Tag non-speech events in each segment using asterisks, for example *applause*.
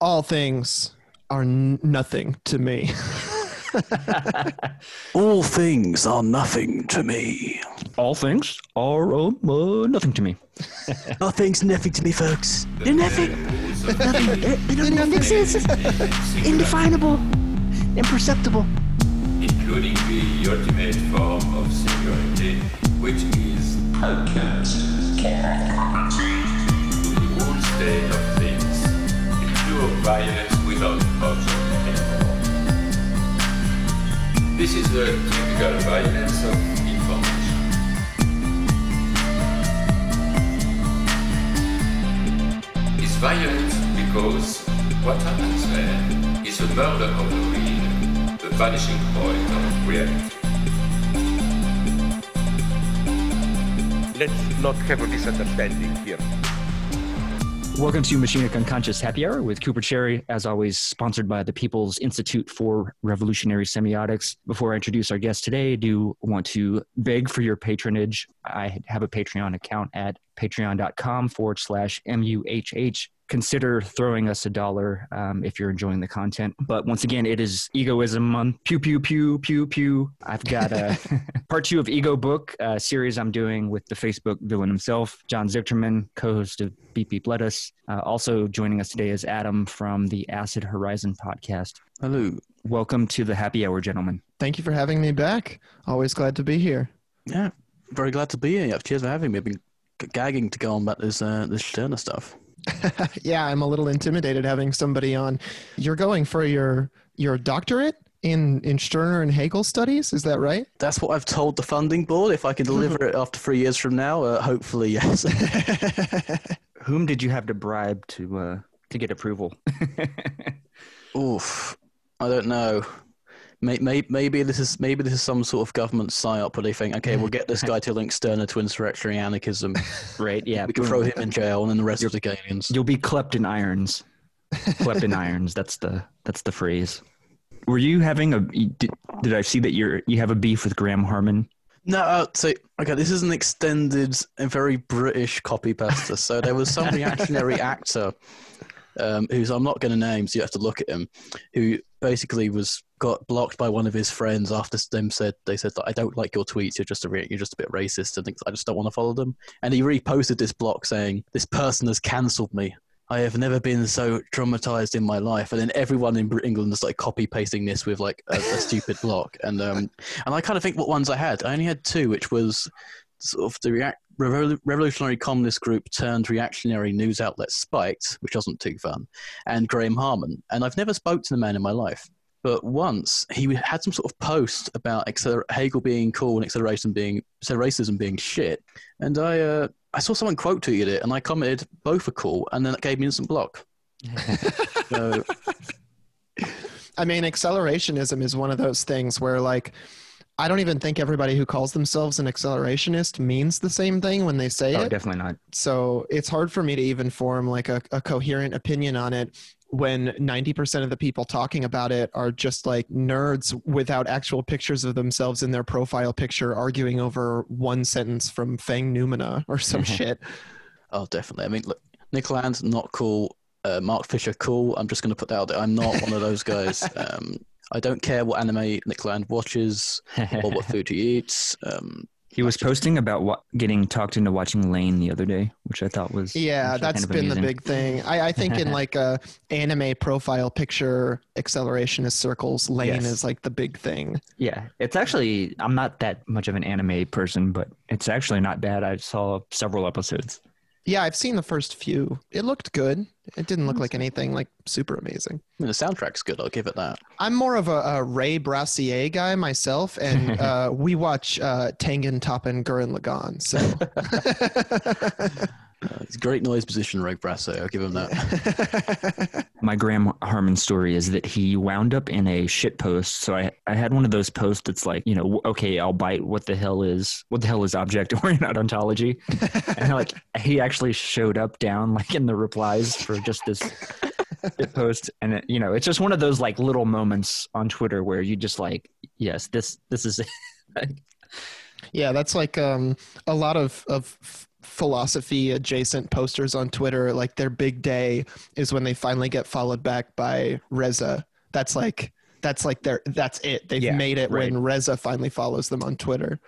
All things are n- nothing to me. *laughs* All things are nothing to me. All things are um, uh, nothing to me. *laughs* All things nothing to me, folks. They're nothing. Nothing. *laughs* They don't don't exist. Indefinable. Imperceptible. including the ultimate form of security, which is outcast. To the whole state of things, the violence without. This is the typical violence of information. It's violent because what happens there is a murder of the real, the vanishing point of reality. Let's not have a misunderstanding here. Welcome to Machinic Unconscious Happy Hour with Cooper Cherry, as always, sponsored by the People's Institute for Revolutionary Semiotics. Before I introduce our guest today, I do want to beg for your patronage. I have a Patreon account at patreon.com forward slash MUHH. Consider throwing us a dollar um, if you're enjoying the content. But once again, it is egoism month. Pew, pew, pew, pew, pew. I've got a *laughs* part two of Ego Book uh, series I'm doing with the Facebook villain himself, John Zichterman, co host of Beep Beep Lettuce. Uh, also joining us today is Adam from the Acid Horizon podcast. Hello. Welcome to the happy hour, gentlemen. Thank you for having me back. Always glad to be here. Yeah, very glad to be here. Cheers for having me. I've been gagging to go on about this uh, this Stirner stuff. *laughs* yeah, I'm a little intimidated having somebody on. You're going for your your doctorate in in Stirner and Hegel studies, is that right? That's what I've told the funding board. If I can deliver it after three years from now, uh, hopefully yes. *laughs* Whom did you have to bribe to uh, to get approval? *laughs* Oof, I don't know. May, may, maybe this is maybe this is some sort of government psyop where they think, okay, we'll get this guy to link Stirner to insurrectionary anarchism. right? Yeah. we can throw him in jail, and then the rest of the aliens. You'll be klept in irons. Klept in irons. That's the that's the phrase. Were you having a? Did, did I see that you're you have a beef with Graham Harman? No, uh, so okay, this is an extended and very British copy pasta. So there was some reactionary actor, um, who's I'm not going to name, so you have to look at him, who basically was got blocked by one of his friends after them said they said that I don't like your tweets. You're just a re- you're just a bit racist, and. I just don't want to follow them. And he reposted this block saying this person has cancelled me. I have never been so traumatized in my life. And then everyone in England is like copy pasting this with like a, a stupid block. And um, and I kind of think what ones I had. I only had two, which was sort of the react- Revol- revolutionary communist group turned reactionary news outlet Spiked, which wasn't too fun, and Graham Harman. And I've never spoke to the man in my life. But once he had some sort of post about acceler- Hegel being cool and acceleration being so racism being shit, and I uh, I saw someone quote tweeted it, and I commented both are cool, and then it gave me instant block. *laughs* so I mean, accelerationism is one of those things where like I don't even think everybody who calls themselves an accelerationist means the same thing when they say Oh, it. definitely not. So it's hard for me to even form like a, a coherent opinion on it when 90% of the people talking about it are just like nerds without actual pictures of themselves in their profile picture arguing over one sentence from Fanged Noumena or some *laughs* shit. Oh, definitely. I mean, look, Nick Land, not cool. Uh, Mark Fisher, cool. I'm just going to put that out there. I'm not one of those guys. *laughs* Um, I don't care what anime Nick Land watches or what *laughs* food he eats. Um, He was posting about what, getting talked into watching Lain the other day, which I thought was Yeah, actually that's kind of been the big thing. I, I think in *laughs* like a anime profile picture accelerationist circles, Lain Yes. is like the big thing. Yeah, it's actually I'm not that much of an anime person, but it's actually not bad. I saw several episodes. Yeah, I've seen the first few. It looked good. It didn't look like anything like super amazing. I mean, the soundtrack's good. I'll give it that. I'm more of a, a Ray Brassier guy myself, and *laughs* uh, we watch uh, Tengen Toppa Gurren Lagann. So *laughs* Uh, it's great noise position, Ray Brassier. I'll give him that. *laughs* My Graham Harman story is that he wound up in a shit post. So I, I had one of those posts that's like, you know, okay, I'll bite. What the hell is what the hell is object *laughs* oriented ontology? and like he actually showed up down like in the replies for just this shit post, and it, you know, it's just one of those like little moments on Twitter where you just like, yes, this this is *laughs* it. Yeah, that's like um, a lot of of f- philosophy adjacent posters on Twitter, like their big day is when they finally get followed back by Reza. That's like that's like their that's it. They've Yeah, made it right. when Reza finally follows them on Twitter.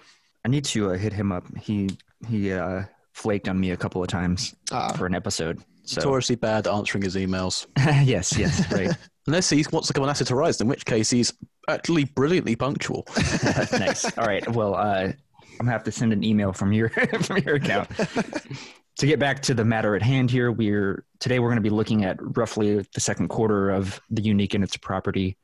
I need to uh, hit him up. He he uh, flaked on me a couple of times Ah. for an episode. So Notoriously bad at answering his emails. *laughs* yes, yes, right. *laughs* Unless he wants to come on Acid Horizon, in which case he's actually brilliantly punctual. *laughs* nice. All right. Well, uh, I'm gonna have to send an email from your *laughs* from your account. to get back to the matter at hand here, we're today we're going to be looking at roughly the second quarter of the unique and its property,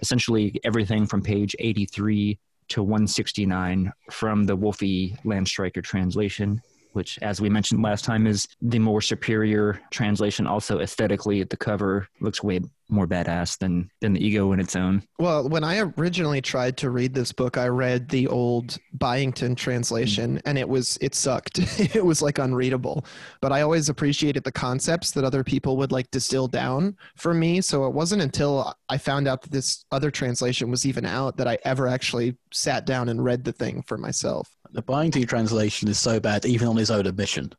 essentially everything from page 83 to 169 from the Wolfi Landstreicher translation. Which, as we mentioned last time, is the more superior translation. Also, aesthetically, the cover looks way more badass than than the ego in its own. Well, when I originally tried to read this book, I read the old Byington translation mm-hmm. and it was it sucked. *laughs* it was like unreadable. But I always appreciated the concepts that other people would like distill down for me, so it wasn't until I found out that this other translation was even out that I ever actually sat down and read the thing for myself. The Byington translation is so bad, even on his own admission.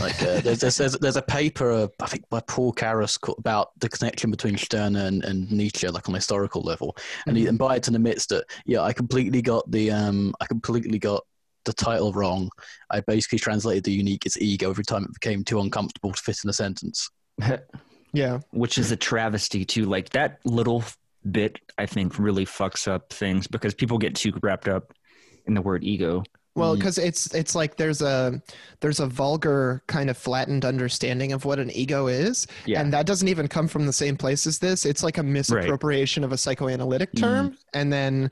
Like uh, there's, there's, there's there's a paper, uh, I think by Paul Karras, about the connection between Stirner and, and Nietzsche, like on a historical level, and he and Byington admits that yeah, I completely got the um, I completely got the title wrong. I basically translated the unique as ego every time it became too uncomfortable to fit in a sentence. *laughs* Yeah. which is a travesty too. Like that little bit, I think, really fucks up things because people get too wrapped up in the word ego. Well, Mm. because it's it's like there's a there's a vulgar kind of flattened understanding of what an ego is, Yeah. and that doesn't even come from the same place as this. It's like a misappropriation of a psychoanalytic term, and then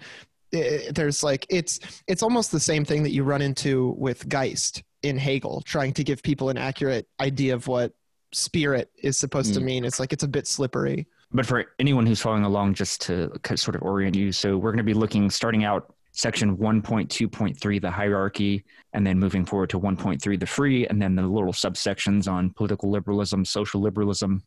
i there's like it's it's almost the same thing that you run into with Geist in Hegel, trying to give people an accurate idea of what spirit is supposed to Mm. mean. It's like it's a bit slippery. But for anyone who's following along, just to sort of orient you, so we're going to be looking, starting out section 1.2.3, the hierarchy, and then moving forward to 1.3, the free, and then the little subsections on political liberalism, social liberalism,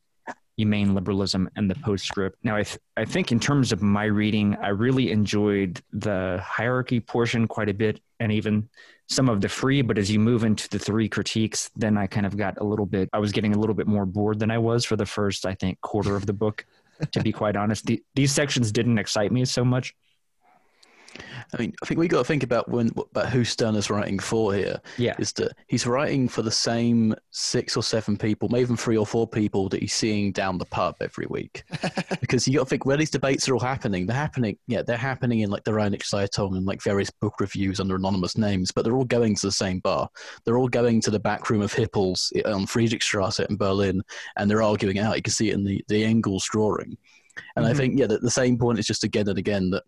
humane liberalism, and the postscript. Now, I, th- I think in terms of my reading, I really enjoyed the hierarchy portion quite a bit, and even some of the free. But as you move into the three critiques, then I kind of got a little bit, I was getting a little bit more bored than I was for the first, I think, quarter of the book to be quite honest. The, these sections didn't excite me so much. I mean, I think we got to think about when about who Stirner's writing for here. Yeah. is that he's writing for the same six or seven people, maybe even three or four people that he's seeing down the pub every week. *laughs* because you got to think where these debates are all happening. They're happening, yeah, they're happening in like the Rheinische Zeitung and like various book reviews under anonymous names, but they're all going to the same bar. They're all going to the back room of Hippel's on Friedrichstrasse in Berlin, and they're arguing out. You can see it in the the Engels drawing. And I Mhm. think yeah, that the same point is just again and again that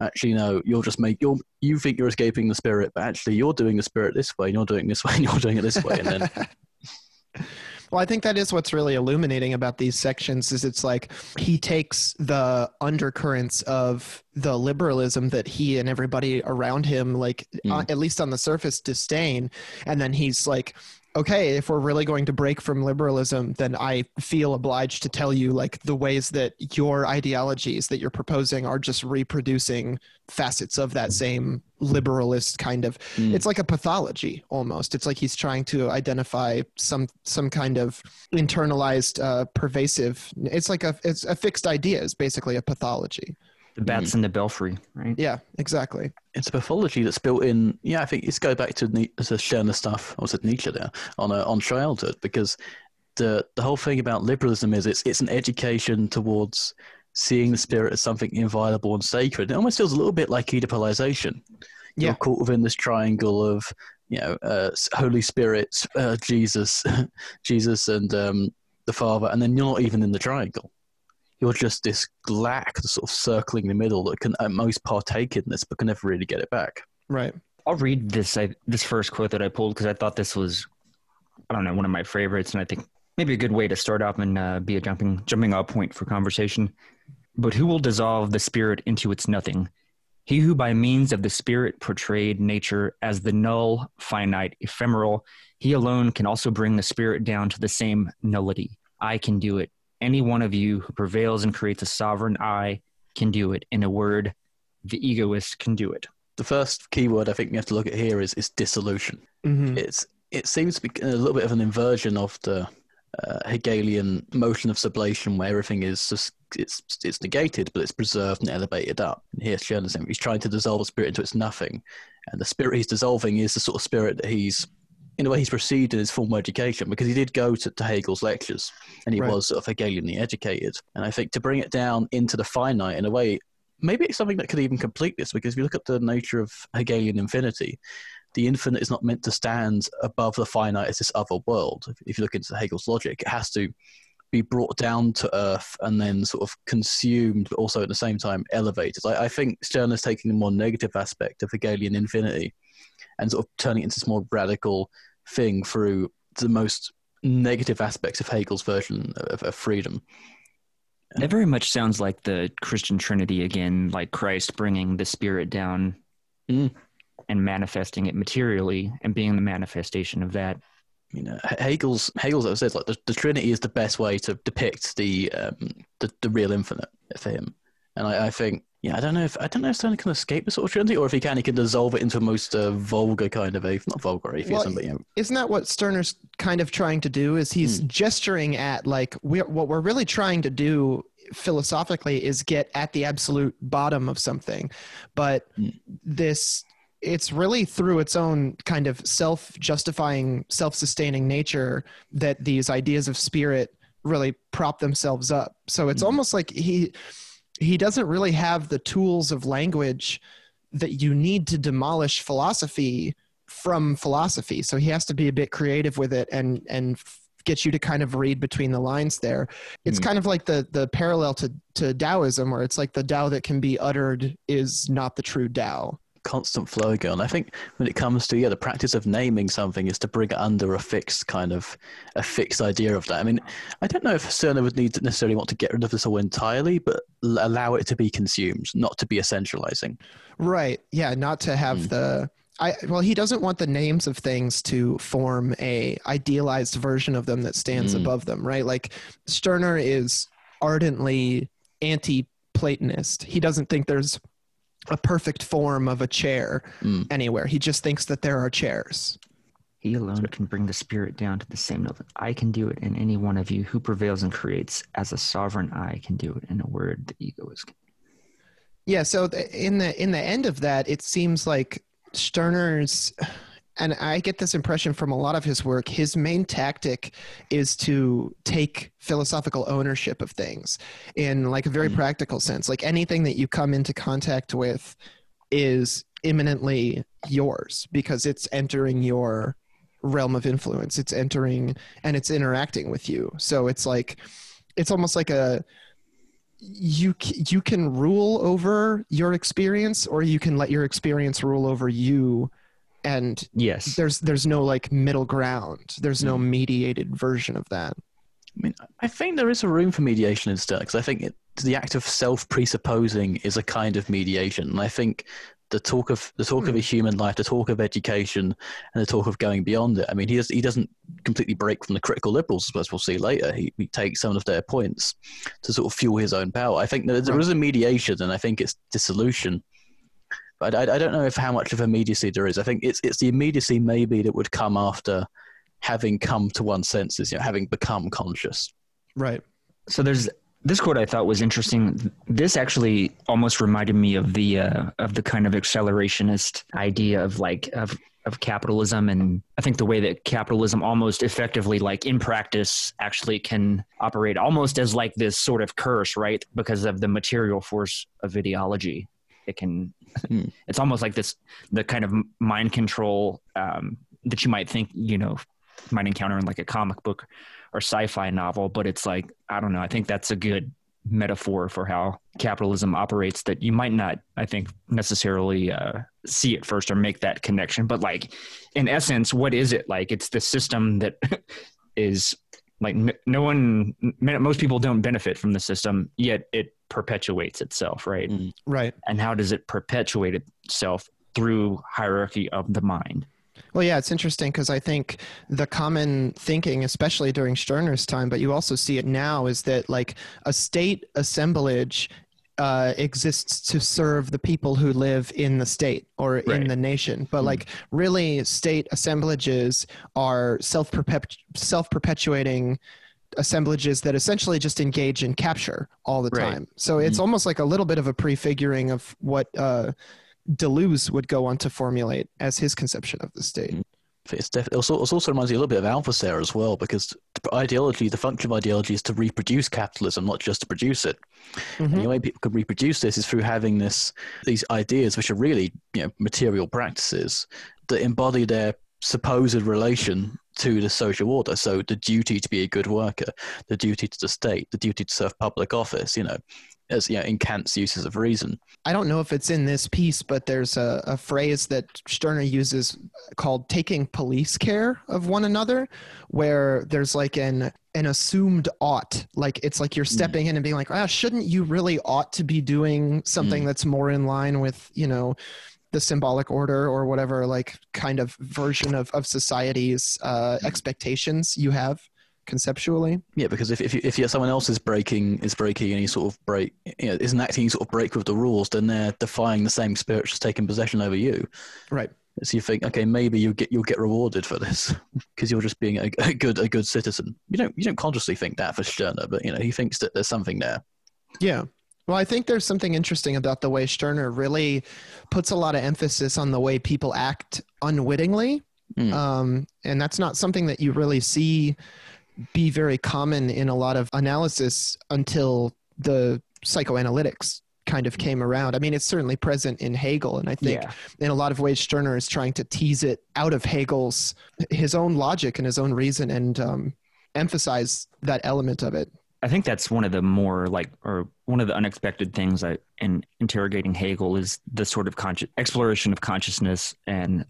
actually no you're just make you're you think you're escaping the spirit but actually you're doing the spirit this way and you're doing this *laughs* way and you're doing it this way and then *laughs* Well, I think that is what's really illuminating about these sections is it's like he takes the undercurrents of the liberalism that he and everybody around him like Mm. uh, at least on the surface disdain and then he's like okay if we're really going to break from liberalism then i feel obliged to tell you like the ways that your ideologies that you're proposing are just reproducing facets of that same liberalist kind of Mm. it's like a pathology almost it's like he's trying to identify some some kind of internalized uh, pervasive it's like a it's a fixed idea is basically a pathology The bats in the belfry, right? yeah exactly it's a pathology that's built in. Yeah, I think it's go back to Ni- to stuff. Or was it Nietzsche there on uh, on childhood? Because the the whole thing about liberalism is it's it's an education towards seeing the spirit as something inviolable and sacred. It almost feels a little bit like Oedipalization. Yeah. You're caught within this triangle of you know uh, Holy Spirit, uh, Jesus, *laughs* Jesus, and um, the Father, and then you're not even in the triangle. You're just this glac sort of circling the middle that can at most partake in this, but can never really get it back. right I'll read this I, this first quote that I pulled because I thought this was, I don't know, one of my favorites, and I think maybe a good way to start off and uh, be a jumping jumping off point for conversation. But who will dissolve the spirit into its nothing? He who by means of the spirit portrayed nature as the null, finite, ephemeral, he alone can also bring the spirit down to the same nullity. I can do it. Any one of you who prevails and creates a sovereign I can do it. In a word, the egoist can do it. The first key word I think we have to look at here is, is dissolution. Mhm. It's it seems to be a little bit of an inversion of the uh, Hegelian motion of sublation, where everything is just it's it's negated, but it's preserved and elevated up. And here's Chernism. He's trying to dissolve a spirit into its nothing, and the spirit he's dissolving is the sort of spirit that he's in a way he's received in his formal education because he did go to, to Hegel's lectures and he Right. was sort of Hegelianly educated. And I think to bring it down into the finite in a way, maybe it's something that could even complete this because if you look at the nature of Hegelian infinity, the infinite is not meant to stand above the finite as this other world. If, if you look into Hegel's logic, it has to be brought down to earth and then sort of consumed, but also at the same time elevated. I, I think Stern is taking the more negative aspect of Hegelian infinity and sort of turning it into this more radical thing through the most negative aspects of Hegel's version of, of freedom. That very much sounds like the Christian Trinity again, like Christ bringing the Spirit down Mm. and manifesting it materially and being the manifestation of that. You know, He- Hegel's Hegel's I said, like the, the Trinity is the best way to depict the um, the, the real infinite for him, and I, I think. Yeah, I don't know if I don't know if Stern can escape this sort of Trinity, or if he can, he can dissolve it into a most uh, vulgar kind of atheism, not vulgar atheism, Well, but you know, isn't that what Stirner's kind of trying to do? Is he's Hmm. gesturing at like we're, what we're really trying to do philosophically is get at the absolute bottom of something, but Hmm. this it's really through its own kind of self-justifying, self-sustaining nature that these ideas of spirit really prop themselves up. So it's Hmm. almost like he he doesn't really have the tools of language that you need to demolish philosophy from philosophy. So he has to be a bit creative with it and and get you to kind of read between the lines there. It's Hmm. kind of like the the parallel to to Taoism, where it's like the Tao that can be uttered is not the true Tao. Constant flow going. I think when it comes to yeah, the practice of naming something is to bring it under a fixed kind of a fixed idea of that. I mean, I don't know if Stirner would need to necessarily want to get rid of this all entirely, but allow it to be consumed, not to be essentializing. Right. Yeah. Not to have Hmm. the. I well, he doesn't want the names of things to form a idealized version of them that stands Mm. above them. Right. Like Stirner is ardently anti-Platonist. He doesn't think there's a perfect form of a chair Mm. anywhere. He just thinks that there are chairs. He alone can bring the spirit down to the same level. I can do it in any one of you who prevails and creates. As a sovereign, I can do it in a word. The ego is. Yeah, so the, in the in the end of that, it seems like Stirner's, and I get this impression from a lot of his work. His main tactic is to take philosophical ownership of things in like a very Mm. practical sense. Like anything that you come into contact with is imminently yours because it's entering your realm of influence. It's entering and it's interacting with you. So it's like it's almost like a you you can rule over your experience or you can let your experience rule over you and Yes. there's there's no like middle ground there's no mm. mediated version of that I mean, I think there is a room for mediation in because I think it, the act of self presupposing is a kind of mediation, and I think the talk of the talk of hmm. a human life, the talk of education, and the talk of going beyond it. I mean, he does, he doesn't completely break from the critical liberals, as we'll see later. He, he takes some of their points to sort of fuel his own power. I think that there is a mediation, and I think it's dissolution. But I, I don't know if how much of immediacy there is. I think it's it's the immediacy maybe that would come after having come to one's senses, you know, having become conscious. right So there's this quote I thought was interesting. This actually almost reminded me of the uh, of the kind of accelerationist idea of like of of capitalism and I think the way that capitalism almost effectively like in practice actually can operate almost as like this sort of curse, right? Because of the material force of ideology. It can Hmm. *laughs* it's almost like this the kind of mind control um, that you might think, you know, might encounter in like a comic book or sci-fi novel, but it's like I don't know. I think that's a good metaphor for how capitalism operates that you might not, I think, necessarily uh, see it first or make that connection. But like, in essence, what is it like? It's the system that *laughs* is like no one, most people don't benefit from the system, yet it perpetuates itself, right? Mm. right And how does it perpetuate itself through hierarchy of the mind? well yeah it's interesting because i think the common thinking especially during stirner's time but you also see it now is that like a state assemblage uh, exists to serve the people who live in the state or in the nation. But Hmm. like really, state assemblages are self self perpetuating assemblages that essentially just engage in capture all the Right. time. So it's almost like a little bit of a prefiguring of what uh, Deleuze would go on to formulate as his conception of the state. It's def- it also, it also reminds me a little bit of Althusser as well, because ideology, the function of ideology is to reproduce capitalism, not just to produce it. And Mhm. the way people can reproduce this is through having this these ideas, which are really you know material practices that embody their supposed relation to the social order. So the duty to be a good worker, the duty to the state, the duty to serve public office. You know, as you know, in Kant's uses of reason. I don't know if it's in this piece, but there's a, a phrase that Stirner uses called taking police care of one another, where there's like an an assumed ought. Like it's like you're stepping in and being like, ah, shouldn't you really ought to be doing something that's more in line with, you know, the symbolic order or whatever like kind of version of, of society's uh, expectations you have conceptually. Yeah, because if if, you, if someone else is breaking is breaking any sort of break, you know, is enacting any sort of break with the rules, then they're defying the same spirit that's taking possession over you. Right. So you think, okay, maybe you get you'll get rewarded for this *laughs* because you're just being a, a good a good citizen. You don't you don't consciously think that for Stirner, but you know he thinks that there's something there. Yeah. Well, I think there's something interesting about the way Stirner really puts a lot of emphasis on the way people act unwittingly. Mm. Um, and that's not something that you really see be very common in a lot of analysis until the psychoanalytics kind of came around. I mean, it's certainly present in Hegel. And I think Yeah. in a lot of ways, Stirner is trying to tease it out of Hegel's, his own logic and his own reason and um, emphasize that element of it. I think that's one of the more like, or one of the unexpected things I, in interrogating Hegel is the sort of conscious exploration of consciousness and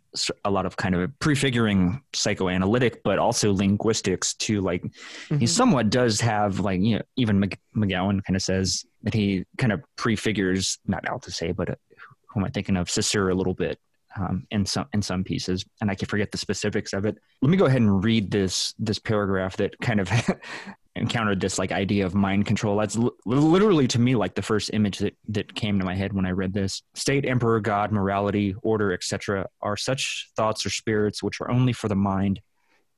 a lot of kind of prefiguring psychoanalytic, but also linguistics to like, he Mhm. somewhat does have like, you know, even McGowan kind of says that he kind of prefigures, not Althusser, but uh, who am I thinking of? Saussure a little bit. Um, in some in some pieces, and I can forget the specifics of it. Let me go ahead and read this this paragraph that kind of *laughs* encountered this like idea of mind control. That's li- literally to me like the first image that, that came to my head when I read this. State, emperor, God, morality, order, etc., are such thoughts or spirits which are only for the mind.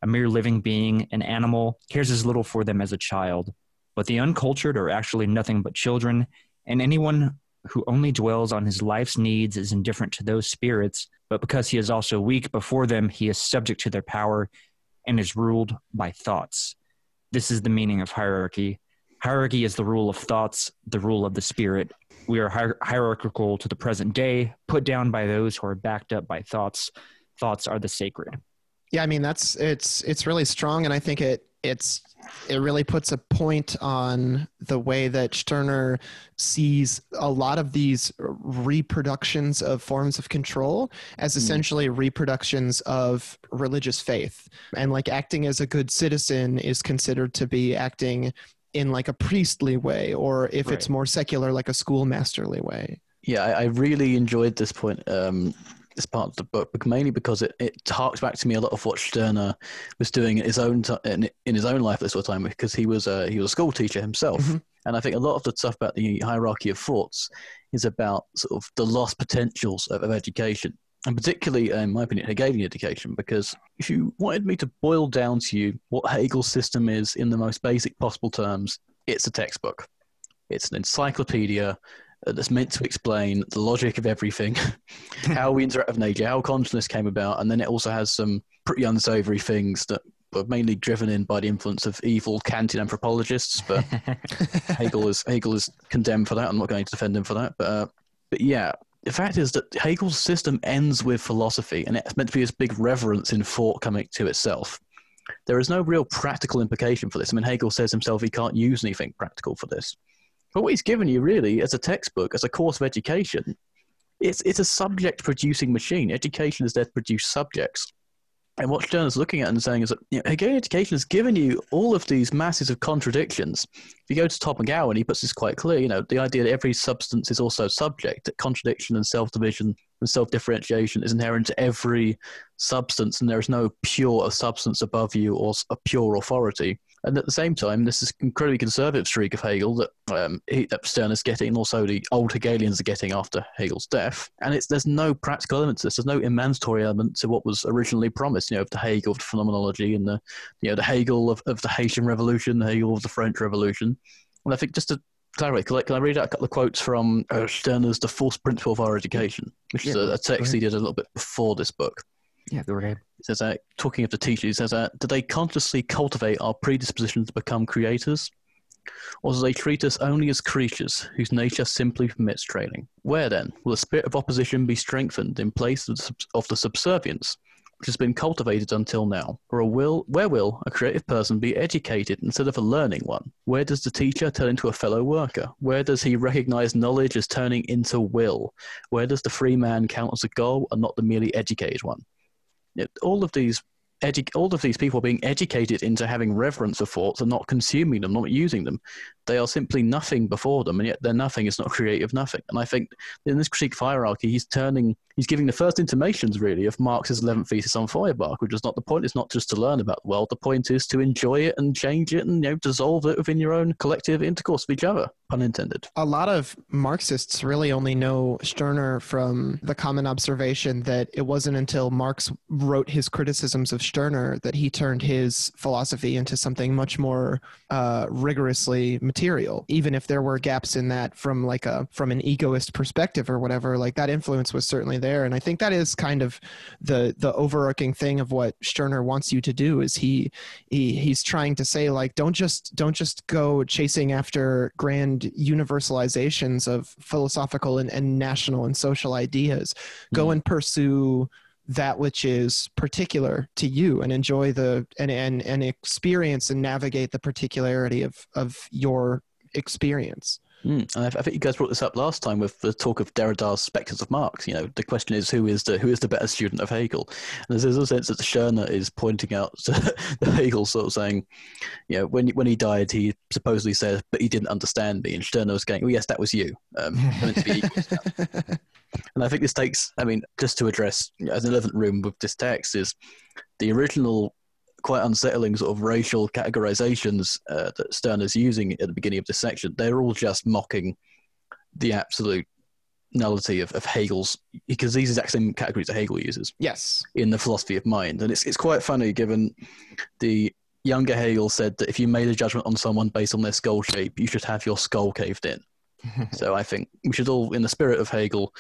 A mere living being, an animal, cares as little for them as a child. But the uncultured are actually nothing but children, and anyone who only dwells on his life's needs is indifferent to those spirits. But because he is also weak before them, he is subject to their power and is ruled by thoughts. This is the meaning of hierarchy. Hierarchy is the rule of thoughts, the rule of the spirit. We are hier- hierarchical to the present day, put down by those who are backed up by thoughts. Thoughts are the sacred. Yeah, I mean that's it's it's really strong, and I think it it's it really puts a point on the way that Stirner sees a lot of these reproductions of forms of control as essentially reproductions of religious faith, and like acting as a good citizen is considered to be acting in like a priestly way, or if it's more secular, like a schoolmasterly way. Yeah, I, I really enjoyed this point, um, this part of the book, bec- mainly because it, it harks back to me a lot of what Stirner was doing in his own ti in, in his own life at this sort of time, because he was a he was a school teacher himself, Mhm. and I think a lot of the stuff about the hierarchy of thoughts is about sort of the lost potentials of, of education, and particularly, uh, in my opinion, Hegelian education. Because if you wanted me to boil down to you what Hegel's system is in the most basic possible terms, it's a textbook. It's an encyclopedia that's meant to explain the logic of everything, *laughs* how we interact with nature, how consciousness came about, and then it also has some pretty unsavory things that were mainly driven in by the influence of evil Kantian anthropologists. But *laughs* Hegel is Hegel is condemned for that. I'm not going to defend him for that. But uh, but yeah, the fact is that Hegel's system ends with philosophy, and it's meant to be this big reverence in thought coming to itself. There is no real practical implication for this. I mean, Hegel says himself he can't use anything practical for this. But what he's given you really as a textbook, as a course of education, it's, it's a subject producing machine. Education is there to produce subjects. And what Stern is looking at and saying is that you know, Hegelian education has given you all of these masses of contradictions. If you go to Todd McGowan, he puts this quite clear. You know, the idea that every substance is also subject, that contradiction and self-division and self-differentiation is inherent to every substance, and there is no pure substance above you or a pure authority. And at the same time, this is incredibly conservative streak of Hegel that um, he, that Stern is getting, and also the old Hegelians are getting after Hegel's death. And it's there's no practical element to this. There's no emancipatory element to what was originally promised. You know, of the Hegel of the phenomenology and the you know the Hegel of, of the Haitian Revolution, the Hegel of the French Revolution. And I think just to clarify, can I, can I read out a couple of quotes from uh, Stirner's The False Principle of Our Education, which is a, a text he did a little bit before this book. Yeah, go ahead. He says, uh, talking of the teachers, he says, uh, do they consciously cultivate our predisposition to become creators? Or do they treat us only as creatures whose nature simply permits training? Where then will the spirit of opposition be strengthened in place of the, of the subservience which has been cultivated until now? Or will, where will a creative person be educated instead of a learning one? Where does the teacher turn into a fellow worker? Where does he recognize knowledge as turning into will? Where does the free man count as a goal and not the merely educated one? All of these edu- all of these people are being educated into having reverence for thoughts and not consuming them, not using them. They are simply nothing before them, and yet their nothing is not *laughs* creative nothing. And I think in this critique of hierarchy, he's turning, he's giving the first intimations really of Marx's 11th thesis on Feuerbach, which is not the point. It's not just to learn about the world. The point is to enjoy it and change it and you know dissolve it within your own collective intercourse with each other. Pun intended. a lot of Marxists really only know Stirner from the common observation that it wasn't until Marx wrote his criticisms of Stirner that he turned his philosophy into something much more uh, rigorously material. Even if there were gaps in that from like a from an egoist perspective or whatever, like that influence was certainly there. And I think that is kind of the the overarching thing of what Stirner wants you to do is he he he's trying to say like don't just don't just go chasing after grand universalizations of philosophical and, and national and social ideas. Go Mhm. and pursue that which is particular to you and enjoy the and and, and experience and navigate the particularity of of your experience Mm. I, I think you guys brought this up last time with the talk of Derrida's Spectres of Marx. You know, the question is who is the who is the better student of Hegel? And there's a sense that Stirner is pointing out *laughs* to Hegel, sort of saying, you know, when when he died, he supposedly said, "But he didn't understand me," and Stirner was going, "Oh yes, that was you." Um, *laughs* meant to be equals and I think this takes, I mean, just to address you know, as an elephant room with this text is the original quite unsettling sort of racial categorizations uh, that Stern is using at the beginning of this section, they're all just mocking the absolute nullity of, of Hegel's, because these exact same categories that Hegel uses yes in the philosophy of mind. And it's, it's quite funny given the younger Hegel said that if you made a judgment on someone based on their skull shape, you should have your skull caved in. *laughs* so I think we should all, in the spirit of Hegel,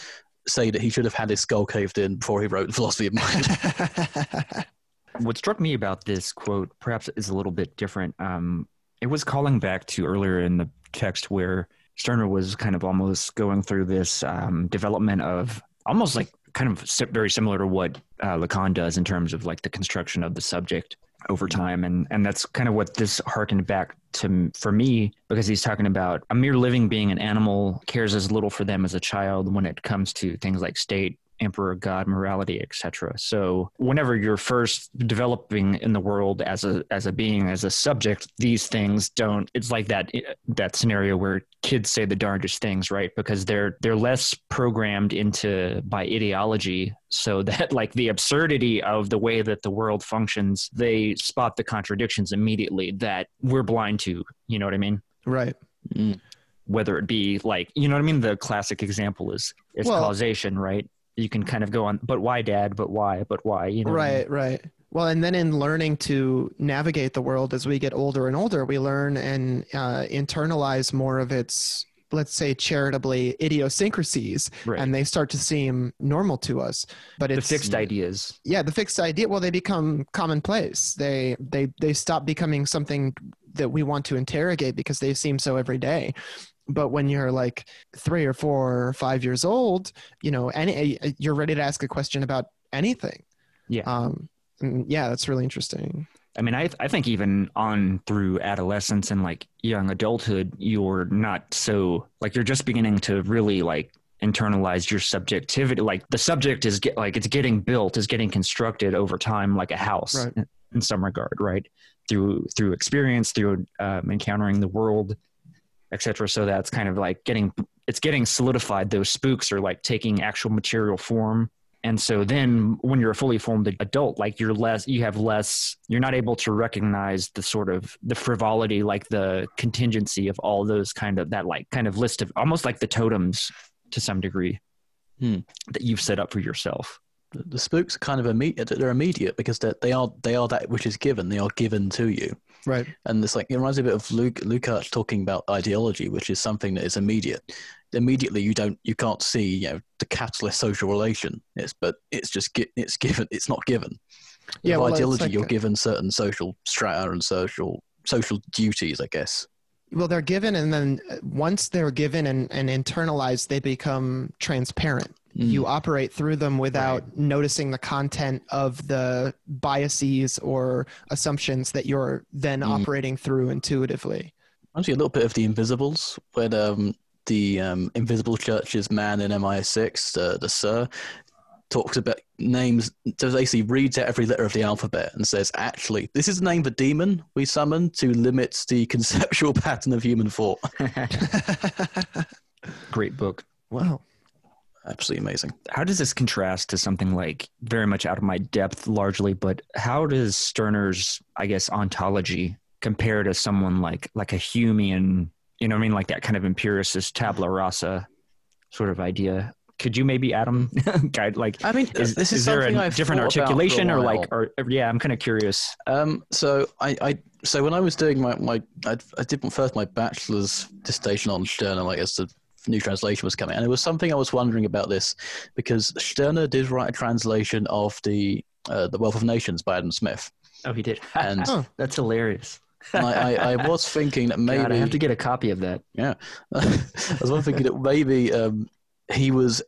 say that he should have had his skull caved in before he wrote the philosophy of mind. *laughs* What struck me about this quote, perhaps, is a little bit different. Um, it was calling back to earlier in the text where Stirner was kind of almost going through this um, development of almost like kind of very similar to what uh, Lacan does in terms of like the construction of the subject over time, and and that's kind of what this harkened back to for me because he's talking about a mere living being, an animal cares as little for them as a child when it comes to things like state emperor god morality etc so whenever you're first developing in the world as a as a being as a subject these things don't it's like that that scenario where kids say the darndest things right because they're they're less programmed into by ideology so *laughs* that like the absurdity of the way that the world functions they spot the contradictions immediately that we're blind to you know what i mean right Mm. whether it be like you know what I mean. The classic example is is Well- causation, right? You can kind of go on, but why, Dad? But why? But why? You know, what I mean? right right well and then in learning to navigate the world as we get older and older we learn and uh, internalize more of its let's say charitably idiosyncrasies Right. and they start to seem normal to us but it's the fixed ideas. yeah the fixed idea well they become commonplace they they they stop becoming something that we want to interrogate because they seem so every day but when you're like three or four or five years old you know any you're ready to ask a question about anything Yeah. um yeah that's really interesting I mean, I I think even on through adolescence and like young adulthood, you're not so like you're just beginning to really like internalize your subjectivity. Like the subject is get like it's getting built, is getting constructed over time, like a house Right. in, in some regard, right? Through through experience, through um, encountering the world, etc. So that's kind of like getting it's getting solidified. Those spooks are like taking actual material form. And so then when you're a fully formed adult, like you're less, you have less, you're not able to recognize the sort of the frivolity, like the contingency of all those kind of that like kind of list of almost like the totems to some degree Hmm. that you've set up for yourself. The, the spooks are kind of immediate. They're immediate because they're, they are they are that which is given. They are given to you. Right. And it's like it reminds me a bit of Luke Lukács talking about ideology, which is something that is immediate. Immediately, you don't you can't see you know the capitalist social relation. It's but it's just it's given. It's not given. Yeah, well, ideology, like you're given certain social strata and social social duties, I guess. Well, they're given, and then once they're given and, and internalized, they become transparent. Mm. You operate through them without noticing the content of the biases or assumptions that you're then Mm. operating through intuitively. Reminds me a little bit of the Invisibles, when um, the um, Invisible Church's man in MI6, uh, the Sir, talks about names. So basically, reads out every letter of the alphabet and says, "Actually, this is the name of a demon we summon to limit the *laughs* conceptual pattern of human thought." *laughs* Great book. wow. Absolutely amazing. How does this contrast to something like very much out of my depth largely, but how does Stirner's, I guess, ontology compare to someone like like a Humean, you know what I mean, like that kind of empiricist tabula rasa sort of idea? Could you maybe Adam *laughs* guide like I mean, is, this is, is there something a I've different thought about for a articulation or like or yeah, I'm kind of curious. Um, so I, I, so when I was doing my, my I, I did first my bachelor's dissertation on Stirner, like as the new translation was coming, and it was something I was wondering about this because Stirner did write a translation of the uh, the Wealth of Nations by Adam Smith, Oh, he did. and *laughs* Oh. That's hilarious. I, I, I *laughs* was thinking that maybe God, I have to get a copy of that. Yeah, *laughs* I was thinking that maybe um, he was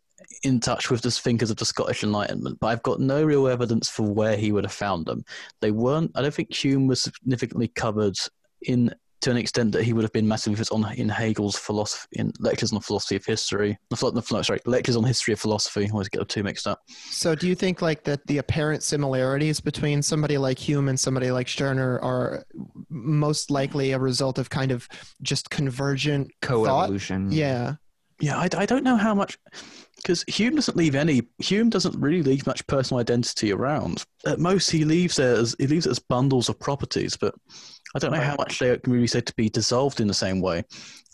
in touch with the thinkers of the Scottish Enlightenment, but I've got no real evidence for where he would have found them. They weren't. I don't think Hume was significantly covered in to an extent that he would have been massively on in Hegel's philosophy in lectures on the philosophy of history. No, philo- no, sorry, lectures on history of philosophy. I always get the two mixed up. So, do you think like that the apparent similarities between somebody like Hume and somebody like Stirner are most likely a result of kind of just convergent thought? Co-evolution. Yeah. Yeah, I, I don't know how much because Hume doesn't leave any. Hume doesn't really leave much personal identity around. At most, he leaves it as he leaves it as bundles of properties, but I don't know how much they can really said to be dissolved in the same way.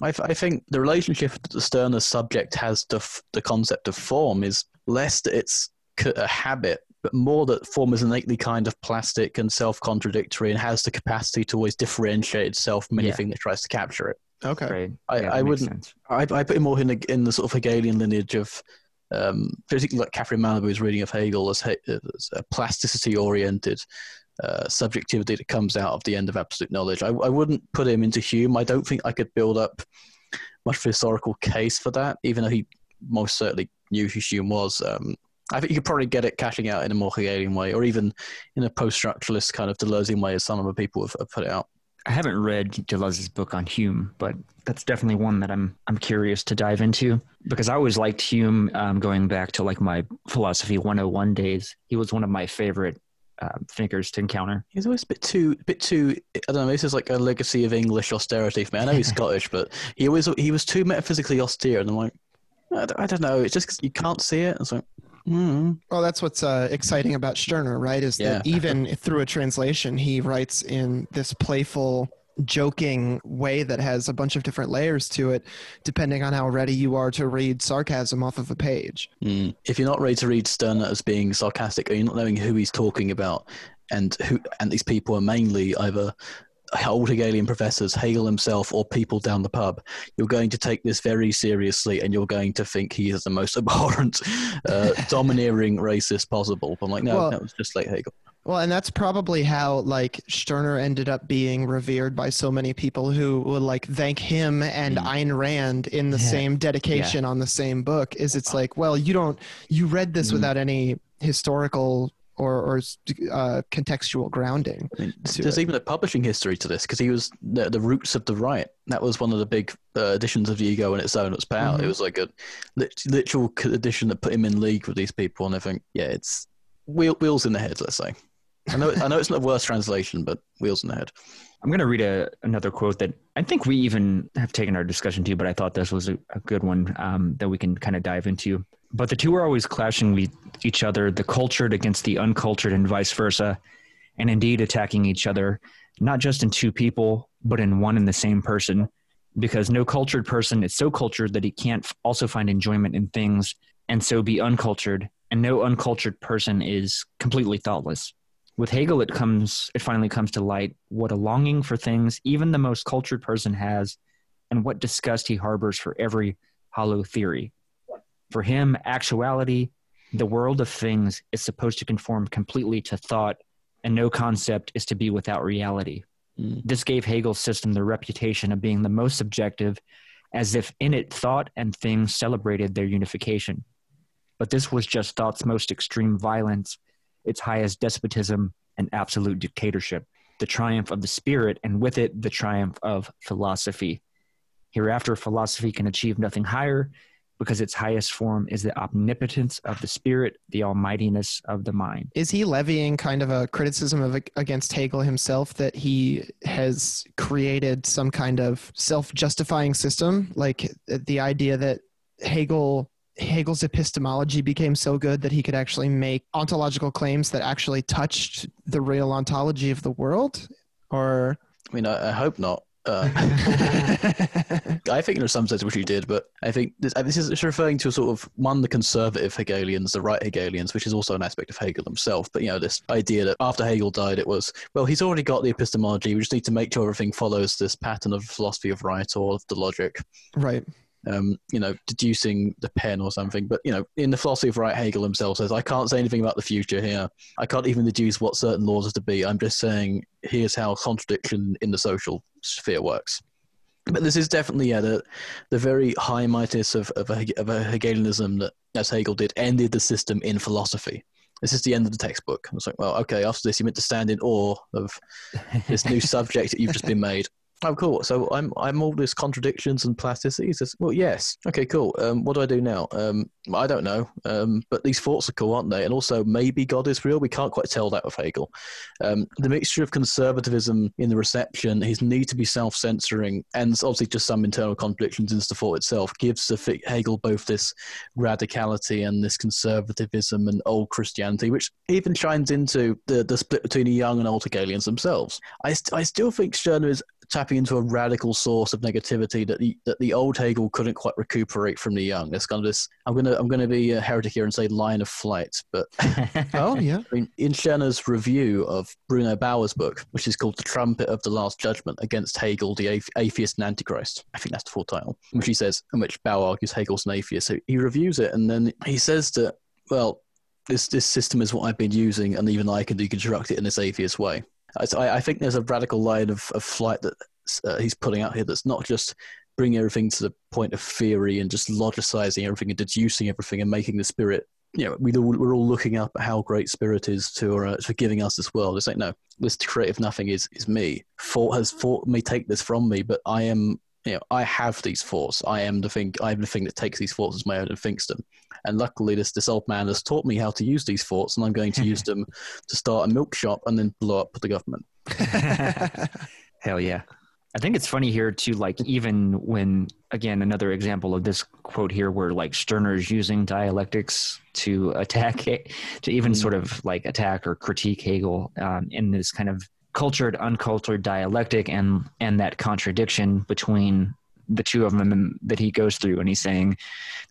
I, th- I think the relationship that the Stirner subject has to f- the concept of form is less that it's c- a habit, but more that form is innately kind of plastic and self-contradictory and has the capacity to always differentiate itself from Yeah. anything that tries to capture it. Okay. Right. I- Yeah, I that wouldn't- I, I put it more in the, in the sort of Hegelian lineage of, um, particularly like Catherine Malabou's reading of Hegel as, he, as a plasticity oriented uh, subjectivity that comes out of the end of absolute knowledge. I, I wouldn't put him into Hume. I don't think I could build up much of a historical case for that, even though he most certainly knew who Hume was. Um, I think you could probably get it cashing out in a more Hegelian way, or even in a post-structuralist kind of Deleuzean way, as some of the people have, have put it out. I haven't read Deleuze's book on Hume, but that's definitely one that I'm I'm curious to dive into because I always liked Hume. Um, going back to like my philosophy 101 days, he was one of my favorite uh, thinkers to encounter. He's always a bit too, bit too. I don't know. This is like a legacy of English austerity for me. I know he's *laughs* Scottish, but he always he was too metaphysically austere, and I'm like, I don't, I don't know. It's just 'cause you can't see it. It's like, mm. Well, that's what's uh, exciting about Stirner, right? Is that even through a translation, he writes in this playful, joking way that has a bunch of different layers to it, depending on how ready you are to read sarcasm off of a page. Mm. if you're not ready to read Stirner as being sarcastic, or you're not knowing who he's talking about, and who and these people are mainly either old Hegelian professors, Hegel himself, or people down the pub, you're going to take this very seriously, and you're going to think he is the most *laughs* abhorrent, uh, domineering racist possible. I'm like, no, Well- that was just like Hegel. Well, and that's probably how like Stirner ended up being revered by so many people who would like thank him and Mm. Ayn Rand in the Yeah. same dedication on the same book. Is it's like, well, you don't you read this Mm. without any historical or or uh, contextual grounding. I mean, there's it. even a publishing history to this because he was the, the roots of the riot. That was one of the big uh, editions of the ego in its own. It was power. Mhm. It was like a lit- literal c- edition that put him in league with these people and everything. Yeah, it's wheel, wheels in the head. Let's say. I know, I know it's not the worst translation, but wheels in the head. I'm going to read a, another quote that I think we even have taken our discussion to, but I thought this was a, a good one um, that we can kind of dive into. But the two are always clashing with each other, the cultured against the uncultured and vice versa, and indeed attacking each other, not just in two people, but in one and the same person. Because no cultured person is so cultured that he can't also find enjoyment in things and so be uncultured, and no uncultured person is completely thoughtless with Hegel, it comes, it finally comes to light what a longing for things even the most cultured person has, and what disgust he harbors for every hollow theory. For him, actuality, the world of things, is supposed to conform completely to thought, and no concept is to be without reality. Mm. This gave Hegel's system the reputation of being the most subjective, as if in it thought and things celebrated their unification. But this was just thought's most extreme violence its highest despotism and absolute dictatorship, the triumph of the spirit, and with it, the triumph of philosophy. Hereafter, philosophy can achieve nothing higher because its highest form is the omnipotence of the spirit, the almightiness of the mind. Is he levying kind of a criticism of against Hegel himself that he has created some kind of self-justifying system, like the idea that Hegel Hegel's epistemology became so good that he could actually make ontological claims that actually touched the real ontology of the world? Or I mean, I, I hope not. Uh, *laughs* I think in some sense which he did, but I think this, uh, this is it's referring to a sort of one the conservative Hegelians, the right Hegelians, which is also an aspect of Hegel himself. But you know, this idea that after Hegel died, it was well, he's already got the epistemology. We just need to make sure everything follows this pattern of philosophy of right or of the logic. right. Um, you know, deducing the pen or something. But you know, in the philosophy of right, Hegel himself says, "I can't say anything about the future here. I can't even deduce what certain laws are to be. I'm just saying here's how contradiction in the social sphere works." But this is definitely yeah, the the very high mightiness of of a, of a Hegelianism that, as Hegel did, ended the system in philosophy. This is the end of the textbook. I was like, well, okay. After this, you meant to stand in awe of this new *laughs* subject that you've just been made. Oh, cool. So I'm I'm all this contradictions and plasticities. Well, yes. Okay, cool. Um, what do I do now? Um, I don't know. Um, but these thoughts are cool, aren't they? And also, maybe God is real. We can't quite tell that with Hegel. Um, the mixture of conservatism in the reception, his need to be self-censoring, and obviously just some internal contradictions in the thought itself, gives the Hegel both this radicality and this conservatism and old Christianity, which even shines into the, the split between the young and old Hegelians themselves. I, st- I still think Stirner is tapping into a radical source of negativity that the, that the old Hegel couldn't quite recuperate from the young. There's kind of this. I'm gonna I'm gonna be a heretic here and say line of flight, but *laughs* Oh yeah. I *laughs* mean, in Stirner's review of Bruno Bauer's book, which is called The Trumpet of the Last Judgment Against Hegel, the Athe- Atheist and Antichrist, I think that's the full title, which he says, in which Bauer argues Hegel's an atheist. So he reviews it and then he says that, well, this, this system is what I've been using and even I can deconstruct it in this atheist way. I, I think there's a radical line of, of flight that uh, he's putting out here that's not just bringing everything to the point of theory and just logicizing everything and deducing everything and making the spirit you know, we, we're all looking up at how great spirit is to uh, for giving us this world. It's like no, this creative nothing is is me. Thought has thought may take this from me, but I am you know I have these thoughts. I am the thing. I am the thing that takes these thoughts as my own and thinks them. And luckily, this this old man has taught me how to use these thoughts, and I'm going to use *laughs* them to start a milk shop and then blow up the government. *laughs* Hell yeah. I think it's funny here too, like even when again another example of this quote here where like Stirner is using dialectics to attack *laughs* to even Mm. sort of like attack or critique Hegel um, in this kind of cultured uncultured dialectic and and that contradiction between the two of them that he goes through and he's saying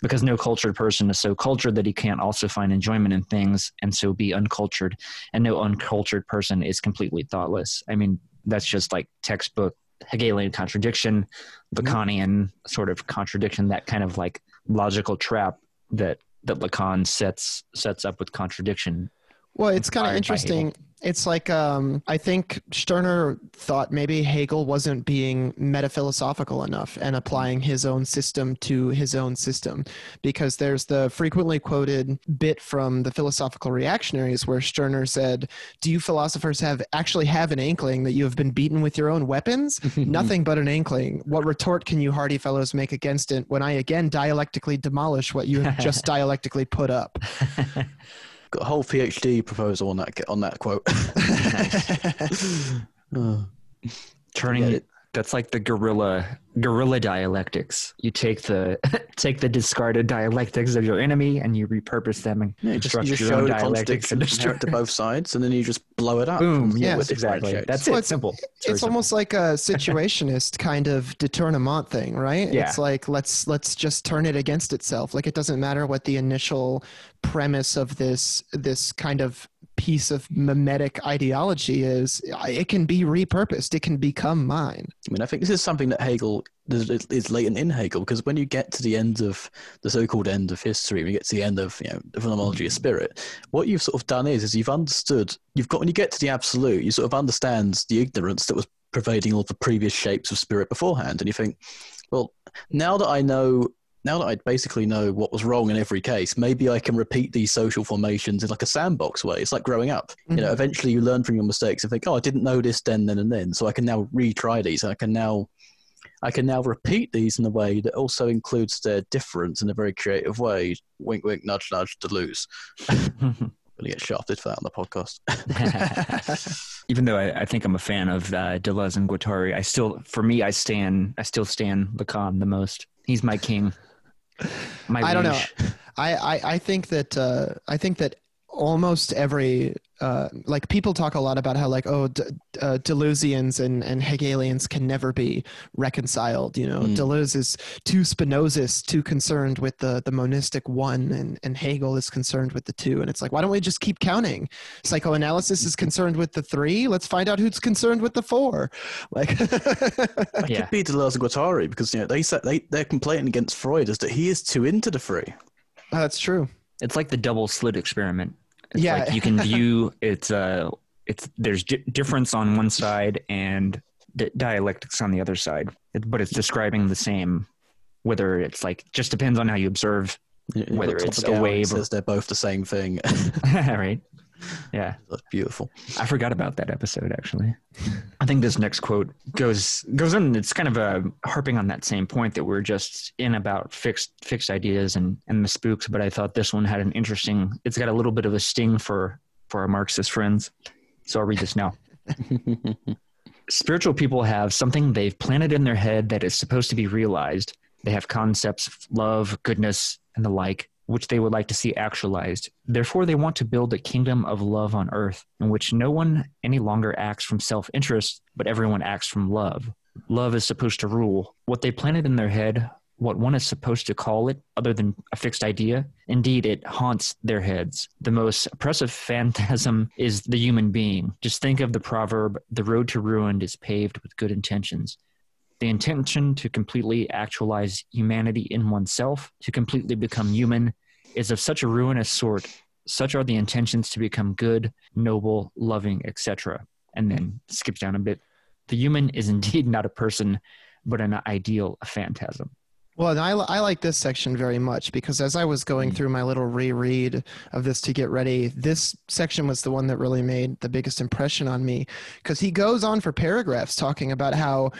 because no cultured person is so cultured that he can't also find enjoyment in things and so be uncultured and no uncultured person is completely thoughtless i mean that's just like textbook hegelian contradiction mm-hmm. lacanian sort of contradiction that kind of like logical trap that that lacan sets sets up with contradiction Well, it's kind of Inspired by Hegel. interesting. It's like um, I think Stirner thought maybe Hegel wasn't being metaphilosophical enough and applying his own system to his own system, because there's the frequently quoted bit from the philosophical reactionaries where Stirner said, "Do you philosophers have actually have an inkling that you have been beaten with your own weapons? *laughs* Nothing but an inkling. What retort can you hardy fellows make against it when I again dialectically demolish what you have just *laughs* dialectically put up?" *laughs* got a whole PhD proposal on that on that quote. *laughs* *laughs* Oh. turning Yeah, it it- that's like the guerrilla guerrilla dialectics you take the *laughs* take the discarded dialectics of your enemy and you repurpose them and Yeah, you just, you just your show own the dialectics and contradictions destroy to both sides, and then you just blow it up. boom and yes exactly differentiates. that's Well, it it's- simple It's very it's simple. almost like a situationist kind of détournement thing, right? Yeah. It's like let's let's just turn it against itself. Like it doesn't matter what the initial premise of this this kind of piece of mimetic ideology is. It can be repurposed. It can become mine. I mean, I think this is something that Hegel is, latent in Hegel because when you get to the end of the so-called end of history, when you get to the end of you know the phenomenology of mm-hmm. spirit, what you've sort of done is is you've understood. You've got when you get to the absolute, you sort of understand the ignorance that was pervading all the previous shapes of spirit beforehand, and you think, well, now that I know. Now that I basically know what was wrong in every case, maybe I can repeat these social formations in like a sandbox way. It's like growing up. You know, Mhm. eventually you learn from your mistakes and think, oh, I didn't know this then, then, and then, so I can now retry these. I can now I can now repeat these in a way that also includes their difference in a very creative way. Wink, wink, nudge, nudge, Deleuze. *laughs* Gonna get shafted for that on the podcast. *laughs* even though I, I think I'm a fan of uh, Deleuze and Guattari, I still, for me, I stand, I still stand Lacan the most. He's my king. My I don't know. I, I, I think that uh, I think that almost every uh, like people talk a lot about how like oh D- uh, Deleuzians and, and Hegelians can never be reconciled. You know, Mm. Deleuze is too Spinozist, too concerned with the the monistic one, and and Hegel is concerned with the two. And it's like, why don't we just keep counting? Psychoanalysis is concerned with the three. Let's find out who's concerned with the four. Like, It Yeah. could be Deleuze and Guattari because you know they said they their complaint against Freud is that he is too into the three. that's true. It's like the double slit experiment. It's Yeah. like you can view *laughs* it's uh it's there's di- difference on one side and di- dialectics on the other side, It- but it's describing the same. Whether it's like just depends on how you observe, You- you've Whether it's a Topper Gower, wave or- says they're both the same thing. *laughs* *laughs* right? Yeah, That's beautiful. I forgot about that episode actually. I think this next quote goes goes in. It's kind of uh, harping on that same point that we're just in about fixed fixed ideas and and the spooks. But I thought this one had an interesting. It's got a little bit of a sting for for our Marxist friends. So I'll read this now. *laughs* Spiritual people have something they've planted in their head that is supposed to be realized. They have concepts of love, goodness, and the like, which they would like to see actualized. Therefore, they want to build a kingdom of love on earth in which no one any longer acts from self interest, but everyone acts from love. Love is supposed to rule. What they planted in their head, what one is supposed to call it, other than a fixed idea, indeed, it haunts their heads. The most oppressive phantasm *laughs* is the human being. Just think of the proverb the road to ruin is paved with good intentions. The intention to completely actualize humanity in oneself, to completely become human, is of such a ruinous sort. Such are the intentions to become good, noble, loving, etc. And then skips down a bit. The human is indeed *laughs* not a person, but an ideal, a phantasm. Well, and I, I like this section very much because as I was going mm. through my little reread of this to get ready, this section was the one that really made the biggest impression on me because he goes on for paragraphs talking about how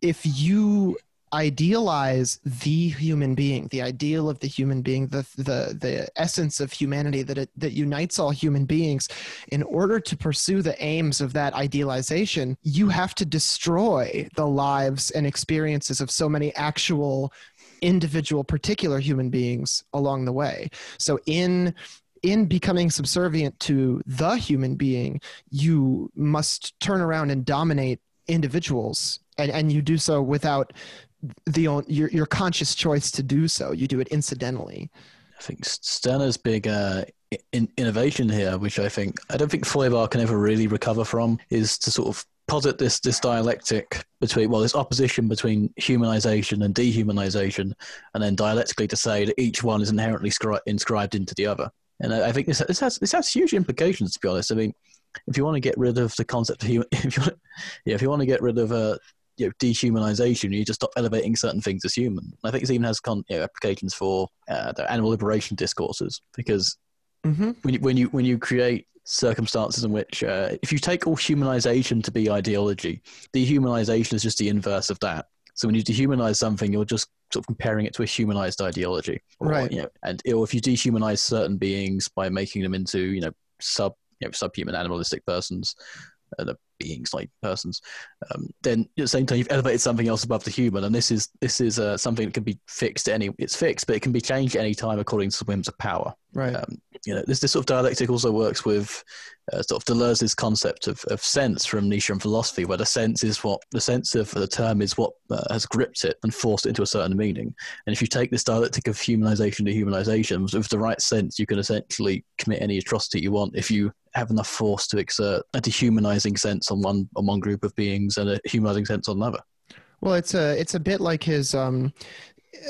if you idealize the human being, the ideal of the human being, the the the essence of humanity that it, that unites all human beings, in order to pursue the aims of that idealization, you have to destroy the lives and experiences of so many actual individual particular human beings along the way. So in in becoming subservient to the human being, you must turn around and dominate individuals and, and you do so without the your, your conscious choice to do so. You do it incidentally. I think Stirner's big uh, in, innovation here, which I think I don't think Feuerbach can ever really recover from, is to sort of posit this this dialectic between well, this opposition between humanization and dehumanization, and then dialectically to say that each one is inherently scri- inscribed into the other. And I, I think this, this has this has huge implications. To be honest, I mean, if you want to get rid of the concept of human, *laughs* if you want, yeah, if you want to get rid of uh, you know, dehumanization, you just stop elevating certain things as human. I think this even has con- you know, applications for uh, the animal liberation discourses because Mm-hmm. when you, when you when you create circumstances in which uh, if you take all humanization to be ideology, dehumanization is just the inverse of that. So when you dehumanize something, you're just sort of comparing it to a humanized ideology, Or, Right. You know, and or if you dehumanize certain beings by making them into you know sub you know subhuman animalistic persons, uh, the beings like persons, um, then at the same time you've elevated something else above the human, and this is this is uh, something that can be fixed at any. It's fixed, but it can be changed at any time according to the whims of power Right. um, you know, this, this sort of dialectic also works with uh, sort of Deleuze's concept of, of sense from Nietzschean philosophy, where the sense is what the sense of the term is what uh, has gripped it and forced it into a certain meaning. And if you take this dialectic of humanization to humanization with the right sense, you can essentially commit any atrocity you want if you have enough force to exert a dehumanizing sense on one on one group of beings and a humanizing sense on another. Well, it's a it's a bit like his. Um,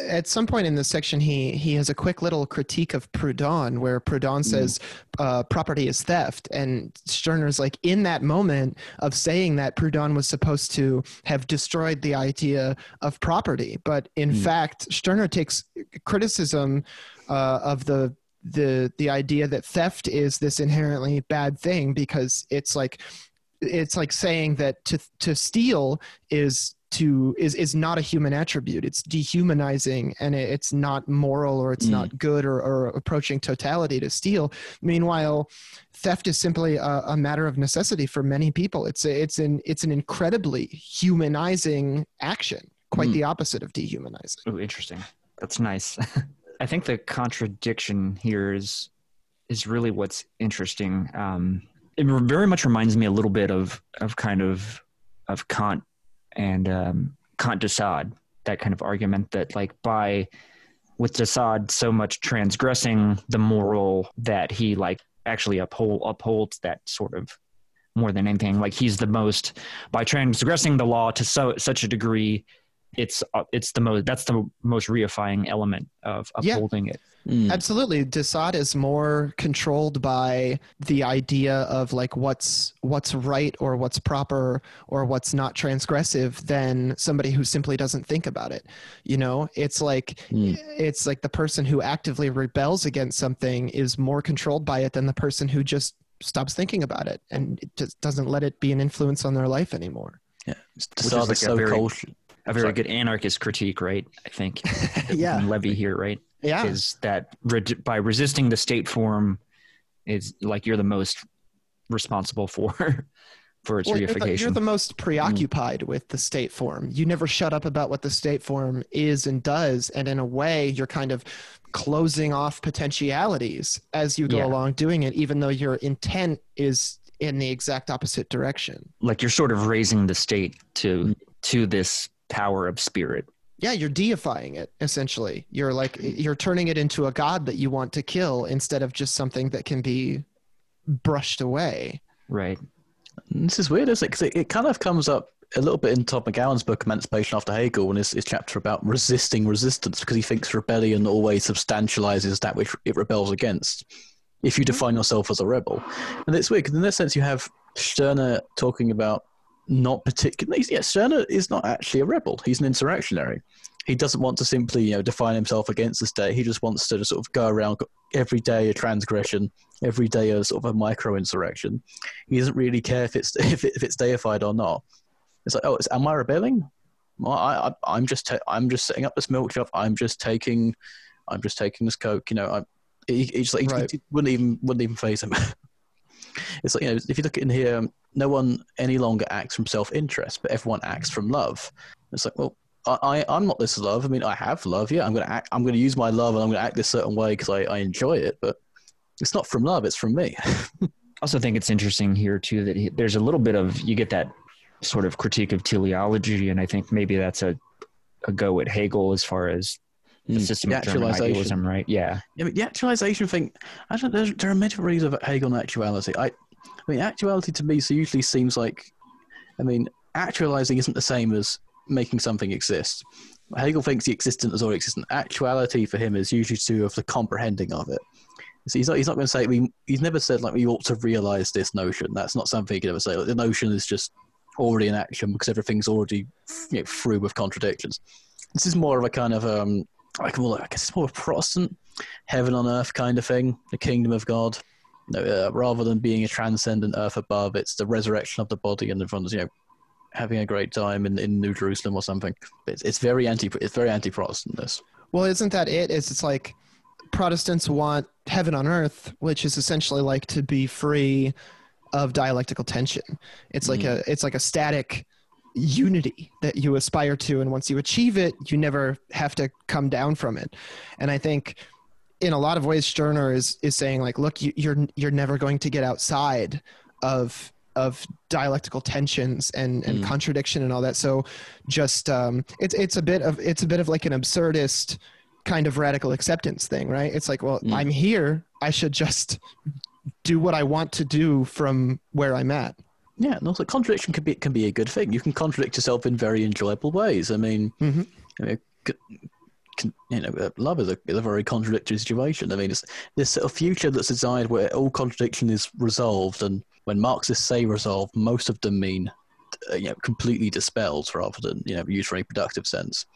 at some point in this section, he he has a quick little critique of Proudhon, where Proudhon says uh, property is theft, and Stirner's like in that moment of saying that Proudhon was supposed to have destroyed the idea of property, but in Mm. fact, Stirner takes criticism uh, of the the the idea that theft is this inherently bad thing because it's like it's like saying that to to steal is to is is not a human attribute it's dehumanizing and it, it's not moral or it's Mm. not good or, or approaching totality to steal meanwhile theft is simply a, a matter of necessity for many people it's a, it's an it's an incredibly humanizing action quite Mm. the opposite of dehumanizing Oh, interesting. That's nice. *laughs* I think the contradiction here is is really what's interesting. Um, it very much reminds me a little bit of of kind of of Kant and um, Kant de that kind of argument that like by with de so much transgressing the moral that he like actually uphold upholds that sort of more than anything. Like he's the most by transgressing the law to so such a degree it's uh, it's the most that's the most reifying element of Yeah. upholding it. Mm. Absolutely. de Sade is more controlled by the idea of like what's what's right or what's proper or what's not transgressive than somebody who simply doesn't think about it. You know, it's like Mm. it's like the person who actively rebels against something is more controlled by it than the person who just stops thinking about it and it just doesn't let it be an influence on their life anymore. Yeah, is like is so very- cold. A very Sorry. good anarchist critique, right? I think. *laughs* Yeah. Levy here, right? Yeah. Is that re- by resisting the state form is like you're the most responsible for *laughs* for its Well, you're, the, reification. you're the most preoccupied with the state form. You never shut up about what the state form is and does, and in a way, you're kind of closing off potentialities as you go Yeah. along doing it, even though your intent is in the exact opposite direction. like you're sort of raising the state to Mm. to this power of spirit. Yeah, you're deifying it essentially. You're like you're turning it into a god that you want to kill instead of just something that can be brushed away. Right. This is weird, isn't it? Because it, it kind of comes up a little bit in Todd McGowan's book Emancipation After Hegel, and his, his chapter about resisting resistance, because he thinks rebellion always substantializes that which it rebels against. If you mm-hmm. define yourself as a rebel, and it's weird because in this sense you have Stirner talking about not particularly. Yeah, Stirner is not actually a rebel; he's an insurrectionary. He doesn't want to simply, you know, define himself against the state. He just wants to sort of go around every day a transgression, every day a sort of a micro insurrection. He doesn't really care if it's *laughs* if, it, if it's deified or not. It's like, oh, it's, am I rebelling? Well, I, I I'm just ta- I'm just setting up this milk shop. I'm just taking I'm just taking this coke. You know, I he, he just he- Right. he wouldn't even wouldn't even phase him. *laughs* it's like you know, if you look in here, no one any longer acts from self interest, but everyone acts from love. It's like, well, I, I I'm not this love. I mean, I have love. Yeah, I'm gonna act. I'm gonna use my love, and I'm gonna act this certain way because I, I enjoy it. But it's not from love. It's from me. *laughs* I also think it's interesting here too that he, there's a little bit of you get that sort of critique of teleology, and I think maybe that's a a go at Hegel as far as the Mm, system the of German actualization. idealism, right? Yeah, Yeah, the actualization thing, I don't. There's, there are many reasons about Hegel and actuality. I, I mean, actuality to me so usually seems like, I mean, actualizing isn't the same as making something exist. Hegel thinks the existent is already existent. Actuality for him is usually to do with the comprehending of it. So he's not. He's not going to say we. He's never said like we ought to realize this notion. That's not something he could ever say. Like, the notion is just already in action because everything's already you know, through with contradictions. This is more of a kind of um, like more I guess it's more of a Protestant heaven on earth kind of thing, the kingdom of God. Know, uh, rather than being a transcendent earth above, it's the resurrection of the body and everyone's you know having a great time in, in New Jerusalem or something. It's, it's very anti it's very anti Protestant. This. Well, isn't that it? it? Is it's like Protestants want heaven on earth, which is essentially like to be free of dialectical tension. It's like a it's like a static unity that you aspire to and once you achieve it, you never have to come down from it. And I think in a lot of ways Stirner is is saying like look you, you're you're never going to get outside of of dialectical tensions and, and Mm. contradiction and all that. So just um, it's it's a bit of it's a bit of like an absurdist kind of radical acceptance thing, right? It's like, well, Mm. I'm here. I should just do what I want to do from where I'm at. Yeah, and also contradiction can be can be a good thing. You can contradict yourself in very enjoyable ways. I mean, Mhm. I mean, can, you know, uh, love is a, is a very contradictory situation. I mean, it's this sort of future that's designed where all contradiction is resolved, and when Marxists say resolved, most of them mean uh, you know completely dispelled rather than you know used for any productive sense.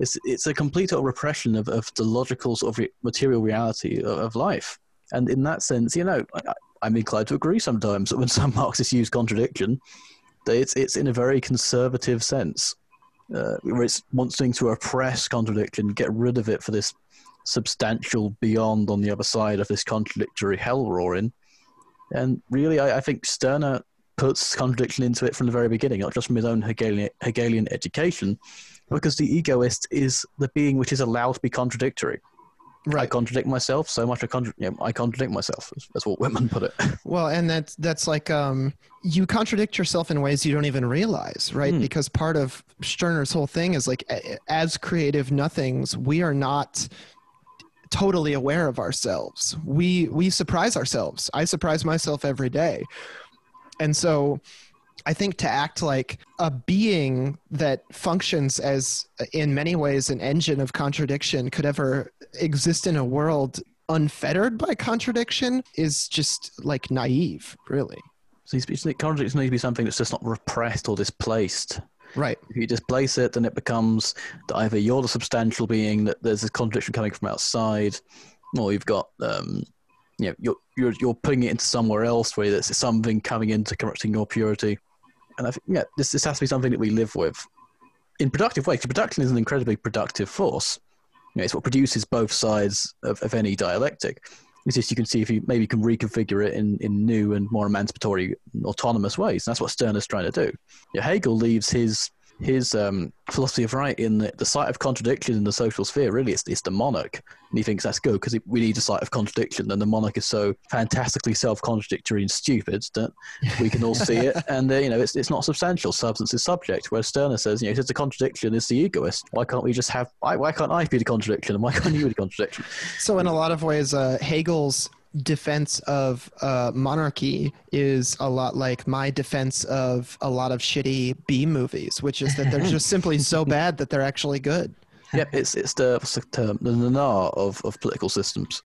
It's it's a complete repression of, of the logical sort of re- material reality of, of life, and in that sense, you know, I, I- I'm inclined to agree sometimes that when some *laughs* Marxists use contradiction, it's it's in a very conservative sense, uh, where it's wanting to oppress contradiction, get rid of it for this substantial beyond on the other side of this contradictory hell roaring. And really, I, I think Stirner puts contradiction into it from the very beginning, not just from his own Hegelian, Hegelian education, because the egoist is the being which is allowed to be contradictory. I contradict myself so much. I, contra- you know, I contradict myself. That's- what Whitman put it. *laughs* Well, and that's that's like um, you contradict yourself in ways you don't even realize, right? Hmm. Because part of Stirner's whole thing is like, as creative nothings, we are not totally aware of ourselves. We we surprise ourselves. I surprise myself every day, and so I think to act like a being that functions as, in many ways, an engine of contradiction could ever exist in a world unfettered by contradiction is just like naive, really. So contradiction needs to be something that's just not repressed or displaced. Right. If you displace it, then it becomes that either you're the substantial being, that there's this contradiction coming from outside, or you've got, um, you know, you're, you're, you're putting it into somewhere else where there's something coming into corrupting your purity. And I think, yeah, this, this has to be something that we live with in productive ways. Production is an incredibly productive force. You know, it's what produces both sides of, of any dialectic. It's just you can see if you maybe can reconfigure it in, in new and more emancipatory, autonomous ways. And that's what Stirner's trying to do. Yeah, Hegel leaves his his um, philosophy of right in the, the site of contradiction in the social sphere. Really, it's, it's the monarch, and he thinks that's good because we need a site of contradiction. And the monarch is so fantastically self-contradictory and stupid that we can all see it. *laughs* And uh, you know, it's it's not substantial. Substance is subject. Whereas Stirner says, you know, if it's a contradiction, it's the egoist. Why can't we just have? Why, why can't I be the contradiction, and why can't you be the contradiction? So, in a lot of ways, uh, Hegel's defense of uh, monarchy is a lot like my defense of a lot of shitty B movies, which is that they're just simply so *laughs* bad that they're actually good. yep, it's it's the what's the term? The nanar of of political systems.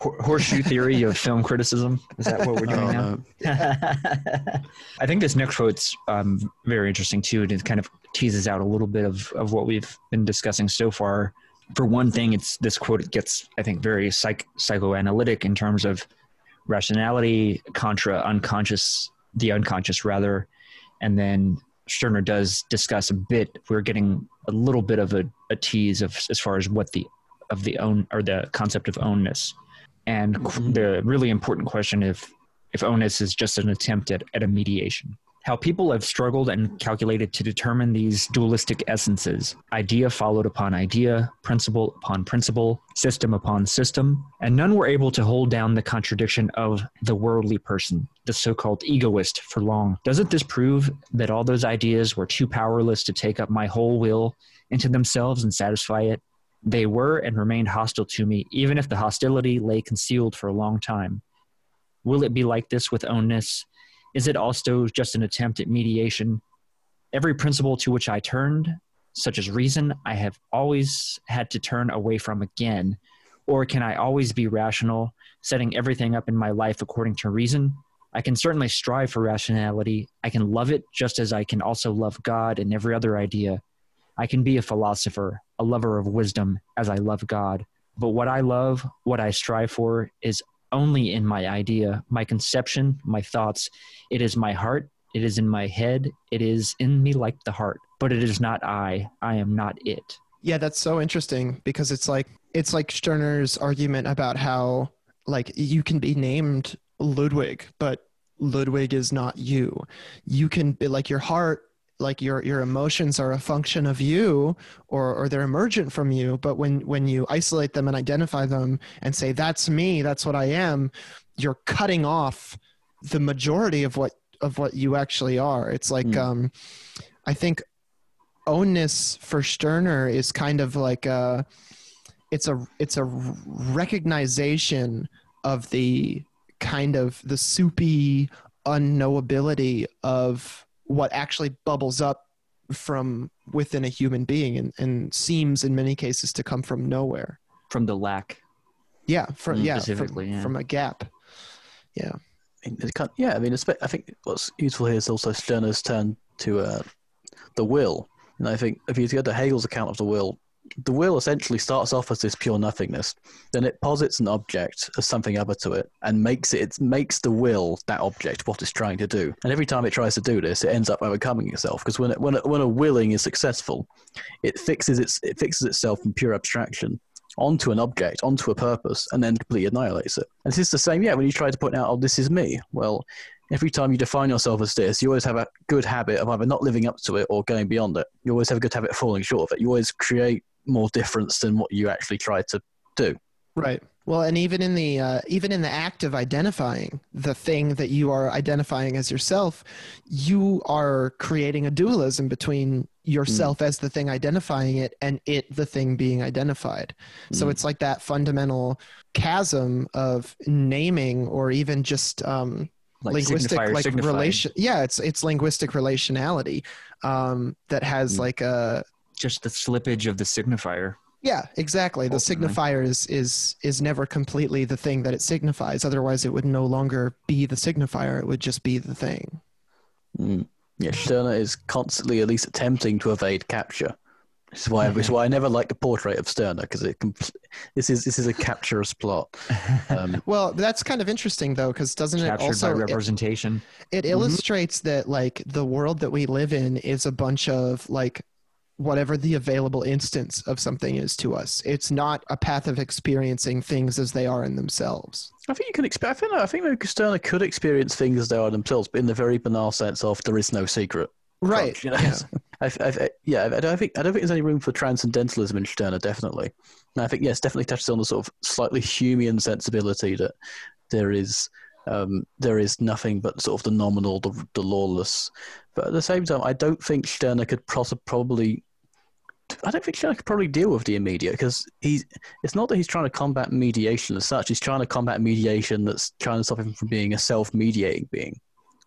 Horseshoe theory of film criticism. Is that what we're doing Oh, now? no. *laughs* I think this next quote's um, very interesting too, and it kind of teases out a little bit of, of what we've been discussing so far. For one thing, it's this quote gets, I think, very psych, psychoanalytic in terms of rationality contra unconscious, the unconscious rather, and then Stirner does discuss a bit. We're getting a little bit of a, a tease of as far as what the of the own or the concept of ownness, and Mhm. the really important question if if ownness is just an attempt at, at a mediation. How people have struggled and calculated to determine these dualistic essences idea followed upon idea, principle upon principle, system upon system, and none were able to hold down the contradiction of the worldly person, the so called egoist, for long. Doesn't this prove that all those ideas were too powerless to take up my whole will into themselves and satisfy it? They were and remained hostile to me, even if the hostility lay concealed for a long time. Will it be like this with ownness? Is it also just an attempt at mediation? Every principle to which I turned, such as reason, I have always had to turn away from again. Or can I always be rational, setting everything up in my life according to reason? I can certainly strive for rationality. I can love it just as I can also love God and every other idea. I can be a philosopher, a lover of wisdom, as I love God. But what I love, what I strive for, is only in my idea, my conception, my thoughts. It is my heart, It is in my head. It is in me like the heart. But it is not I. I am not it. Yeah, that's so interesting because it's like it's like Stirner's argument about how like you can be named Ludwig, but Ludwig is not you. You can be like your heart, like your your emotions are a function of you or or they're emergent from you, but when when you isolate them and identify them and say that's me, that's what I am, you're cutting off the majority of what of what you actually are. It's like Mm. um I think ownness for Stirner is kind of like a it's a it's a recognition of the kind of the soupy unknowability of what actually bubbles up from within a human being and, and seems in many cases to come from nowhere From the lack. yeah from Mm, yeah from, yeah. from a gap I mean, it can't, yeah, I mean, I think what's useful here is also Stirner's turn to uh, the will. And I think if you go to Hegel's account of the will, the will essentially starts off as this pure nothingness. Then it posits an object as something other to it and makes it, it makes the will that object what it's trying to do. And every time it tries to do this, it ends up overcoming itself. Because when it, when, it, when a willing is successful, it fixes its it fixes itself from pure abstraction onto an object, onto a purpose, and then completely annihilates it. And this is the same, yeah, when you try to point out, oh, this is me. Well, every time you define yourself as this, you always have a good habit of either not living up to it or going beyond it. You always have a good habit of falling short of it. You always create more difference than what you actually try to do. Right. Well, and even in the uh, even in the act of identifying the thing that you are identifying as yourself, you are creating a dualism between yourself as the thing identifying it and it the thing being identified. So Mm. it's like that fundamental chasm of naming or even just um, Like linguistic like signifying. relation. Yeah, it's it's linguistic relationality um, that has Mm. like a Just the slippage of the signifier. yeah, exactly. The Ultimately. signifier is is is never completely the thing that it signifies. Otherwise, it would no longer be the signifier. It would just be the thing. Mm. Yeah, Stirner is constantly at least attempting to evade capture. This is why, this is why I never liked the portrait of Stirner because it compl- this is this is a capturous plot. Um, *laughs* Well, that's kind of interesting though, because doesn't it also by it, representation. it Mm-hmm. illustrates that like the world that we live in is a bunch of like whatever the available instance of something is to us. It's not a path of experiencing things as they are in themselves. I think you can expect. I think I think maybe Stirner could experience things as they are in themselves, but in the very banal sense of there is no secret. Right. crunch, you know? yeah. *laughs* I, I, yeah, I don't think I don't think there's any room for transcendentalism in Stirner. Definitely, and I think yes, definitely touches on the sort of slightly Humean sensibility that there is um, there is nothing but sort of the nominal, the, the lawless. But at the same time, I don't think Stirner could poss- probably. I don't think Stirner could probably deal with the immediate because he's. It's not that he's trying to combat mediation as such. He's trying to combat mediation that's trying to stop him from being a self-mediating being,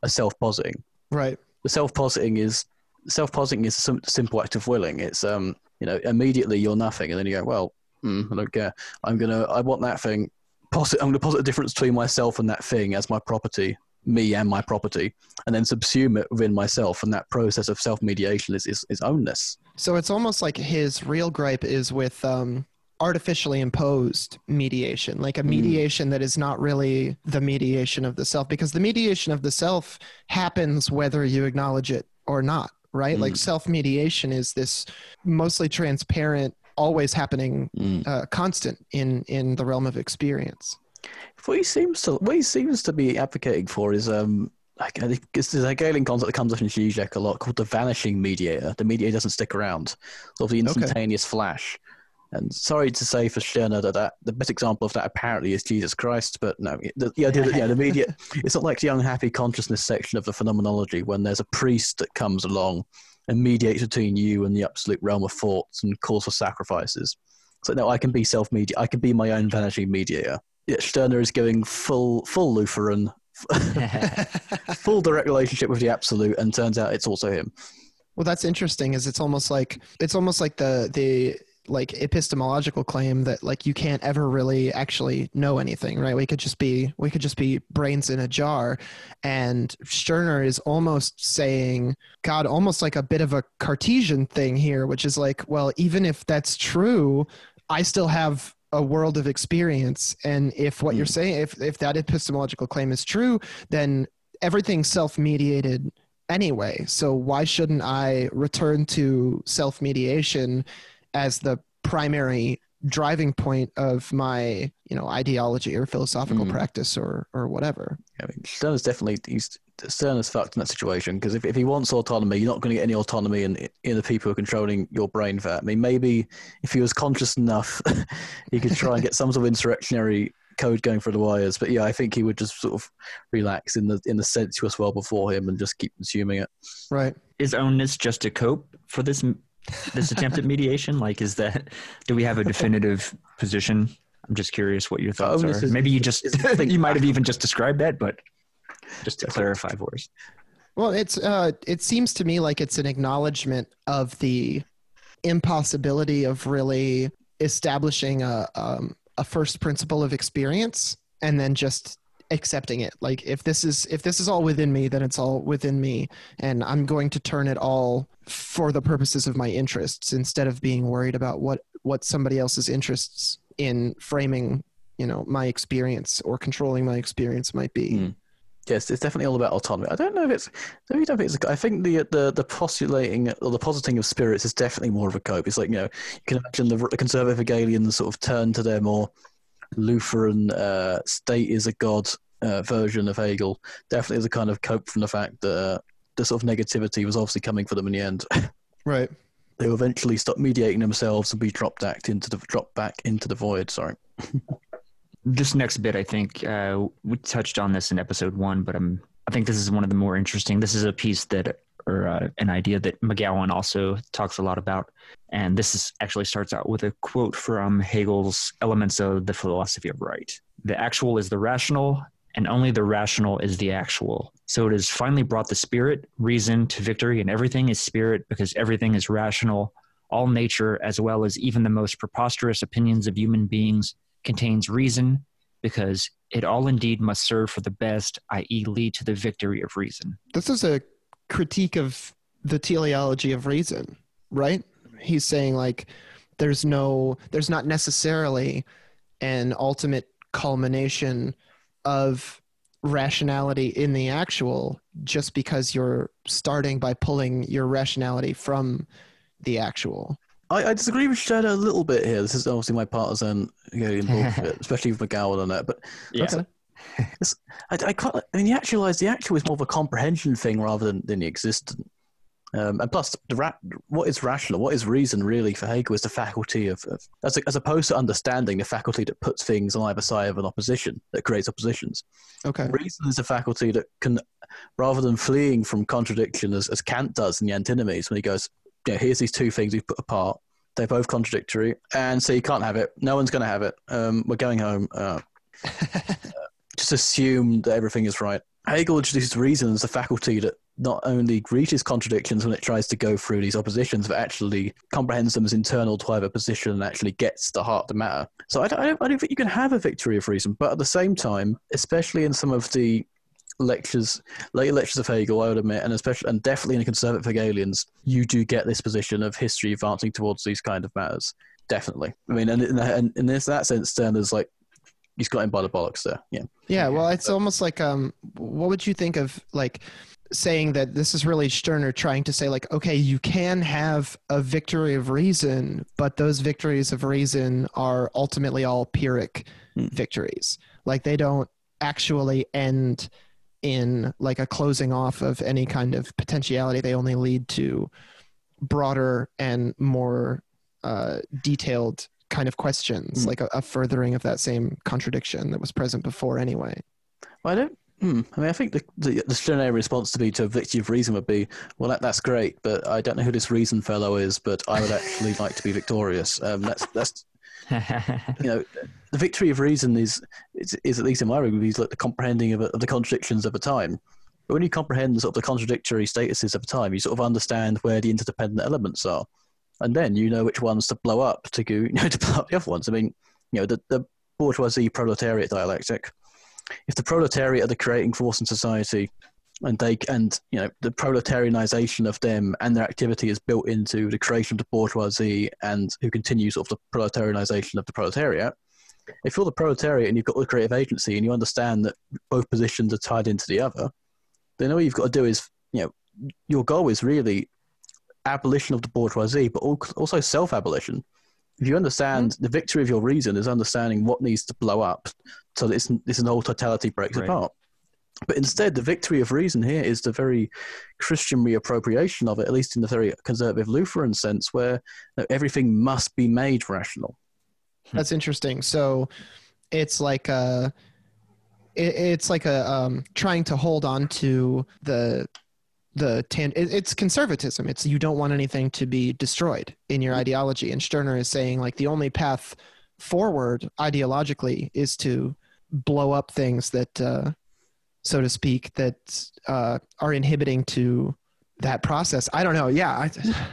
a self-positing Right. the self-positing is self-positing is a sim- simple act of willing. It's um you know immediately you're nothing, and then you go well mm, I don't care. I'm gonna I want that thing. Posit, I'm gonna posit a difference between myself and that thing as my property, me and my property, and then subsume it within myself. And that process of self-mediation is is, is ownness. So it's almost like his real gripe is with um, artificially imposed mediation, like a mediation that is not really the mediation of the self, because the mediation of the self happens whether you acknowledge it or not, right? Like Mm. self mediation is this mostly transparent, always happening, Mm. uh, constant in in the realm of experience. What he seems to what he seems to be advocating for is um like I there's a Hegelian concept that comes up in Zizek a lot called the vanishing mediator. The mediator doesn't stick around, sort of the Okay. instantaneous flash. And sorry to say for Stirner that, that the best example of that apparently is Jesus Christ, but no, the, the idea that yeah, the media *laughs* it's not like the unhappy consciousness section of the phenomenology when there's a priest that comes along and mediates between you and the absolute realm of thoughts and calls for sacrifices. So no, I can be self media. I can be my own vanishing mediator. Yeah, Stirner is going full full Lutheran, *laughs* full direct relationship with the absolute, and turns out it's also him. Well, that's interesting. Is it's almost like it's almost like the the like epistemological claim that like you can't ever really actually know anything, right? We could just be we could just be brains in a jar, and Stirner is almost saying, God, almost like a bit of a Cartesian thing here, which is like, well, even if that's true, I still have a world of experience, and if what you're hmm. saying, if if that epistemological claim is true, then everything's self-mediated anyway. So why shouldn't I return to self mediation as the primary driving point of my you know ideology or philosophical Mm. practice or or whatever I mean, Stirner is definitely he's Stirner is fucked in that situation because if, if he wants autonomy, you're not going to get any autonomy in in the people who are controlling your brain That I mean, maybe if he was conscious enough, *laughs* he could try and get some sort of insurrectionary code going for the wires. But yeah, I think he would just sort of relax in the in the sensuous world before him and just keep consuming it. right Is ownness just a cope for this this attempt at mediation? Like, is that do we have a definitive position? I'm just curious what your thoughts Ownness are. is- Maybe you just *laughs* you might have even just *laughs* described that, but just to clarify for us. Well, it's uh, it seems to me like it's an acknowledgement of the impossibility of really establishing a um, a first principle of experience and then just accepting it. Like if this is if this is all within me, then it's all within me, and I'm going to turn it all for the purposes of my interests instead of being worried about what what somebody else's interests in framing you know my experience or controlling my experience might be. Hmm. Yes, it's definitely all about autonomy. I don't know if it's. I don't think it's. A, I think the the the postulating or the positing of spirits is definitely more of a cope. It's like you know you can imagine the, the conservative Hegelians sort of turn to their more Lutheran uh, state is a god uh, version of Hegel. Definitely as a kind of cope from the fact that uh, the sort of negativity was obviously coming for them in the end. *laughs* Right. they will eventually stop mediating themselves and be dropped back into the drop back into the void. Sorry. *laughs* This next bit, I think uh, we touched on this in episode one, but I'm, I think this is one of the more interesting. This is a piece that, or uh, an idea that McGowan also talks a lot about. And this is actually starts out with a quote from Hegel's Elements of the Philosophy of Right. The actual is the rational, and only the rational is the actual. So it has finally brought the spirit, reason to victory, and everything is spirit because everything is rational. All nature, as well as even the most preposterous opinions of human beings, contains reason because it all indeed must serve for the best, i.e., lead to the victory of reason. this is a critique of the teleology of reason, right? He's saying like there's no there's not necessarily an ultimate culmination of rationality in the actual just because you're starting by pulling your rationality from the actual. I, I disagree with Shadow a little bit here. This is obviously my partisan Hegelian bullshit, *laughs* especially with McGowan on that. But Yeah. it's, I, I can't. I mean, the actualize the actual is more of a comprehension thing rather than, than the existent. Um, and plus, the ra- what is rational, what is reason really for Hegel is the faculty of, of as, as opposed to understanding, the faculty that puts things on either side of an opposition, that creates oppositions. Okay. Reason is a faculty that can, rather than fleeing from contradiction as, as Kant does in the Antinomies, when he goes, you know, here's these two things we've put apart. They're both contradictory, and so you can't have it. No one's going to have it. Um, we're going home. *laughs* Uh, just assume that everything is right. Hegel introduces reason as a faculty that not only reaches contradictions when it tries to go through these oppositions, but actually comprehends them as internal to either position and actually gets the heart of the matter. So I don't, I don't, I don't think you can have a victory of reason, but at the same time, especially in some of the lectures, later lectures of Hegel, I would admit, and especially and definitely in the conservative Hegelians, you do get this position of history advancing towards these kind of matters. Definitely. I mean, and in, that- and in this that sense, Stirner's like he's got him by the bollocks there. Yeah. Yeah, well, it's almost like um, what would you think of like saying that this is really Stirner trying to say like, okay, you can have a victory of reason, but those victories of reason are ultimately all pyrrhic Hmm. victories. Like they don't actually end in like a closing off of any kind of potentiality. They only lead to broader and more uh, detailed kind of questions, Hmm. like a, a furthering of that same contradiction that was present before anyway. Well, I don't. Hmm. I mean, I think the the, the response to be to a victory of reason would be, well, that, that's great, but I don't know who this reason fellow is, but I would actually *laughs* like to be victorious. Um, that's that's *laughs* you know, the victory of reason is is, is at least in my review, is like the comprehending of, of the contradictions of a time. But when you comprehend sort of the contradictory statuses of a time, you sort of understand where the interdependent elements are, and then you know which ones to blow up to go, *laughs* you know, to blow up the other ones. I mean, you know, the, the bourgeoisie proletariat dialectic. If the proletariat are the creating force in society, and they and you know the proletarianization of them and their activity is built into the creation of the bourgeoisie and who continues sort of the proletarianization of the proletariat. If you're the proletariat and you've got the creative agency and you understand that both positions are tied into the other, then all you've got to do is you know your goal is really abolition of the bourgeoisie, but also self-abolition. If you understand the victory of your reason is understanding what needs to blow up so that this, this whole totality breaks Right. apart. But instead, the victory of reason here is the very Christian reappropriation of it, at least in the very conservative Lutheran sense, where you know, everything must be made rational. That's interesting. So it's like a it, it's like a um, trying to hold on to the the tan- it, it's conservatism. It's you don't want anything to be destroyed in your ideology. And Stirner is saying like the only path forward ideologically is to blow up things that, uh, so to speak, that uh, are inhibiting to that process. I don't know. Yeah, I,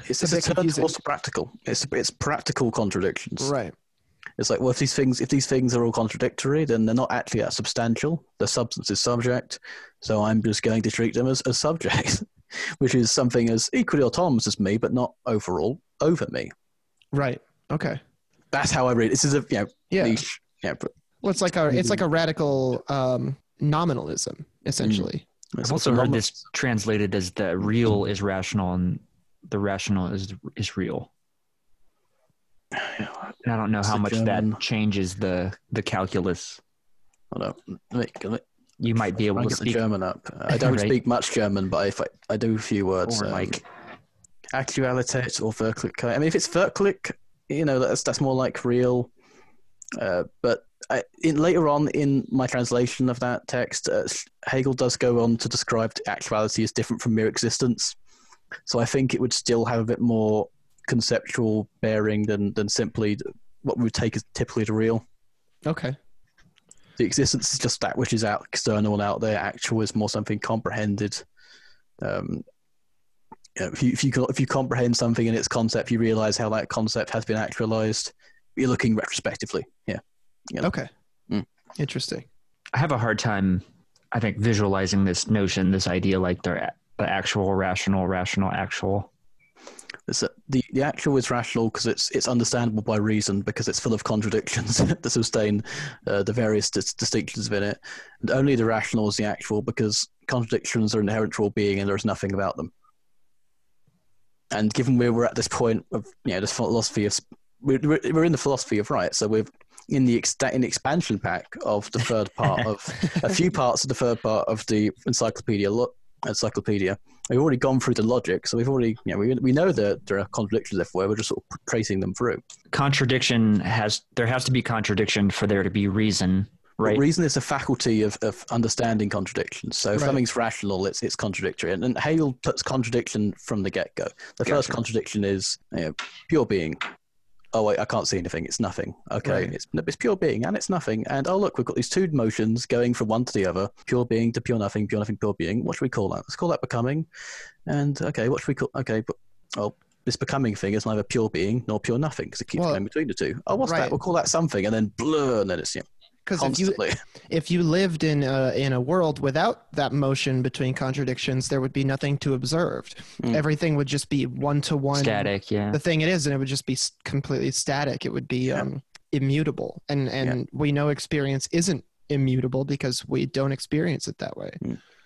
It's, a it's a bit confusing. practical. It's it's practical contradictions. right. It's like, well, if these things if these things are all contradictory, then they're not actually that substantial. The substance is subject, so I'm just going to treat them as, as subject, *laughs* which is something as equally autonomous as me, but not overall over me. Right. Okay. That's how I read. It. This is a you know Yeah. niche. Yeah, but Well, it's like a it's like a radical um, nominalism, essentially. it's I've also also heard this translated as the real is rational and the rational is is real. And I don't know It's how much German- that changes the the calculus. Hold on. Let me, let me You might be try able to the speak German up. I don't Right. speak much German, but if I, I do a few words. or um, like Actualität or Wirklichkeit. I mean, if it's Wirklich, you know, that's that's more like real. Uh, but I, in, later on in my translation of that text, uh, Hegel does go on to describe actuality as different from mere existence. So I think it would still have a bit more conceptual bearing than than simply what we would take as typically the real. Okay. The existence is just that which is out external and out there. Actual is more something comprehended. Um, you know, if you if you if you comprehend something in its concept, you realize how that concept has been actualized. You're looking retrospectively. Yeah. Yeah. Okay. Mm. Interesting. I have a hard time, I think, visualizing this notion, this idea, like the the actual, rational, rational, actual. It's a- the the actual is rational because it's it's understandable by reason because it's full of contradictions *laughs* that sustain uh, the various dis- distinctions within it, and only the rational is the actual because contradictions are inherent to all being and there is nothing about them. And given where we're at this point of you know this philosophy of we're, we're in the philosophy of right, so we're in the ex- in the expansion pack of the third part of a few *laughs* parts of the third part of the encyclopedia lo- encyclopedia. We've already gone through the logic, so we've already, you know, we, we know that there are contradictions everywhere. We're just sort of tracing them through. Contradiction has there has to be contradiction for there to be reason, But right? reason is a faculty of, of understanding contradictions. So if Right. something's rational, it's it's contradictory. And, and Hegel puts contradiction from the get go. The first contradiction is you know, pure being. Oh wait, I can't see anything. It's nothing. Okay, Right. it's it's pure being and it's nothing. And oh look, we've got these two motions going from one to the other: pure being to pure nothing, pure nothing, pure being. What should we call that? Let's call that becoming. And okay, what should we call? Okay, but oh, this becoming thing is neither pure being nor pure nothing because it keeps Well, going between the two. Oh, what's right. that? We'll call that something, and then blur, and then it's know, Because if you *laughs* if you lived in a, in a world without that motion between contradictions, there would be nothing to observe. Mm. Everything would just be one to one. Static, yeah. The thing it is, and it would just be completely static. It would be Yeah. um, immutable, and and we know experience isn't immutable because we don't experience it that way.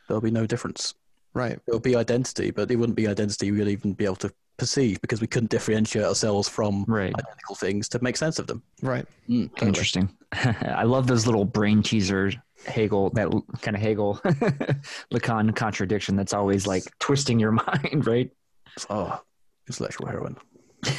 There'll be no difference. Right. It'll be identity, but it wouldn't be identity we'd even be able to perceive because we couldn't differentiate ourselves from Right. identical things to make sense of them. Right. Mm, totally. Interesting. *laughs* I love those little brain teasers. Hegel, that kind of Hegel *laughs* Lacan contradiction that's always like twisting your *laughs* mind, right? Oh, intellectual heroin.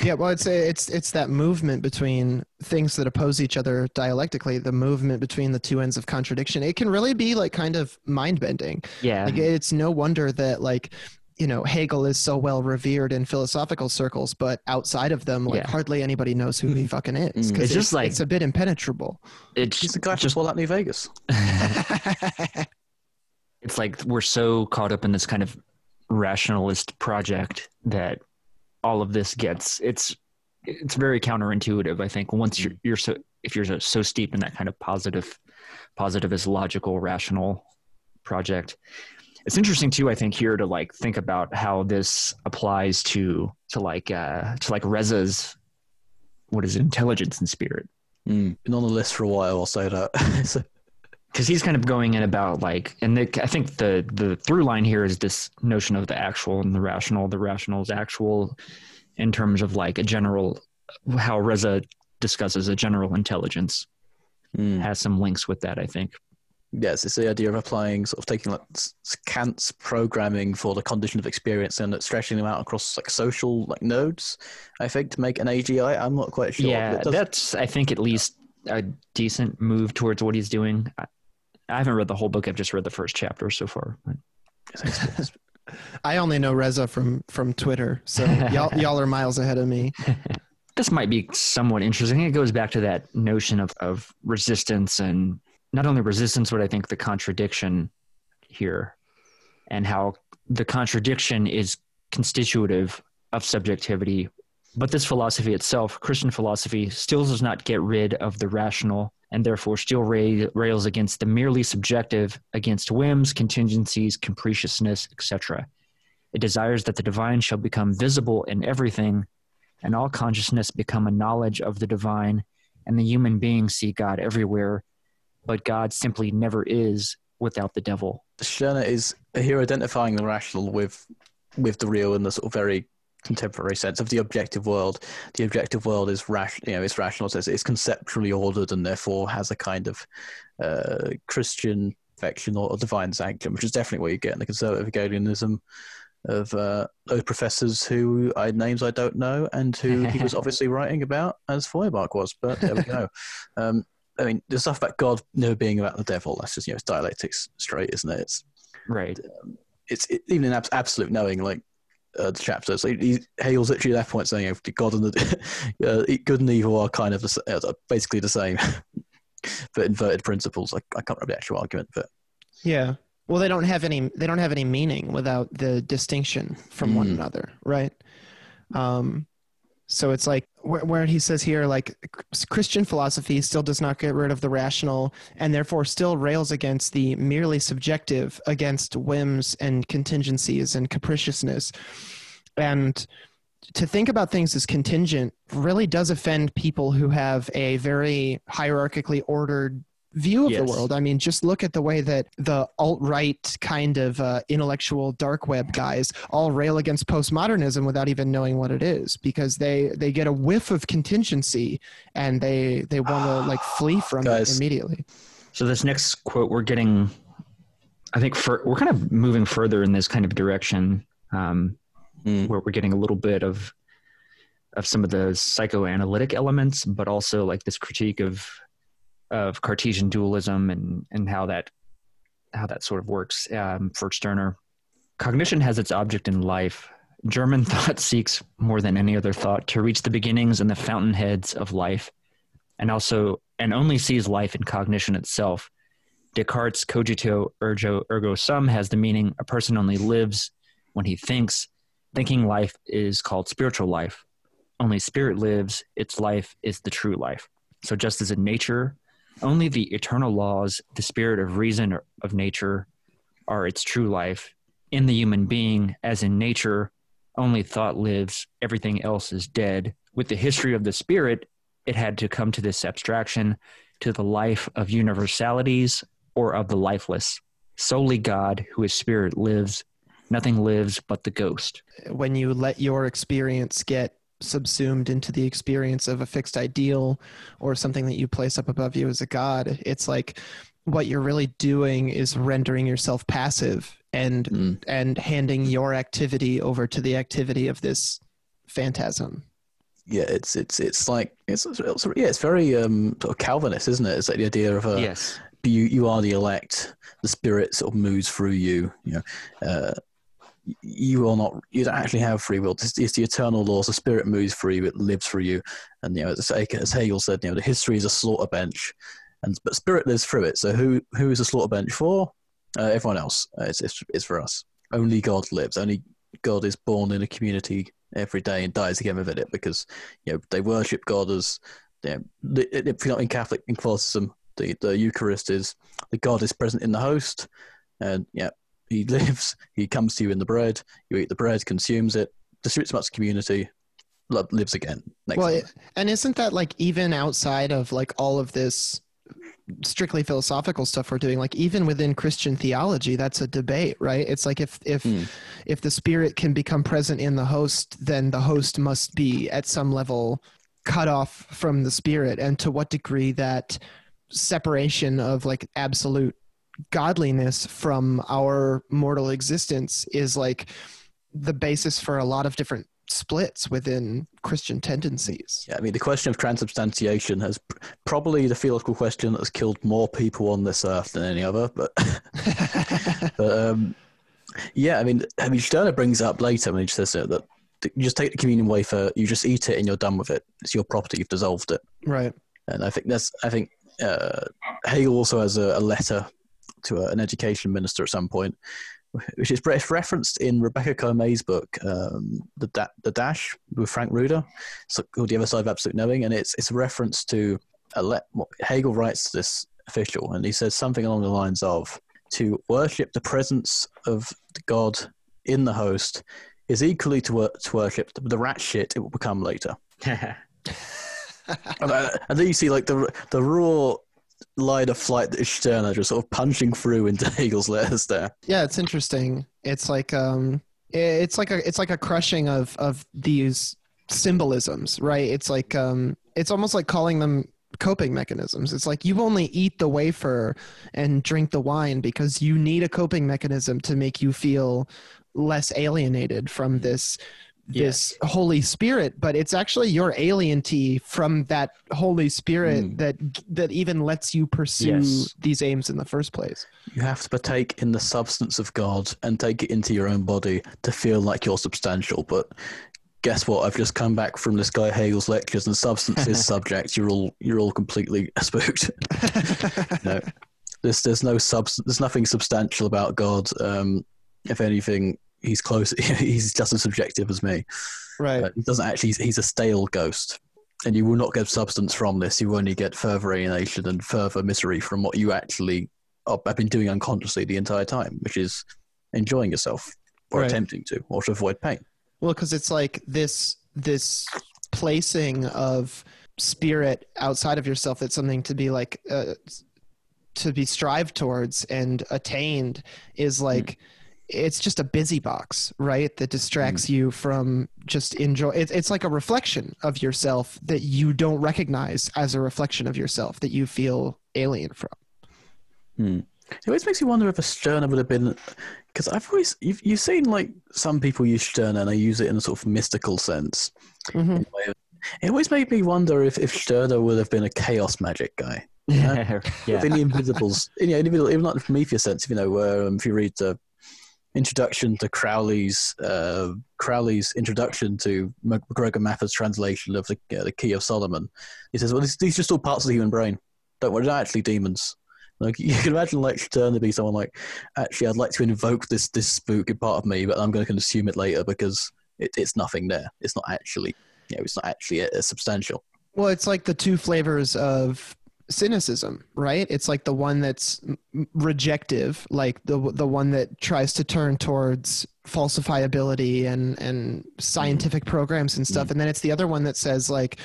yeah well it's it's it's that movement between things that oppose each other dialectically the movement between the two ends of contradiction it can really be like kind of mind bending Yeah. like it's no wonder that like you know hegel is so well revered in philosophical circles but outside of them like Yeah. hardly anybody knows who he fucking is Mm. 'cause It's just like- it's a bit impenetrable it's He's the guy just from Fallout New Vegas. *laughs* *laughs* it's like we're so caught up in this kind of rationalist project that all of this gets it's it's very counterintuitive i think once you're you're so if you're so, so steeped in that kind of positive positivist logical rational project it's interesting too i think here to like think about how this applies to to like uh to like reza's what is it, intelligence and spirit Mm. Been on the list for a while, I'll say that. *laughs* Because he's kind of going in about like, and the, I think the the through line here is this notion of the actual and the rational. The rational is actual in terms of like a general how Reza discusses a general intelligence Mm. has some links with that. I think. Yes, it's the idea of applying sort of taking like s- Kant's programming for the condition of experience and stretching them out across like social like nodes. I think to make an AGI. I'm not quite sure. yeah, does- that's I think at least a decent move towards what he's doing. I, I haven't read the whole book. I've just read the first chapter so far. *laughs* I only know Reza from from Twitter, so *laughs* y'all y'all are miles ahead of me. *laughs* this might be somewhat interesting. It goes back to that notion of, of resistance and not only resistance, but I think the contradiction here and how the contradiction is constitutive of subjectivity. But this philosophy itself, Christian philosophy, still does not get rid of the rational and therefore still rails against the merely subjective, against whims, contingencies, capriciousness, etc. It desires that the divine shall become visible in everything and all consciousness become a knowledge of the divine, and the human being see God everywhere, but God simply never is without the devil. Stirner is here identifying the rational with with the real in the sort of very contemporary sense of the objective world. The objective world is rational, you know, it's rational, so it's, conceptually ordered and therefore has a kind of uh, Christian affection or, or divine sanctum, which is definitely what you get in the conservative Hegelianism of uh, those professors who I names I don't know and who he was *laughs* obviously writing about as Feuerbach was. But there we go. *laughs* Um, I mean, the stuff about God never being about the devil, that's just, you know, it's dialectics straight, isn't it? It's, Right. it's it, even in abs- absolute knowing, like uh, the chapter. So he, Hegel's literally at that point saying, you know, God and the uh, *laughs* good and evil are kind of the, uh, basically the same, *laughs* but inverted principles. I, I can't remember the actual argument, but Yeah. Well, they don't have any. They don't have any meaning without the distinction from one Mm. another, right? Um, so it's like where, he says here, like Christian philosophy still does not get rid of the rational, and therefore still rails against the merely subjective, against whims and contingencies and capriciousness, and to think about things as contingent really does offend people who have a very hierarchically ordered view of the world. I mean, just look at the way that the alt right kind of uh, intellectual dark web guys all rail against postmodernism without even knowing what it is, because they they get a whiff of contingency and they they want to like flee from it immediately. So this next quote, we're getting, I think, for, we're kind of moving further in this kind of direction, um, Mm. where we're getting a little bit of of some of the psychoanalytic elements, but also like this critique of of Cartesian dualism and and how that how that sort of works um, for Stirner. Cognition has its object in life. German *laughs* thought seeks more than any other thought to reach the beginnings and the fountainheads of life, and also and only sees life in cognition itself. Descartes' cogito ergo ergo sum has the meaning a person only lives when he thinks. Thinking life is called spiritual life. Only spirit lives, its life is the true life. So just as in nature, only the eternal laws, the spirit of reason of nature, are its true life. In the human being, as in nature, only thought lives, everything else is dead. With the history of the spirit, it had to come to this abstraction to the life of universalities or of the lifeless. Solely God, who is spirit, lives. Nothing lives but the ghost. when you let your experience get subsumed into the experience of a fixed ideal or something that you place up above you as a god it's like what you're really doing is rendering yourself passive and Mm. and handing your activity over to the activity of this phantasm yeah, it's it's it's like it's, it's yeah, it's very um sort of Calvinist, isn't it? It's like the idea of a yes. you you are the elect. The spirit sort of moves through you. You know, uh, you will not. You don't actually have free will. It's, it's the eternal laws. The spirit moves through you. It lives through you. And you know, as, as Hegel said, you know, the history is a slaughter bench, and but spirit lives through it. So who who is the slaughter bench for? Uh, everyone else. Uh, it's, it's it's for us. Only God lives. Only God is born in a community every day and dies again within it because you know they worship God as you know, if you're not in Catholic in Catholicism, the, the Eucharist is the God is present in the host, and yeah, he lives. He comes to you in the bread. You eat the bread, consumes it, distributes the community, lives again. Next well it, and isn't that like even outside of like all of this strictly philosophical stuff we're doing like even within christian theology that's a debate right it's like if if Hmm. if the spirit can become present in the host then the host must be at some level cut off from the spirit and to what degree that separation of like absolute godliness from our mortal existence is like the basis for a lot of different splits within christian tendencies Yeah, I mean, the question of transubstantiation has pr- probably the theological question that has killed more people on this earth than any other. But, *laughs* *laughs* but um, yeah, I mean, I mean, Stirner brings up later when he says it, that you just take the communion wafer, you just eat it, and you're done with it. It's your property. You've dissolved it. right And I think that's. I think uh, Hegel also has a, a letter to a, an education minister at some point, which is referenced in Rebecca Comay's book, um, the da- the Dash with Frank Ruda. It's called The Other Side of Absolute Knowing, and it's it's a reference to a le- what Hegel writes to this official, and he says something along the lines of to worship the presence of God in the host is equally to, wor- to worship the, the rat shit it will become later. *laughs* And, uh, and then you see like the the raw line of flight that is Stirner just sort of punching through into Hegel's *laughs* letters there. yeah it's interesting. It's like um it's like a it's like a crushing of of these symbolisms right? It's like um it's almost like calling them coping mechanisms. It's like you only eat the wafer and drink the wine because you need a coping mechanism to make you feel less alienated from this this holy spirit but it's actually your alienty from that holy spirit Mm. that that even lets you pursue Yes. these aims in the first place You have to partake in the substance of God and take it into your own body to feel like you're substantial. But guess what? I've just come back from this guy Hegel's lectures, and substance is *laughs* subject. You're all you're all completely *laughs* spooked. *laughs* no, there's there's no subs there's nothing substantial about God. Um, if anything, he's close. *laughs* he's just as subjective as me. right Uh, he doesn't actually. He's, he's a stale ghost, and you will not get substance from this. You only get further alienation and further misery from what you actually are, have been doing unconsciously the entire time, which is enjoying yourself or Right. attempting to, or to avoid pain. Well, because it's like this this placing of spirit outside of yourself that's something to be like uh, to be strived towards and attained is like it's just a busy box right that distracts you from just enjoy it, it's like a reflection of yourself that you don't recognize as a reflection of yourself that you feel alien from It always makes me wonder if a Stirner would have been, because I've always you've, you've seen like some people use Stirner and they use it in a sort of mystical sense. Mhm. It always made me wonder if if Stirner would have been a chaos magic guy. *laughs* yeah. in the Invisibles, in the Invisible, even like the Promethea sense, if you know, where um, if you read the introduction to Crowley's uh, Crowley's introduction to MacGregor Mathers' translation of the uh, the Key of Solomon, he says, "Well, these, these are just all parts of the human brain. Don't worry, they're not actually demons." Like *laughs* you can imagine, like Stirner to be someone like, actually, I'd like to invoke this this spooky part of me, but I'm going to consume it later because it, it's nothing there. It's not actually, you know, it's not actually a substantial. Well, it's like the two flavors of cynicism, right? It's like the one that's rejective, like the the one that tries to turn towards falsifiability and and scientific programs and stuff, and then it's the other one that says like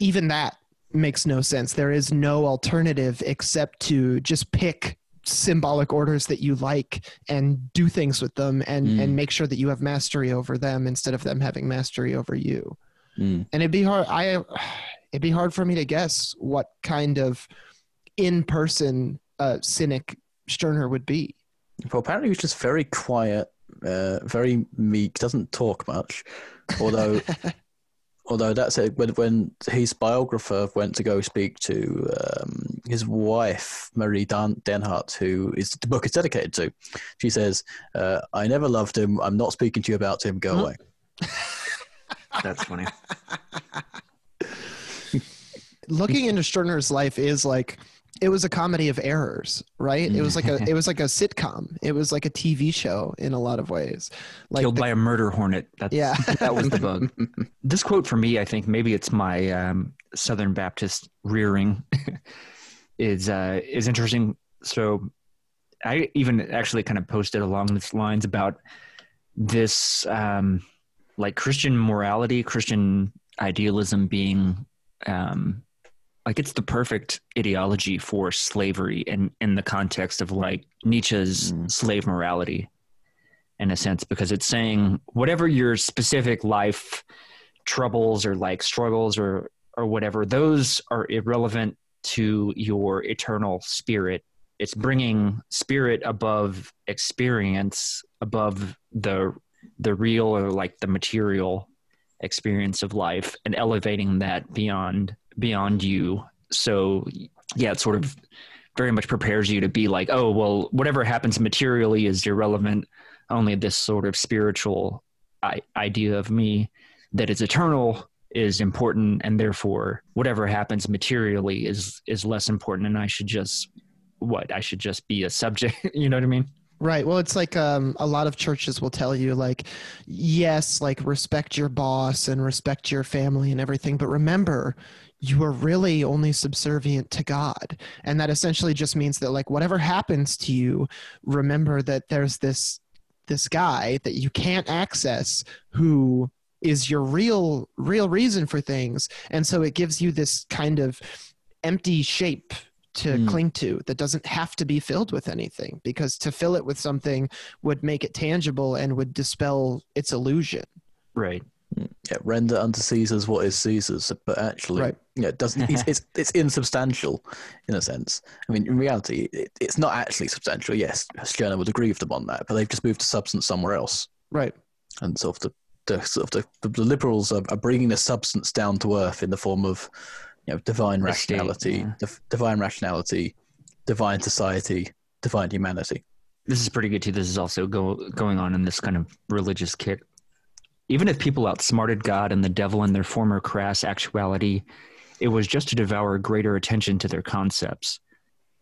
even that makes no sense. There is no alternative except to just pick symbolic orders that you like and do things with them and Mm. and make sure that you have mastery over them instead of them having mastery over you Mm. and it'd be hard i it'd be hard for me to guess what kind of in-person uh, cynic Stirner would be Well, apparently he's just very quiet, uh, very meek, doesn't talk much. Although, *laughs* although that's it. When when his biographer went to go speak to um, his wife Marie Dan- Dähnhardt, who is the book is dedicated to, she says, uh, "I never loved him. I'm not speaking to you about him. Go Huh? away." That's funny. *laughs* looking into Stirner's life is like it was a comedy of errors right it was like a it was like a sitcom it was like a tv show in a lot of ways like Killed the- by a murder hornet. That's, Yeah. *laughs* that was the bug. *laughs* This quote for me, I think maybe it's my um, Southern Baptist rearing, *laughs* is uh, is interesting. So, I even actually kind of posted along these lines about this, um, like Christian morality, Christian idealism being um, like it's the perfect ideology for slavery in in the context of like Nietzsche's Mm. slave morality in a sense because it's saying whatever your specific life troubles or like struggles or or whatever those are irrelevant to your eternal spirit it's bringing spirit above experience above the the real or like the material experience of life and elevating that beyond beyond you. So yeah it sort of very much prepares you to be like oh well whatever happens materially is irrelevant. Only this sort of spiritual I- idea of me that is eternal is important and therefore whatever happens materially is is less important and i should just what i should just be a subject *laughs* you know what i mean? Right. Well, it's like um, a lot of churches will tell you, like, yes, like respect your boss and respect your family and everything, but remember, you are really only subservient to God. And that essentially just means that, like, whatever happens to you, remember that there's this this guy that you can't access who is your real real reason for things and so it gives you this kind of empty shape to Mm. cling to that doesn't have to be filled with anything because to fill it with something would make it tangible and would dispel its illusion right Yeah, render unto Caesar's what is Caesar's, but actually, Right. yeah, it doesn't. It's, it's it's insubstantial in a sense. I mean, in reality, it, it's not actually substantial. Yes, Stirner would agree with them on that, but they've just moved to substance somewhere else, right and sort of the, the sort of the, the liberals are, are bringing the substance down to earth in the form of, you know, divine The rationality, yeah. div- divine rationality, divine society, divine humanity. this is pretty good too. This is also go, going on in this kind of religious kick. Even if people outsmarted God and the devil in their former crass actuality, it was just to devour greater attention to their concepts.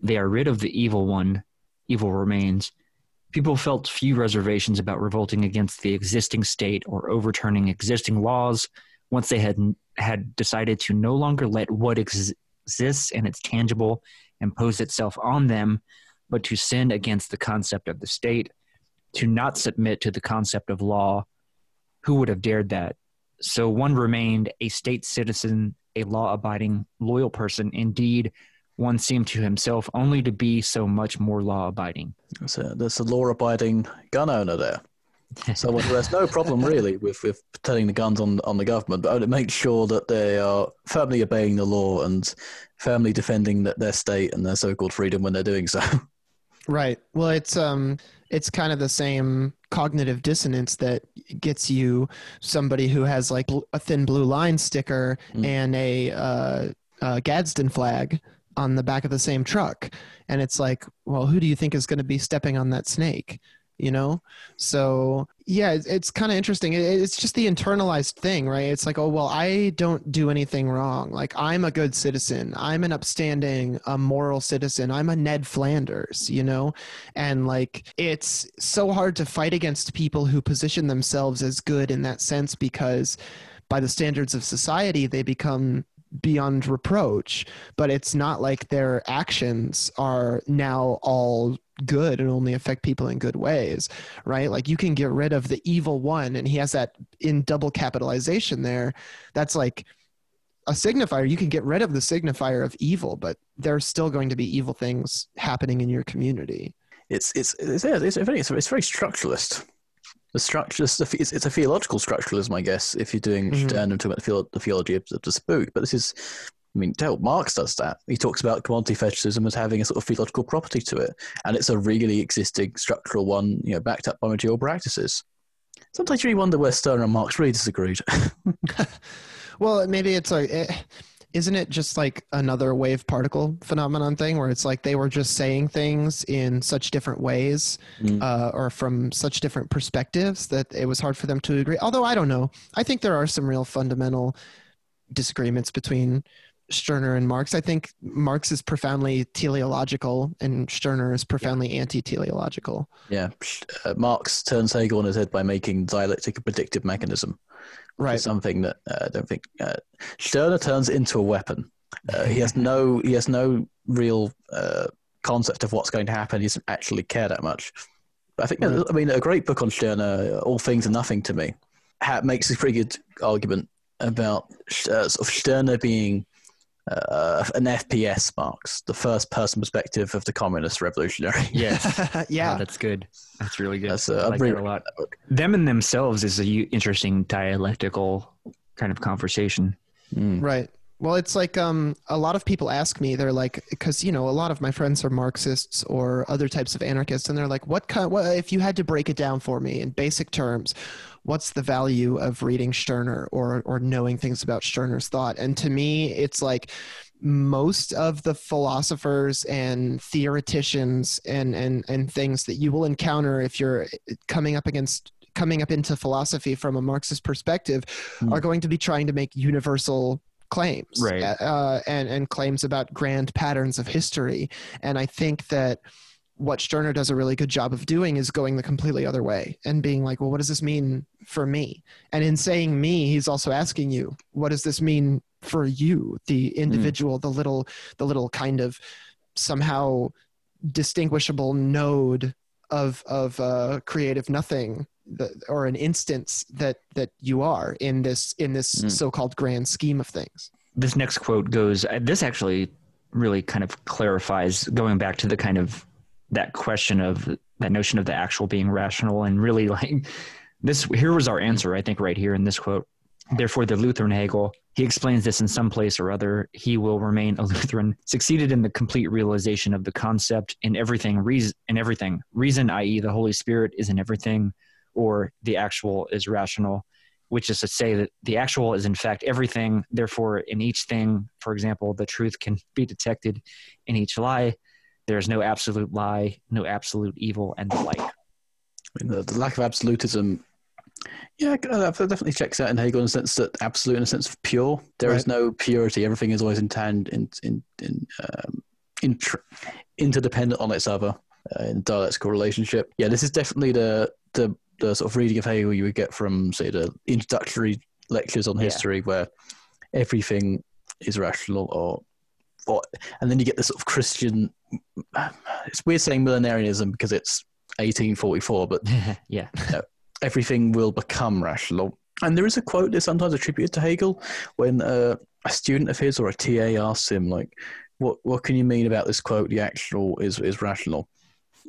They are rid of the evil one, evil remains. People felt few reservations about revolting against the existing state or overturning existing laws once they had had decided to no longer let what ex- exists and it's tangible impose itself on them but to sin against the concept of the state, to not submit to the concept of law. Who would have dared that? So one remained a state citizen, a law abiding, loyal person. Indeed, one seemed to himself only to be so much more law abiding. So there's a law-abiding gun owner there. Who has no problem really with, with turning the guns on on the government, but only makes sure that they are firmly obeying the law and firmly defending th- their state and their so-called freedom when they're doing so. *laughs* right well it's um it's kind of the same cognitive dissonance that gets you somebody who has like bl- a thin blue line sticker Mm. and a uh, uh, Gadsden flag on the back of the same truck, and it's like, well, who do you think is going to be stepping on that snake? You know, so yeah, it's, it's kind of interesting. It, it's just the internalized thing, right? It's like, oh well, I don't do anything wrong. Like I'm a good citizen. I'm an upstanding, a moral citizen. I'm a Ned Flanders, you know, and like it's so hard to fight against people who position themselves as good in that sense because by the standards of society they become beyond reproach but it's not like their actions are now all good and only affect people in good ways right like you can get rid of the evil one and he has that in double capitalization there that's like a signifier you can get rid of the signifier of evil but there's still going to be evil things happening in your community It's it's it's yeah, it's, very it's, it's very structuralist. The structure it's, it's a theological structuralism, I guess. If you're doing Mhm. Stirner and talking about the, the theology of the spook, but this is, I mean, hell, Marx does that. He talks about commodity fetishism as having a sort of theological property to it, and it's a really existing structural one, you know, backed up by material practices. Sometimes you really wonder where Stirner and Marx really disagreed. *laughs* Well, maybe it's like, eh, isn't it just like another wave particle phenomenon thing where it's like they were just saying things in such different ways Mm. uh, or from such different perspectives that it was hard for them to agree? Although I don't know. I think there are some real fundamental disagreements between Stirner and Marx. I think Marx is profoundly teleological and Stirner is profoundly anti teleological. yeah, uh, Marx turns Hegel on his head by making dialectic a predictive mechanism. Right. Something that uh, I don't think uh, Stirner turns into a weapon. Uh, he has no he has no real uh, concept of what's going to happen. He doesn't actually care that much. But I think Right. I mean a great book on Stirner, All Things are Nothing to me, ha- makes a pretty good argument about uh, sort of Stirner being uh, an FPS, Marx, the first person perspective of the communist revolutionary. *laughs* Yes. *laughs* yeah. Oh, that's good. That's really good. That's, uh, I I'm like really that a lot. Them and themselves is a u- interesting dialectical kind of conversation. Mm. Right. Well, it's like um, a lot of people ask me. They're like, because you know, a lot of my friends are Marxists or other types of anarchists, and they're like, "What kind? What if you had to break it down for me in basic terms? What's the value of reading Stirner or or knowing things about Stirner's thought?" And to me, it's like most of the philosophers and theoreticians and and and things that you will encounter if you're coming up against coming up into philosophy from a Marxist perspective Hmm. are going to be trying to make universal claims Right. uh, and and claims about grand patterns of history and i think that what Stirner does a really good job of doing is going the completely other way and being like, well, what does this mean for me? And in saying me, he's also asking you, what does this mean for you, the individual, the little, the little kind of somehow distinguishable node of of uh, creative nothing, or an instance that that you are in this in this Mm. so-called grand scheme of things. This next quote goes, this actually really kind of clarifies going back to the kind of that question of that notion of the actual being rational and really like this here was our answer i think right here in this quote. Therefore the lutheran hegel he explains this in some place or other. He will remain a lutheran succeeded in the complete realization of the concept in everything reason in everything. Reason i.e the holy spirit is in everything or the actual is rational which is to say that the actual is in fact everything. Therefore in each thing for example the truth can be detected in each lie there's no absolute lie, no absolute evil, and the like. I mean, the, the lack of absolutism. Yeah, that definitely checks out in Hegel in the sense that absolute, in the sense of pure. There is Right. no purity. Everything is always in in in in, um, inter- interdependent on its other uh, in dialectical relationship. Yeah, this is definitely the the the sort of reading of Hegel you would get from say the introductory lectures on Yeah. history, where everything is rational, or or and then you get the sort of Christian. It's weird saying millenarianism because it's 1844, but *laughs* yeah. everything will become rational. And there is a quote that's sometimes attributed to Hegel when uh, a student of his or a TA asks him, like, what, what can you mean about this quote, the actual is, is rational?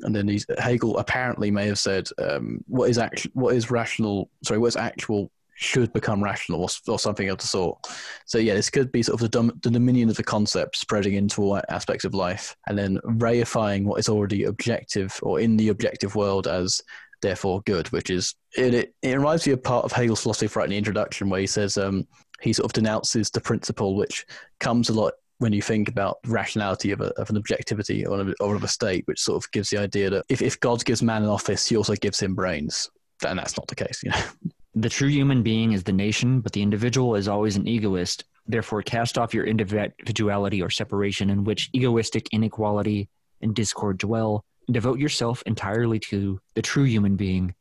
And then he's, Hegel apparently may have said, um, what is actual, what is rational, sorry, what is actual should become rational or, or something of the sort. So yeah, this could be sort of the, dom- the dominion of the concept spreading into all aspects of life and then reifying what is already objective or in the objective world as therefore good, which is it. It, it reminds me of part of Hegel's philosophy right in the introduction, where he says um, he sort of denounces the principle which comes a lot when you think about rationality of, a, of an objectivity or, of- or of a state, which sort of gives the idea that if, if God gives man an office, he also gives him brains. And that's not the case, you know. *laughs* The true human being is the nation, but the individual is always an egoist. Therefore, cast off your individuality or separation in which egoistic inequality and discord dwell. and Devote yourself entirely to the true human being,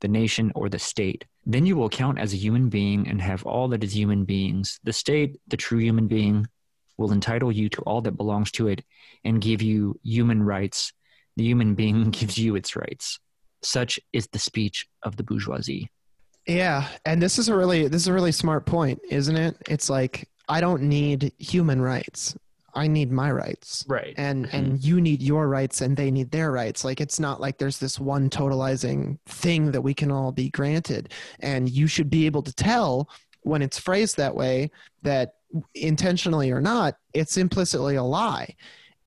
the nation, or the state. Then you will count as a human being and have all that is human beings. The state, the true human being, will entitle you to all that belongs to it and give you human rights. The human being *laughs* gives you its rights. Such is the speech of the bourgeoisie. Yeah, and this is a really this is a really smart point, isn't it? It's like I don't need human rights. I need my rights. Right. And mm-hmm. and you need your rights and they need their rights. Like it's not like there's this one totalizing thing that we can all be granted. And you should be able to tell when it's phrased that way that intentionally or not, it's implicitly a lie.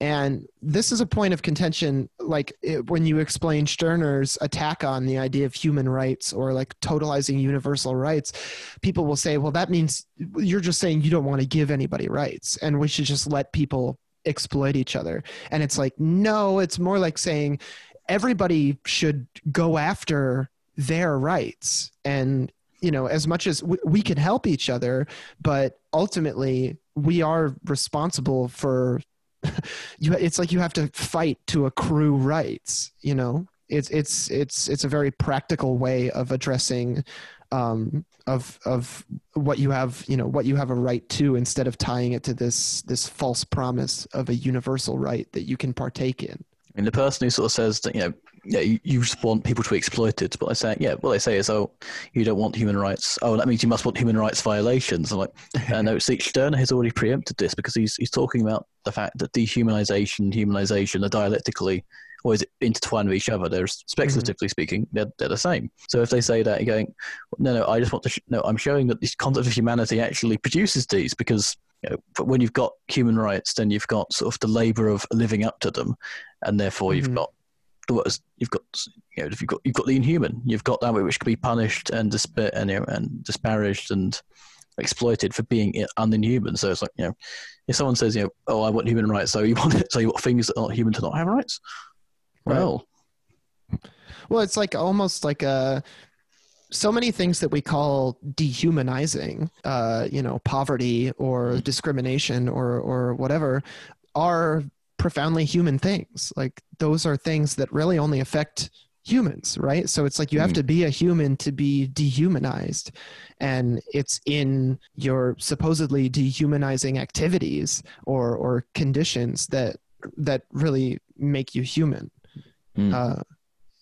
And this is a point of contention, like it, when you explain Stirner's attack on the idea of human rights or like totalizing universal rights, people will say, well, that means you're just saying you don't want to give anybody rights and we should just let people exploit each other. And it's like, no, it's more like saying everybody should go after their rights. And, you know, as much as we, we can help each other, but ultimately we are responsible for *laughs* you it's like you have to fight to accrue rights you know? It's it's it's it's a very practical way of addressing um of of what you have you know what you have a right to instead of tying it to this this false promise of a universal right that you can partake in. I mean, the person who sort of says that, you know, yeah, you, you just want people to be exploited. But I say, yeah, what they say is, oh, you don't want human rights. Oh, that means you must want human rights violations. I'm like, uh, *laughs* no, see, Stirner has already preempted this because he's he's talking about the fact that dehumanization, humanization are dialectically always intertwined with each other. They're speculatively speaking, they're, they're the same. So if they say that, you're going, no, no, I just want to, sh- no, I'm showing that this concept of humanity actually produces these because you know, but when you've got human rights, then you've got sort of the labour of living up to them, and therefore you've Mhm. got the what is you've got you know if you've got you've got the inhuman, you've got that which can be punished and disp- and, you know, and disparaged and exploited for being i- uninhuman. So it's like you know, if someone says you know, oh, I want human rights, so you *laughs* want it, so you want things that are not human to not have rights. Right. Well, Well, it's like almost like a so many things that we call dehumanizing, uh, you know, poverty or discrimination or or whatever, are profoundly human things. Like those are things that really only affect humans, right? So it's like you have Mm. to be a human to be dehumanized, and it's in your supposedly dehumanizing activities or or conditions that that really make you human. Mm. Uh,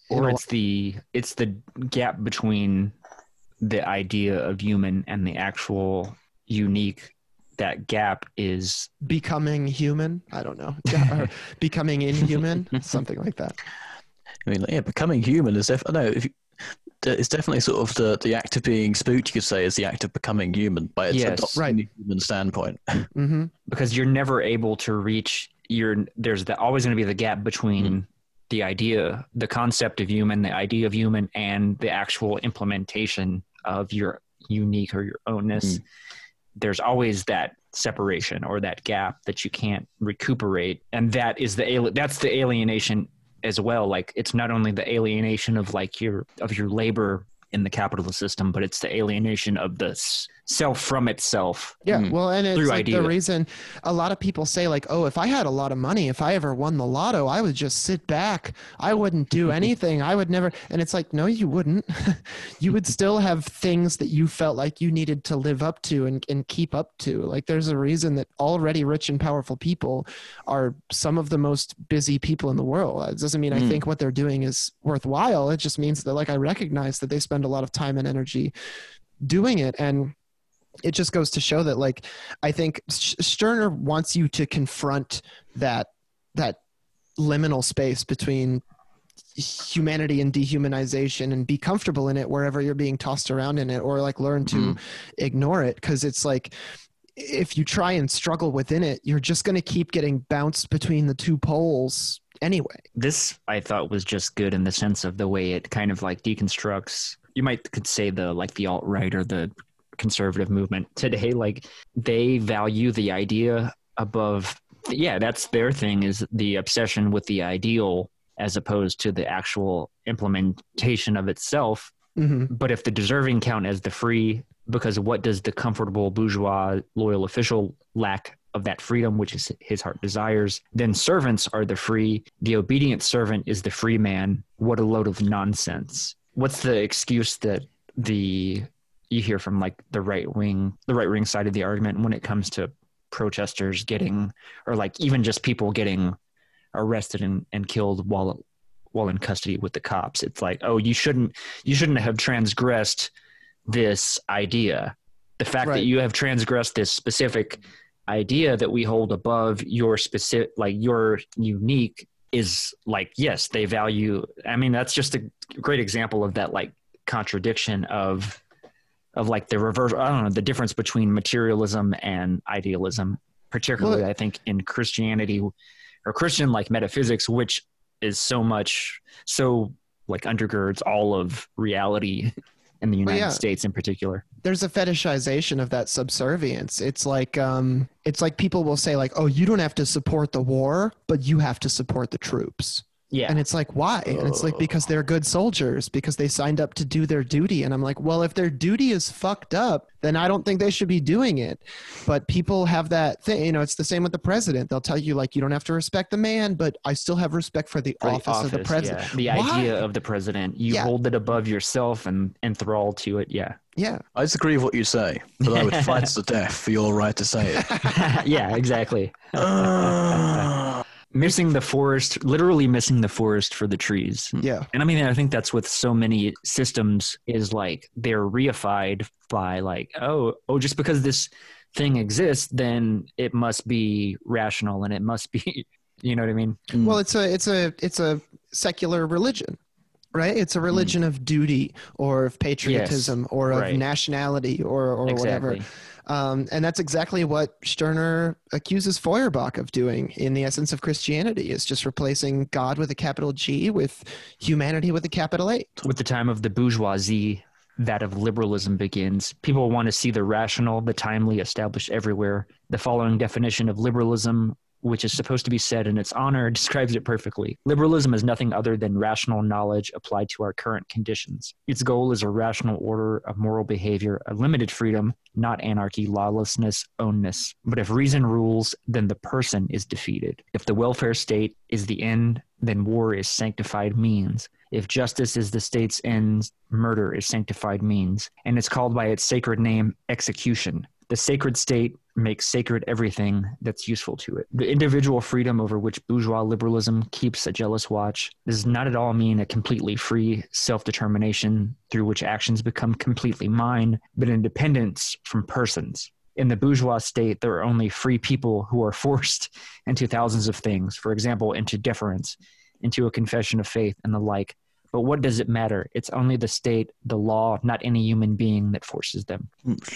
or it's the it's the gap between the idea of human and the actual unique that gap is becoming human i don't know *laughs* or becoming inhuman something like that I mean, yeah, becoming human is def- I know if you, it's definitely sort of the the act of being spooked. You could say is the act of becoming human by its Yes. adopting Right. the human standpoint. *laughs* hmm because you're never able to reach your there's the, always going to be the gap between the idea the concept of human the idea of human and the actual implementation of your unique or your ownness there's always that separation or that gap that you can't recuperate. And that is the that's the alienation as well. Like it's not only the alienation of like your of your labor in the capitalist system but it's the alienation of the self from itself. Yeah Mm. well and it's like the reason a lot of people say like oh if i had a lot of money if i ever won the lotto i would just sit back. I wouldn't do *laughs* anything. I would never and it's like no you wouldn't. *laughs* You would *laughs* still have things that you felt like you needed to live up to and, and keep up to. Like there's a reason that already rich and powerful people are some of the most busy people in the world. It doesn't mean i Mm. think what they're doing is worthwhile. It just means that like i recognize that they spend a lot of time and energy doing it. And it just goes to show that like i think Stirner wants you to confront that that liminal space between humanity and dehumanization and be comfortable in it wherever you're being tossed around in it or like learn to mm-hmm. ignore it. Because it's like if you try and struggle within it you're just going to keep getting bounced between the two poles anyway. This I thought was just good in the sense of the way it kind of like deconstructs. You might could say the like the alt right or the conservative movement today. Like they value the idea above. Yeah, that's their thing is the obsession with the ideal as opposed to the actual implementation of itself. hmm But if the deserving count as the free, because what does the comfortable bourgeois loyal official lack of that freedom, which is his heart desires, then servants are the free. The obedient servant is the free man. What a load of nonsense. What's the excuse that the you hear from like the right wing, the right wing side of the argument when it comes to protesters getting, or like even just people getting arrested and, and killed while while in custody with the cops. It's like, oh, you shouldn't you shouldn't have transgressed this idea. The fact Right. that you have transgressed this specific idea that we hold above your specific like your unique is like yes they value i mean that's just a great example of that like contradiction of of like the reverse i don't know the difference between materialism and idealism particularly i think in christianity or christian like metaphysics which is so much so like undergirds all of reality *laughs* in the united yeah. states in particular. There's a fetishization of that subservience. It's like um it's like people will say like oh you don't have to support the war but you have to support the troops yeah. And it's like why? And it's like because they're good soldiers because they signed up to do their duty. And i'm like well if their duty is fucked up then i don't think they should be doing it. But people have that thing you know it's the same with the president. They'll tell you like you don't have to respect the man but i still have respect for the, for the office, of the president yeah. the Why? idea of the president. You Yeah. hold it above yourself and enthrall to it yeah. Yeah. I disagree with what you say, but I would *laughs* fight to the death for your right to say it. *laughs* yeah exactly. Uh, *laughs* missing the forest, literally missing the forest for the trees. Yeah. And I mean, I think that's with so many systems is like they're reified by like, oh, oh, just because this thing exists, then it must be rational and it must be, *laughs* you know what I mean? Mm. Well, it's a it's a it's a secular religion, right? It's a religion of duty or of patriotism or of right. nationality or or whatever. Um, and that's exactly what Stirner accuses Feuerbach of doing in the essence of Christianity is just replacing God with a capital G with humanity with a capital A. With the time of the bourgeoisie, that of liberalism begins. People want to see the rational, the timely, established everywhere. The following definition of liberalism, which is supposed to be said in its honor, *laughs* describes it perfectly. Liberalism is nothing other than rational knowledge applied to our current conditions. Its goal is a rational order of moral behavior, a limited freedom, not anarchy, lawlessness, ownness. But if reason rules, then the person is defeated. If the welfare state is the end, then war is sanctified means. If justice is the state's end, murder is sanctified means. And it's called by its sacred name, execution. The sacred state makes sacred everything that's useful to it. The individual freedom over which bourgeois liberalism keeps a jealous watch does not at all mean a completely free self determination through which actions become completely mine, but independence from persons. In the bourgeois state, there are only free people who are forced into thousands of things, for example, into deference, into a confession of faith, and the like. But what does it matter? It's only the state, the law, not any human being that forces them.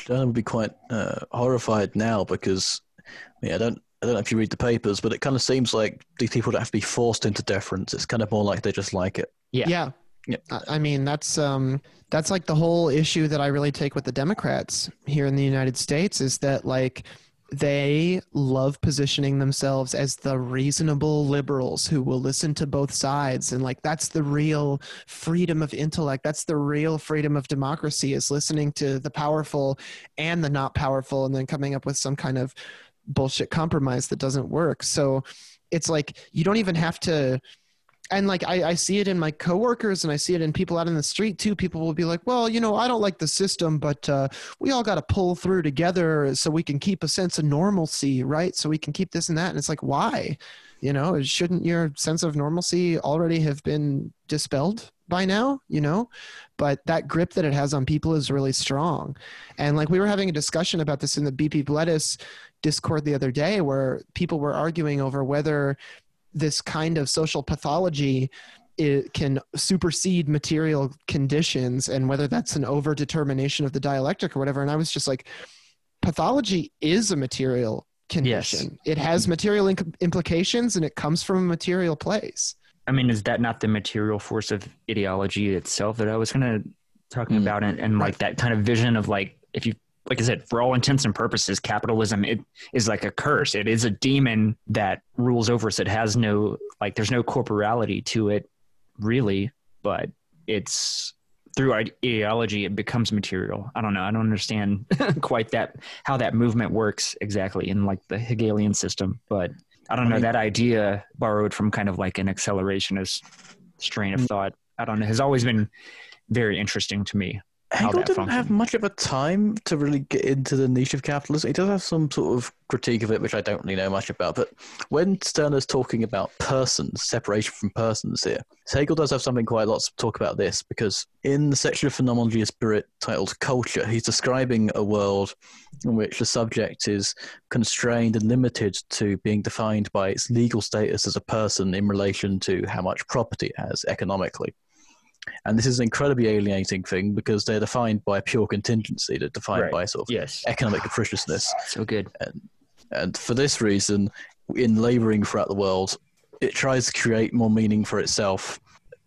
I would be quite uh, horrified now because I, mean, I don't I don't know if you read the papers, but it kind of seems like these people don't have to be forced into deference. It's kind of more like they just like it. Yeah. Yeah. Yeah. I- I mean, that's um, that's like the whole issue that I really take with the Democrats here in the United States is that like they love positioning themselves as the reasonable liberals who will listen to both sides. And like that's the real freedom of intellect. That's the real freedom of democracy is listening to the powerful and the not powerful and then coming up with some kind of bullshit compromise that doesn't work. So it's like you don't even have to and like I, I see it in my coworkers and I see it in people out in the street too. People will be like, well, you know, I don't like the system, but uh, we all got to pull through together so we can keep a sense of normalcy, right? So we can keep this and that. And it's like, why? You know, shouldn't your sense of normalcy already have been dispelled by now? You know, but that grip that it has on people is really strong. And like we were having a discussion about this in the BP Lettuce Discord the other day, where people were arguing over whether this kind of social pathology it can supersede material conditions and whether that's an over determination of the dialectic or whatever and i was just like pathology is a material condition it has material inc- implications and it comes from a material place I mean, is that not the material force of ideology itself that I was kind of talking Mm. about? And, and like that kind of vision of like, if you, like I said, for all intents and purposes, capitalism it is like a curse. It is a demon that rules over us. It has no like, there's no corporality to it, really. But it's through ide- ideology, it becomes material. I don't know. I don't understand *laughs* quite that how that movement works exactly in like the Hegelian system, but I don't I know. mean- that idea borrowed from kind of like an accelerationist strain of Mm. thought. I don't know. Has always been very interesting to me. Hegel didn't have much of a time to really get into the niche of capitalism. He does have some sort of critique of it, which I don't really know much about. But when Stirner's talking about persons, separation from persons here, Hegel does have something quite a lot to talk about this because in the section of Phenomenology of Spirit titled Culture, he's describing a world in which the subject is constrained and limited to being defined by its legal status as a person in relation to how much property it has economically. And this is an incredibly alienating thing because they're defined by pure contingency. They're defined Right. by sort of Yes. economic capriciousness. *sighs* So good. And for this reason, in labouring throughout the world, it tries to create more meaning for itself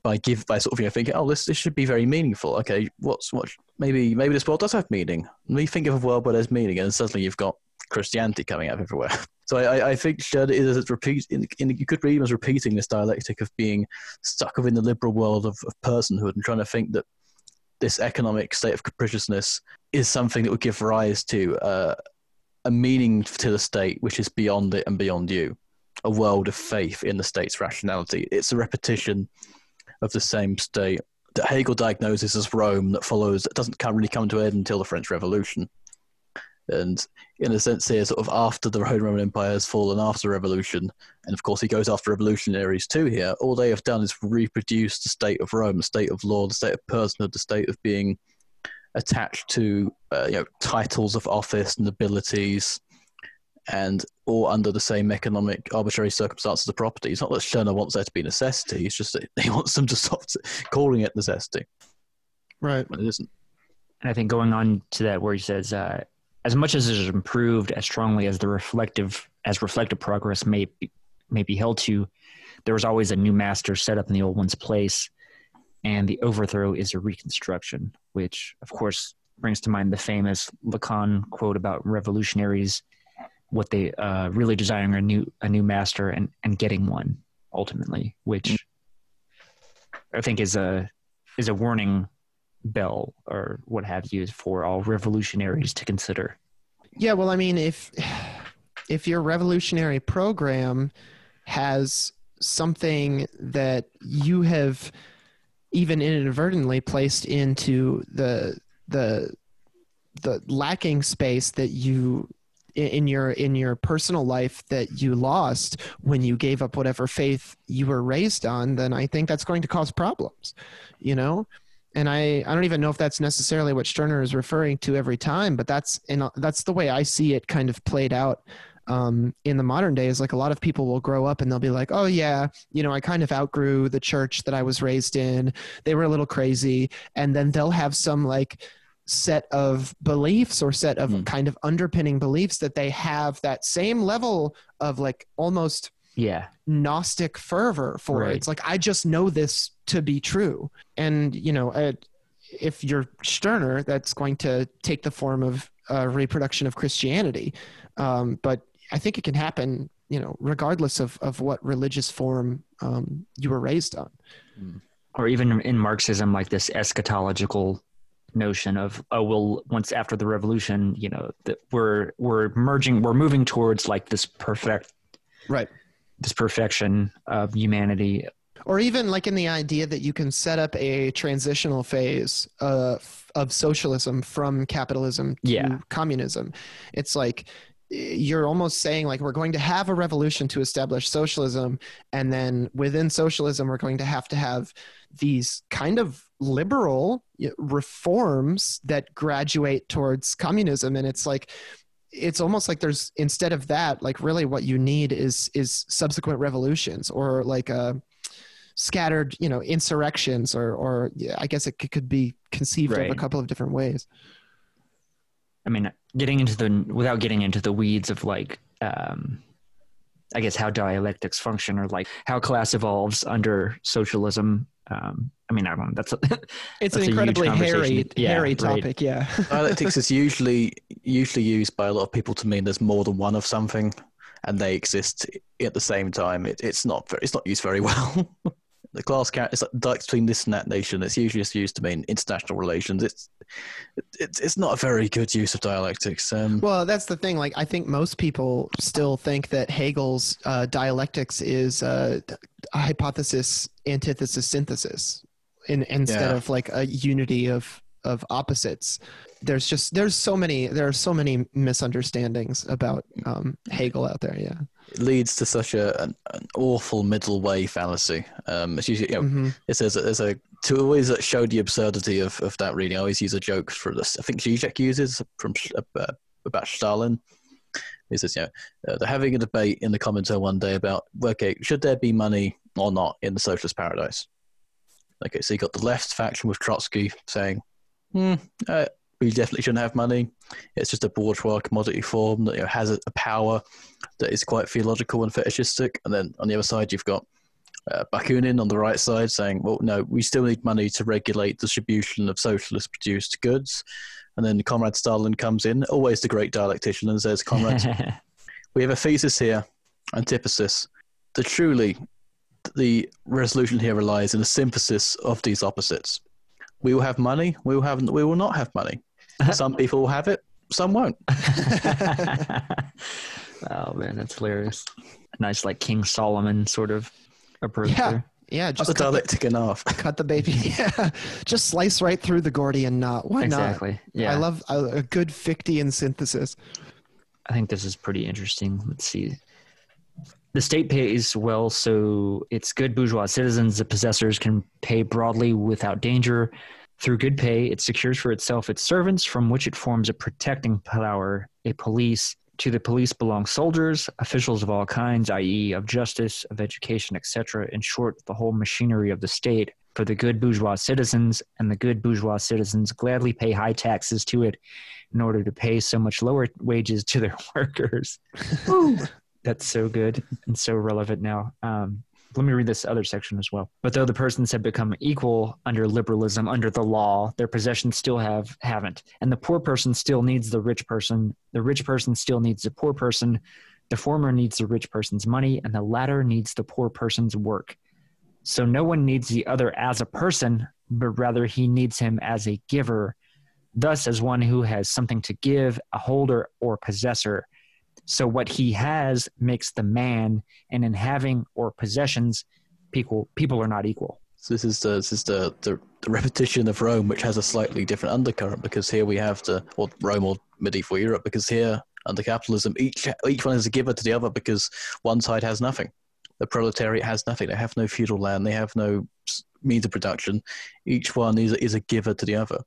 by give by sort of you know thinking, oh, this this should be very meaningful. Okay, what's what? Maybe maybe this world does have meaning. Let me think of a world where there's meaning, and suddenly you've got Christianity coming out of everywhere. *laughs* So I, I- think Sherd is repeat. In, in, you could read him as repeating this dialectic of being stuck within the liberal world of, of personhood and trying to think that this economic state of capriciousness is something that would give rise to uh, a meaning to the state which is beyond it and beyond you, a world of faith in the state's rationality. It's a repetition of the same state that Hegel diagnoses as Rome that follows that doesn't come, really come to an end until the French Revolution. And in a sense, here, sort of after the Roman Empire has fallen after the revolution, and of course he goes after revolutionaries too here, all they have done is reproduce the state of Rome, the state of law, the state of personhood, the state of being attached to uh, you know titles of office and abilities, and all under the same economic arbitrary circumstances of property. It's not that Stirner wants there to be necessity; it's just that *laughs* he wants them to stop calling it necessity Right. when it isn't. And I think going on to that, where he says, uh, as much as it is improved as strongly as the reflective as reflective progress may be, may be held to, there was always a new master set up in the old one's place, and the overthrow is a reconstruction, which of course brings to mind the famous Lacan quote about revolutionaries, what they uh, really desiring a new a new master and and getting one ultimately, which I think is a is a warning bell or what have you for all revolutionaries to consider. Yeah, well, I mean, if if your revolutionary program has something that you have even inadvertently placed into the the the lacking space that you in- your in your personal life that you lost when you gave up whatever faith you were raised on then i think that's going to cause problems you know and I, I don't even know if that's necessarily what Stirner is referring to every time, but that's and that's the way I see it kind of played out um, in the modern days. Like a lot of people will grow up and they'll be like, "Oh yeah, you know, I kind of outgrew the church that I was raised in. They were a little crazy," and then they'll have some like set of beliefs or set of Hmm. kind of underpinning beliefs that they have that same level of like almost Yeah. gnostic fervor for Right. it. It's like I just know this to be true, and you know, uh, if you're Stirner that's going to take the form of uh, reproduction of Christianity. Um, but I think it can happen, you know, regardless of of what religious form um, you were raised on. Or even in Marxism, like this eschatological notion of oh well once after the revolution you know that we're we're merging we're moving towards like this perfect Right. This perfection of humanity. Or even like in the idea that you can set up a transitional phase uh, of socialism from capitalism to Yeah. communism. It's like you're almost saying like we're going to have a revolution to establish socialism and then within socialism we're going to have to have these kind of liberal reforms that graduate towards communism. And it's like it's almost like there's instead of that like really what you need is is subsequent revolutions or like a scattered you know insurrections or or yeah, i guess it could, could be conceived of a couple of different ways. I mean getting into the without getting into the weeds of like um i guess how dialectics function or like how class evolves under socialism um i mean i don't know that's a, *laughs* it's That's an incredibly hairy. Yeah, hairy right. topic yeah *laughs* Dialectics is usually usually used by a lot of people to mean there's more than one of something, and they exist at the same time. It, it's not very, it's not used very well. *laughs* the class count it's like dialects between this and that nation. It's usually just used to mean international relations. It's it's it's not a very good use of dialectics. Um, well that's the thing like i think most people still think that hegel's uh, dialectics is uh, a hypothesis antithesis synthesis in, instead Yeah. of like a unity of of opposites there's just there's so many there are so many misunderstandings about um, hegel out there yeah it leads to such a an, an awful middle way fallacy. Um, it's usually you know, hmm It says there's a to always show the absurdity of, of that reading. I always use a joke for this. I think Zizek uses from uh, about Stalin. He says, you know, uh, they're having a debate in the Comintern one day about okay, should there be money or not in the socialist paradise? Okay, so you got the left faction with Trotsky saying, hmm, uh, we definitely shouldn't have money. It's just a bourgeois commodity form that you know, has a, a power that is quite theological and fetishistic. And then on the other side, you've got uh, Bukharin on the right side saying, well, no, we still need money to regulate distribution of socialist produced goods. And then Comrade Stalin comes in, always the great dialectician, and says, Comrades, *laughs* we have a thesis here, antithesis, the truly the resolution here relies in a synthesis of these opposites. We will have money, we will, have, we will not have money. *laughs* Some people will have it, some won't. *laughs* oh man, that's hilarious. A nice like King Solomon sort of approach Yeah. there. Yeah, just the cut the, dialectic in half. *laughs* cut the baby. Yeah, just slice right through the Gordian knot. Why exactly. not? Yeah. I love a, a good Fichtean synthesis. I think this is pretty interesting. Let's see. The state pays well, so its good bourgeois citizens, the possessors, can pay broadly without danger. Through good pay, it secures for itself its servants, from which it forms a protecting power, a police. To the police belong soldiers, officials of all kinds, i.e., of justice, of education, etc. In short, the whole machinery of the state for the good bourgeois citizens, and the good bourgeois citizens gladly pay high taxes to it in order to pay so much lower wages to their *laughs* workers. That's so good and so relevant now. Um, let me read this other section as well. But though the persons have become equal under liberalism, under the law, their possessions still have haven't. And the poor person still needs the rich person. The rich person still needs the poor person. The former needs the rich person's money, and the latter needs the poor person's work. So no one needs the other as a person, but rather he needs him as a giver, thus as one who has something to give, a holder or possessor. So what he has makes the man, and in having or possessions, people people are not equal. So this is the this is the, the the repetition of Rome, which has a slightly different undercurrent because here we have the or Rome or medieval Europe because here under capitalism each each one is a giver to the other because one side has nothing. The proletariat has nothing. They have no feudal land. They have no means of production. Each one is is a giver to the other,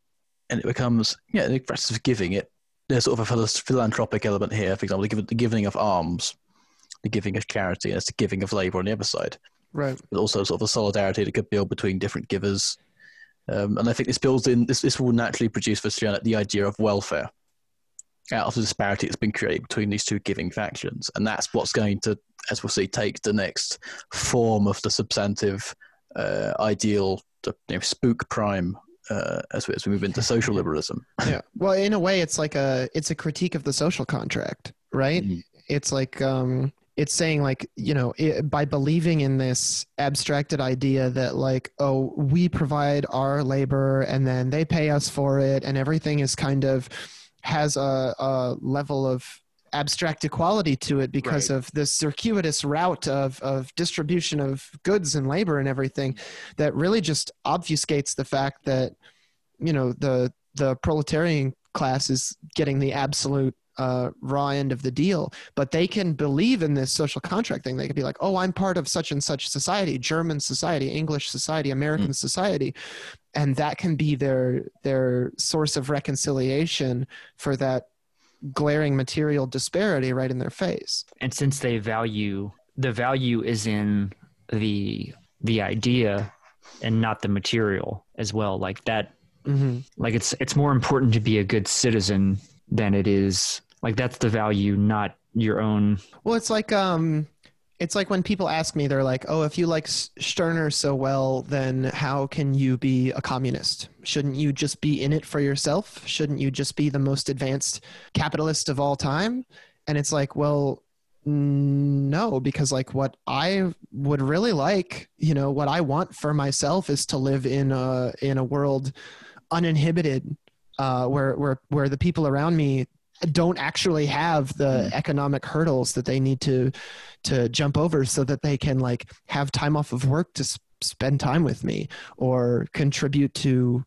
and it becomes yeah the process of giving it. There's sort of a philanthropic element here. For example, the giving, the giving of alms, the giving of charity, and it's the giving of labor on the other side Right. but also sort of a solidarity that could build between different givers. Um, and I think this builds in this, this will naturally produce for Stirner the idea of welfare out of the disparity that's been created between these two giving factions. And that's what's going to, as we'll see, take the next form of the substantive uh, ideal, the you know, spook prime. Uh, as, we, as we move into social liberalism, *laughs* yeah. Well in a way it's like a it's a critique of the social contract right? Mhm. it's like um it's saying like you know it, by believing in this abstracted idea that like oh we provide our labor and then they pay us for it and everything is kind of has a, a level of abstract equality to it because of this circuitous route of, of distribution of goods and labor and everything that really just obfuscates the fact that you know the the proletarian class is getting the absolute uh, raw end of the deal, but they can believe in this social contract thing. They can be like, "Oh, I'm part of such and such society, German society, English society, American society," and that can be their their source of reconciliation for that glaring material disparity right in their face. And since they value the value is in the the idea and not the material as well. Like that Mm-hmm. like it's it's more important to be a good citizen than it is like that's the value, not your own Well, it's like um, it's like when people ask me, they're like, "Oh, if you like Stirner so well, then how can you be a communist? Shouldn't you just be in it for yourself? Shouldn't you just be the most advanced capitalist of all time?" And it's like, well, no, because like what I would really like, you know, what I want for myself is to live in a in a world uninhibited, uh, where where where the people around me don't actually have the economic hurdles that they need to to jump over so that they can like have time off of work to s- spend time with me or contribute to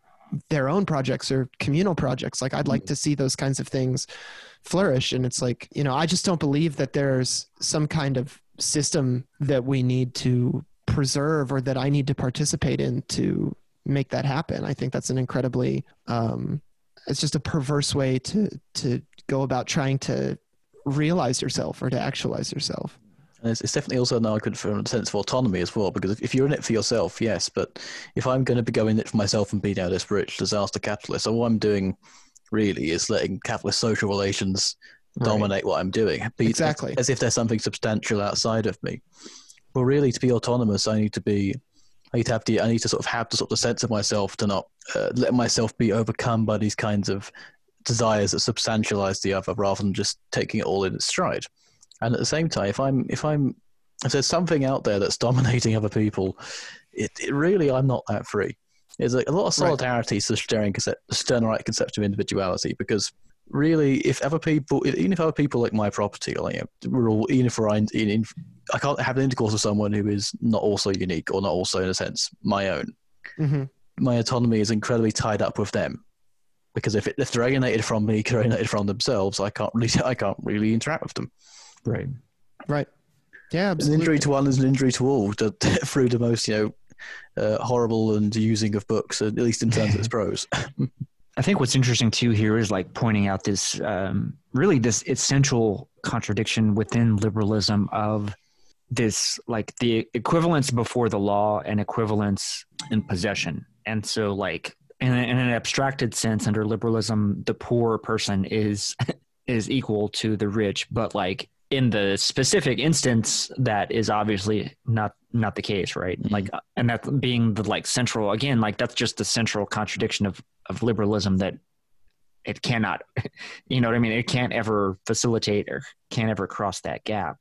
their own projects or communal projects. Like i'd like to see those kinds of things flourish. And it's like you know i just don't believe that there's some kind of system that we need to preserve or that i need to participate in to make that happen. I think that's an incredibly um, it's just a perverse way to to go about trying to realize yourself or to actualize yourself And it's, it's definitely also an argument for a sense of autonomy as well, because if, if you're in it for yourself, yes, but if I'm going to be going in it for myself and be now this rich disaster capitalist, all I'm doing really is letting capitalist social relations dominate what I'm doing. Exactly. As if there's something substantial outside of me. Well, really, to be autonomous, I need to be, I need to have the, I need to sort of have the sort of sense of myself to not uh, let myself be overcome by these kinds of desires that substantialize the other rather than just taking it all in its stride. And at the same time, if I'm if I'm if there's something out there that's *laughs* dominating other people, it, it really I'm not that free. There's a, a lot of Right. solidarity to the Stern concept, the Stirnerite conception of individuality because really, if other people, even if other people like my property, like you know, we're all, even if we're in, in, I can't have an intercourse with someone who is not also unique or not also, in a sense, my own. hmm My autonomy is incredibly tied up with them, because if it, if they're alienated from me, *laughs* they're alienated from themselves, I can't really, *laughs* I can't really interact with them. Right. Right. Yeah, An injury to one is an injury to all, *laughs* to, through the most, you know, uh, horrible and using of books, at least in terms of its prose. I think what's interesting too here is like pointing out this um, really this essential contradiction within liberalism of this like the equivalence before the law and equivalence in possession. And so like in, in an abstracted sense under liberalism, the poor person is *laughs* is equal to the rich, but like in the specific instance that is obviously not not the case right? Mhm. like and that being the like central again like that's just the central contradiction of of liberalism that it cannot *laughs* you know what i mean? It can't ever facilitate or can't ever cross that gap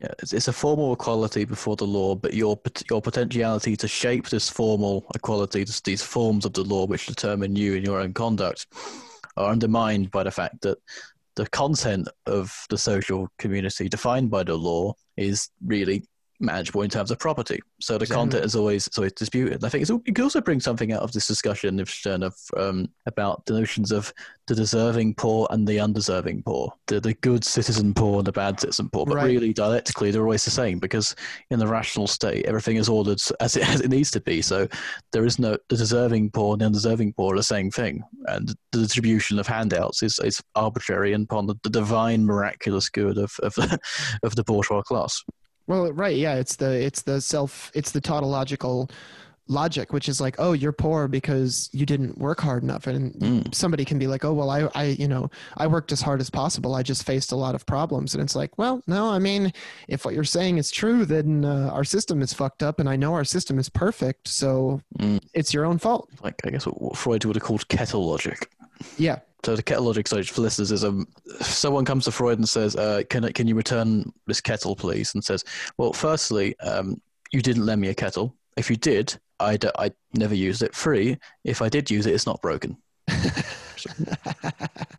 Yeah, it's, it's a formal equality before the law, but your your potentiality to shape this formal equality, this, these forms of the law which determine you and your own conduct, are undermined by the fact that the content of the social community defined by the law is really manageable in terms of property. So the Exactly. content is always is always disputed. I think it's, al- could also bring something out of this discussion of um, about the notions of the deserving poor and the undeserving poor, the the good citizen poor and the bad citizen poor. But Right. really, dialectically, they're always the same because in the rational state, everything is ordered as it, as it needs to be. So there is no the deserving poor and the undeserving poor are the same thing, and the distribution of handouts is, is arbitrary and upon the, the divine miraculous good of of the, *laughs* of the bourgeois class. Well, right, yeah, it's the it's the self it's the tautological logic, which is like, oh, you're poor because you didn't work hard enough, and Mm. somebody can be like, oh, well, I, I, you know, I worked as hard as possible. I just faced a lot of problems, and it's like, well, no, I mean, if what you're saying is true, then uh, our system is fucked up, and I know our system is perfect, so Mm. it's your own fault. Like I guess what, what Freud would have called kettle logic. Yeah, So the kettle logic, so for listeners, is um, someone comes to Freud and says, uh, "Can can you return this kettle, please?" and says, "Well, firstly, um, you didn't lend me a kettle. If you did, I d- I never used it free. If I did use it, it's not broken." *laughs*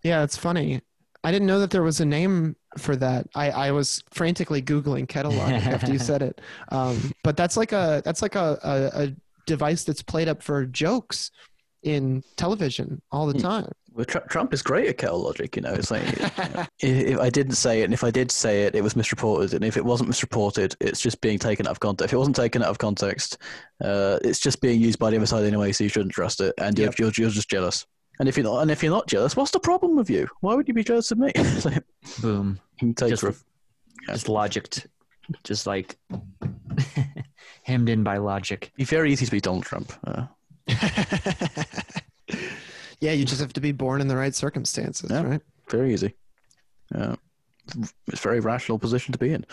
yeah, it's funny. I didn't know that there was a name for that. I, I was frantically googling kettle logic after you said it. *laughs* Um, but that's like a that's like a, a, a device that's played up for jokes in television all the Hmm. time. Well, Trump is great at kettle logic. You know, it's like *laughs* if, if I didn't say it, and if I did say it, it was misreported, and if it wasn't misreported, it's just being taken out of context. If it wasn't taken out of context, uh, it's just being used by the other side anyway, so you shouldn't trust it, and you're, Yep. you're, you're just jealous. And if you're not, and if you're not jealous, what's the problem with you? Why would you be jealous of me? *laughs* Like, boom take Just- for a- just logic just like *laughs* hemmed in by logic be very easy to be Donald Trump. Uh, *laughs* yeah, you just have to be born in the right circumstances, Yeah. right? very easy. Uh, it's a very rational position to be in.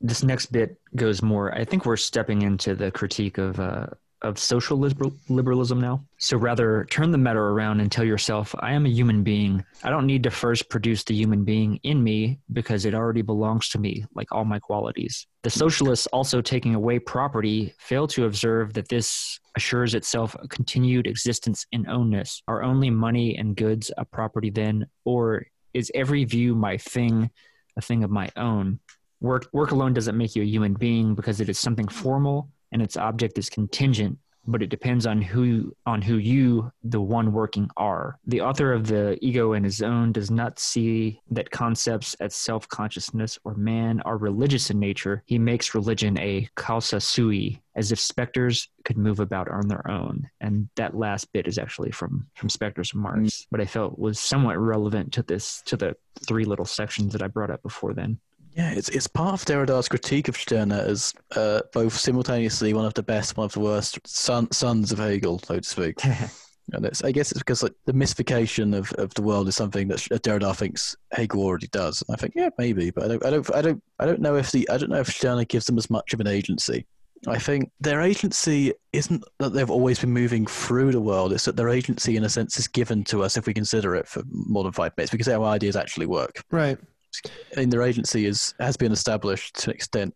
this next bit goes more i think we're stepping into the critique of uh, of social liberal, liberalism now. So rather turn the matter around and tell yourself i am a human being. I don't need to first produce the human being in me because it already belongs to me like all my qualities. The socialists also taking away property fail to observe that this assures itself a continued existence in ownness. Are only money and goods a property then or is every view my thing a thing of my own? Work, work alone doesn't make you a human being because it is something formal and its object is contingent, but it depends on who on who you, the one working, are. The author of the ego and his own does not see that concepts as self-consciousness or man are religious in nature. He makes religion a causa sui, as if specters could move about on their own. And that last bit is actually from from Specters of Marx, mm. but I felt was somewhat relevant to this to the three little sections that I brought up before then. Yeah, it's it's part of Derrida's critique of Stirner as uh, both simultaneously one of the best, one of the worst son, sons of Hegel, so to speak. *laughs* And it's, I guess it's because like the mystification of, of the world is something that Derrida thinks Hegel already does. And I think, yeah, maybe, but I don't, I don't, I don't, I don't know if the, I don't know if Stirner gives them as much of an agency. I think their agency isn't that they've always been moving through the world. It's that their agency, in a sense, is given to us if we consider it for more than five minutes, because our ideas actually work. Right. I mean, their agency is has been established to an extent.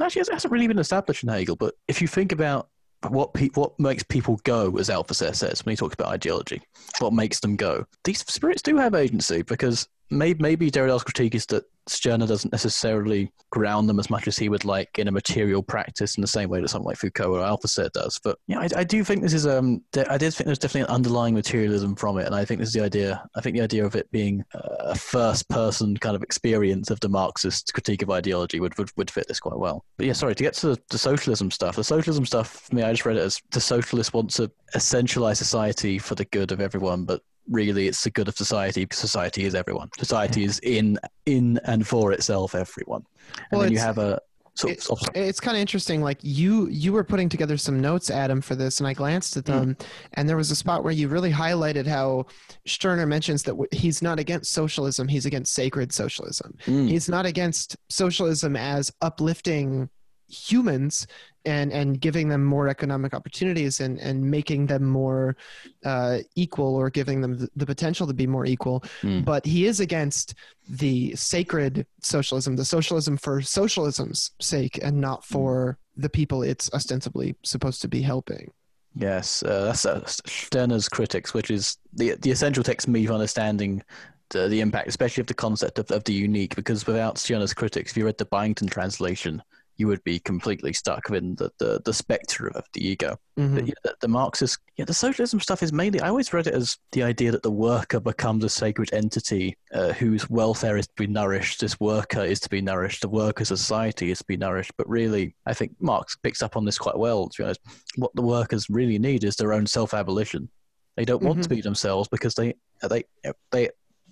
Actually, it hasn't really been established in Hegel. But if you think about what pe- what makes people go, as Althusser says when he talks about ideology, what makes them go. These spirits do have agency because maybe, maybe Derrida's critique is that Stirner doesn't necessarily ground them as much as he would like in a material practice in the same way that something like Foucault or Althusser does. But yeah, I, I do think this is um, I did think there's definitely an underlying materialism from it, and I think this is the idea. I think the idea of it being a first-person kind of experience of the Marxist critique of ideology would would, would fit this quite well. But yeah, sorry to get to the, the socialism stuff. The socialism stuff, for me, I just read it as the socialists want to essentialize society for the good of everyone, but really it's the good of society because society is everyone. Society is in in and for itself everyone. And Well, then you have a sort it- it's kind of interesting like you you were putting together some notes adam for this and i glanced at them and there was a spot where you really highlighted how stirner mentions that w- he's not against socialism he's against sacred socialism Mm. he's not against socialism as uplifting humans and and giving them more economic opportunities and and making them more uh, equal or giving them the, potential to be more equal Mm. but he is against the sacred socialism the socialism for socialism's sake and not for the people it's ostensibly supposed to be helping Yes, uh, that's uh, Stirner's critics, which is the the essential text for me for understanding the, the impact, especially of the concept of, of the unique. Because without Stirner's critics, if you read the Byington translation, you would be completely stuck within the, the, the spectre of the ego. Mhm. But yeah, the, the Marxist, yeah, the socialism stuff is mainly. I always read it as the idea that the worker becomes a sacred entity uh, whose welfare is to be nourished. This worker is to be nourished. The worker society is to be nourished. But really, I think Marx picks up on this quite well. To be honest, what the workers really need is their own self-abolition. They don't want to be themselves because they they they.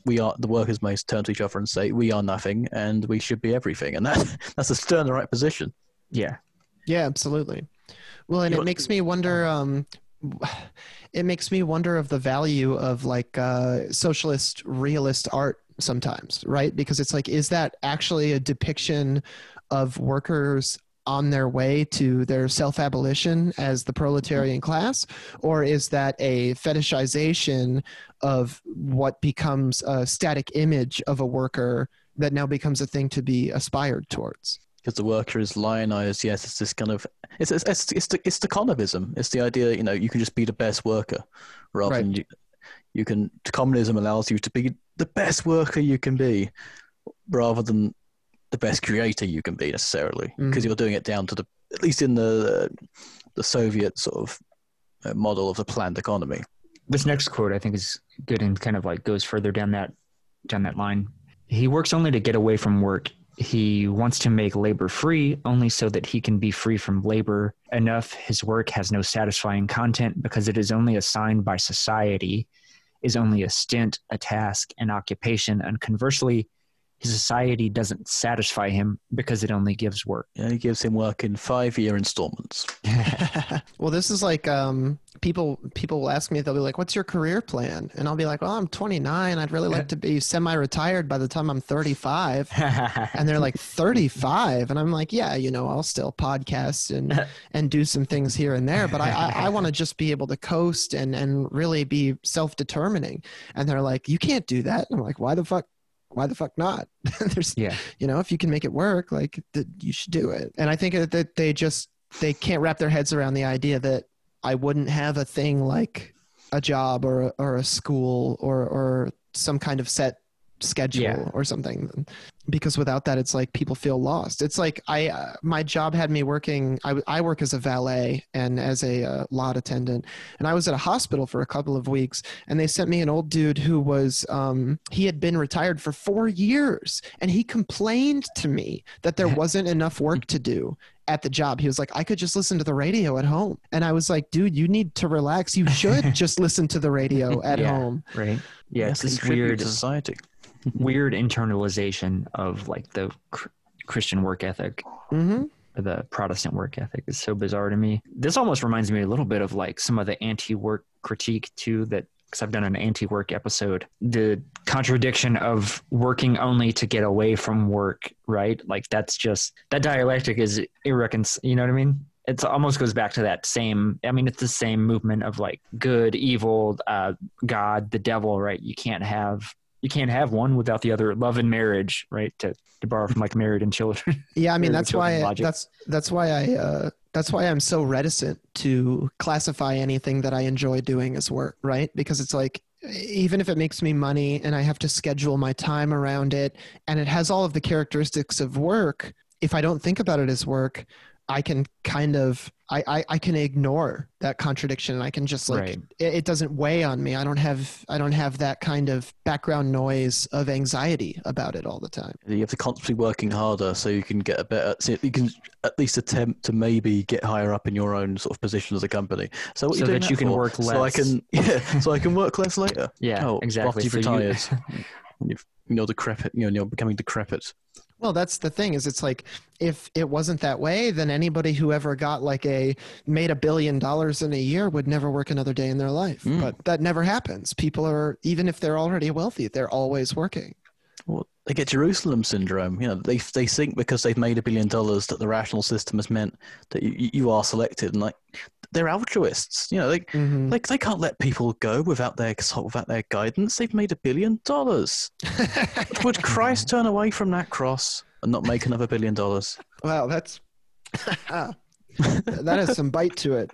We are the workers may turn to each other and say we are nothing and we should be everything, and that *laughs* that's a Stirnerite position. Yeah. Yeah, absolutely. Well, and You it know- makes me wonder. Um, *sighs* it makes me wonder of the value of like uh, socialist realist art sometimes, right? Because it's like, is that actually a depiction of workers on their way to their self-abolition as the proletarian class, or is that a fetishization of what becomes a static image of a worker that now becomes a thing to be aspired towards? because the worker is lionized. Yes, it's this kind of it's it's it's, it's the it's the communism. It's the idea you know you can just be the best worker, rather Right. than you you can. Communism allows you to be the best worker you can be, rather than the best creator you can be necessarily, because Mhm. you're doing it down to the at least in the the Soviet sort of uh, model of the planned economy. This next quote I think is good and kind of like goes further down that down that line. He works only to get away from work. He wants to make labor free only so that he can be free from labor. Enough his work has no satisfying content because it is only assigned by society, is only a stint, a task, an occupation, and conversely, his society doesn't satisfy him because it only gives work. Yeah, he gives him work in five year installments. *laughs* well, this is like um, people. People will ask me. They'll be like, "What's your career plan?" And I'll be like, "Well, I'm 29. I'd really like to be semi-retired by the time I'm 35." And they're like, "35," and I'm like, "Yeah, you know, I'll still podcast and *laughs* and do some things here and there, but I I, I want to just be able to coast and and really be self-determining." And they're like, "You can't do that." And I'm like, "Why the fuck?" Why the fuck not? *laughs* There's yeah. you know if you can make it work like th- you should do it and i think that- they just they can't wrap their heads around the idea that i wouldn't have a thing like a job or a, or a school or or some kind of set schedule Yeah. or something because without that it's like people feel lost it's like i uh, my job had me working i, I work as a valet and as a uh, lot attendant and i was at a hospital for a couple of weeks and they sent me an old dude who was um, he had been retired for four years and he complained to me that there *laughs* wasn't enough work to do at the job he was like i could just listen to the radio at home and i was like dude you need to relax you should *laughs* just listen to the radio at Yeah. home Right. Yeah. It's this weird society. Weird internalization of like the cr- Christian work ethic, hmm or the Protestant work ethic is so bizarre to me. This almost reminds me a little bit of like some of the anti-work critique too that because I've done an anti-work episode. The contradiction of working only to get away from work, right? Like that's just that dialectic is irreconcilable. You know what I mean? It almost goes back to that same. I mean, it's the same movement of like good, evil, uh, God, the devil, right? You can't have you can't have one without the other. Love and marriage, right? To to borrow from like married and children. *laughs* Yeah, I mean that's why that's that's why I uh, That's why I'm so reticent to classify anything that I enjoy doing as work, right? Because it's like, even if it makes me money and I have to schedule my time around it and it has all of the characteristics of work, if I don't think about it as work, I can kind of I, I, I can ignore that contradiction and I can just like Right. it, it doesn't weigh on me. I don't have I don't have that kind of background noise of anxiety about it all the time. You have to constantly working harder so you can get a better, so you can at least attempt to maybe get higher up in your own sort of position as a company. So what So you doing that you can for? work So I can, *laughs* yeah, so I can work less later. Yeah, oh, exactly. After you've So you- retired, *laughs* you've, you know, decrepit, you know, you're becoming decrepit. Well, that's the thing is it's like if it wasn't that way, then anybody who ever got like a made a billion dollars in a year would never work another day in their life. Mm. But that never happens. People are even if they're already wealthy, they're always working. Well, they get Jerusalem syndrome. You know, they they think because they've made a billion dollars that the rational system has meant that you, you are selected, and like they're altruists. You know, they Mhm. like they can't let people go without their without their guidance. They've made a billion dollars. Would Christ *laughs* turn away from that cross and not make another billion dollars? Wow, that's *laughs* that has some bite to it.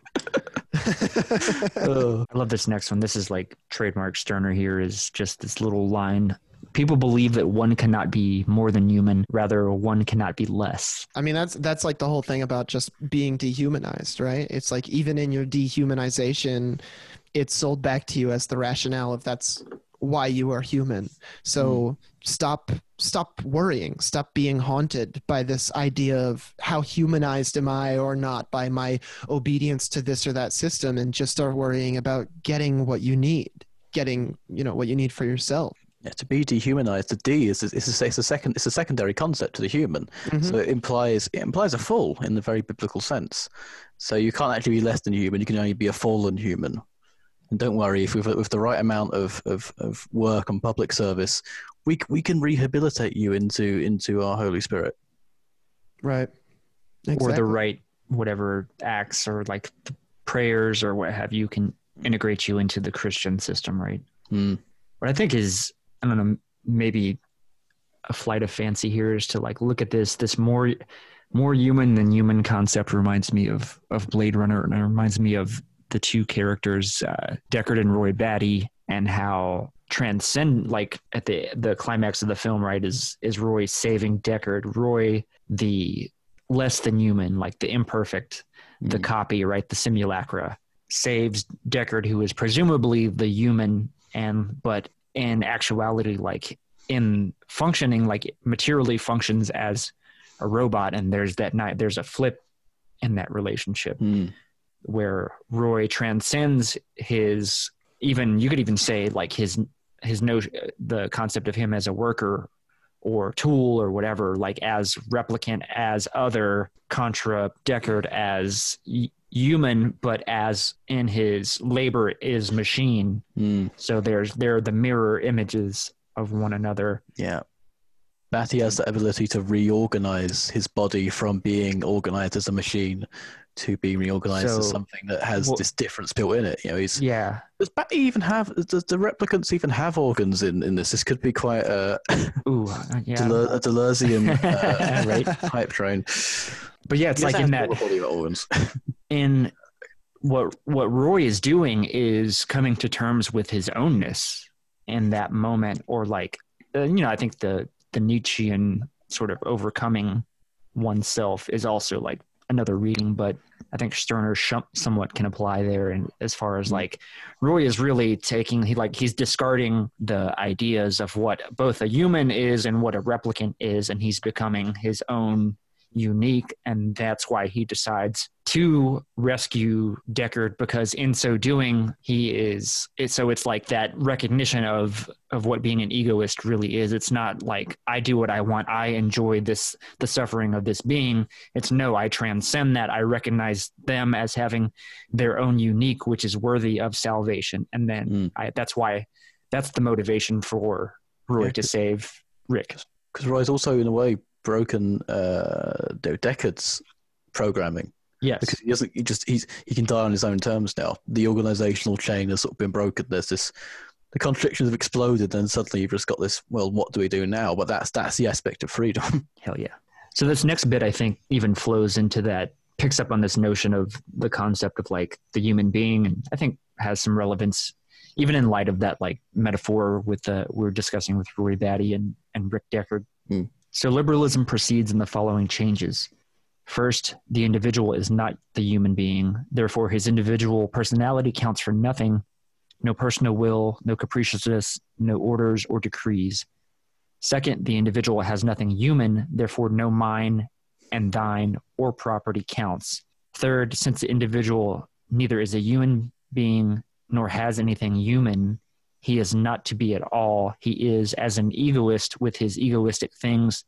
Ugh. I love this next one. This is like trademark Stirner here is just this little line. People believe that one cannot be more than human, rather one cannot be less. I mean, that's that's like the whole thing about just being dehumanized, right? It's like even in your dehumanization, it's sold back to you as the rationale of that's why you are human. So mm-hmm. stop stop worrying, stop being haunted by this idea of how humanized am I or not by my obedience to this or that system and just start worrying about getting what you need, getting, you know, what you need for yourself. Yeah, to be dehumanized, the D is is a, it's a second it's a secondary concept to the human. Mhm. So it implies it implies a fall in the very biblical sense. So you can't actually be less than human. You can only be a fallen human. And don't worry, if with with the right amount of, of, of work and public service, we we can rehabilitate you into into our Holy Spirit. Right. Exactly. Or the right whatever acts or like prayers or what have you can integrate you into the Christian system, right? Hmm. What I think is, I don't know, maybe a flight of fancy here is to like look at this this more more human than human concept reminds me of of Blade Runner and it reminds me of the two characters uh, Deckard and Roy Batty and how transcend like at the the climax of the film right is is Roy saving Deckard Roy the less than human like the imperfect the Mm. copy right the simulacra saves Deckard who is presumably the human and but in actuality like in functioning like materially functions as a robot and there's that night there's a flip in that relationship Hmm. where Roy transcends his even you could even say like his his notion the concept of him as a worker or tool or whatever like as replicant as other contra Deckard as human but as in his labor is machine Hmm. so there's they're the mirror images of one another Yeah. Batty has the ability to reorganize his body from being organized as a machine to being reorganized as something that has what- this difference built in it. You know, he's yeah does Batty even have does the replicants even have organs in, in this? This could be quite a, ooh uh, yeah *laughs* Deleu- a Deleuzian uh, *laughs* hype train. But yeah it's like in that all the body organs. *laughs* in what what Roy is doing is coming to terms with his ownness in that moment, or like uh, you know, I think the the Nietzschean sort of overcoming oneself is also like another reading, but I think Stirner sh- somewhat can apply there. And as far as like Roy is really taking, he like he's discarding the ideas of what both a human is and what a replicant is, and he's becoming his own unique, and that's why he decides to rescue Deckard because in so doing he is so it's like that recognition of of what being an egoist really is. It's not like I do what I want I enjoy this the suffering of this being. It's no I transcend that. I recognize them as having their own unique which is worthy of salvation. And then Mm. I, that's why that's the motivation for Roy Yeah, to save Rick. Because Roy's also in a way broken uh, Deckard's programming. yes because he doesn't. He just he's he can die on his own terms now. The organizational chain has sort of been broken. There's this. The contradictions have exploded, and suddenly you've just got this. Well, what do we do now? But that's that's the aspect of freedom. *laughs* Hell yeah. So this next bit, I think, even flows into that picks up on this notion of the concept of like the human being, and I think has some relevance even in light of that like metaphor with the we are discussing with rory Batty and, and Rick Deckard. Hmm. So liberalism proceeds in the following changes. First, the individual is not the human being. Therefore, his individual personality counts for nothing. No personal will, no capriciousness, no orders or decrees. Second, the individual has nothing human. Therefore, no mine and thine or property counts. Third, since the individual neither is a human being nor has anything human, he is not to be at all. He is, as an egoist with his egoistic things,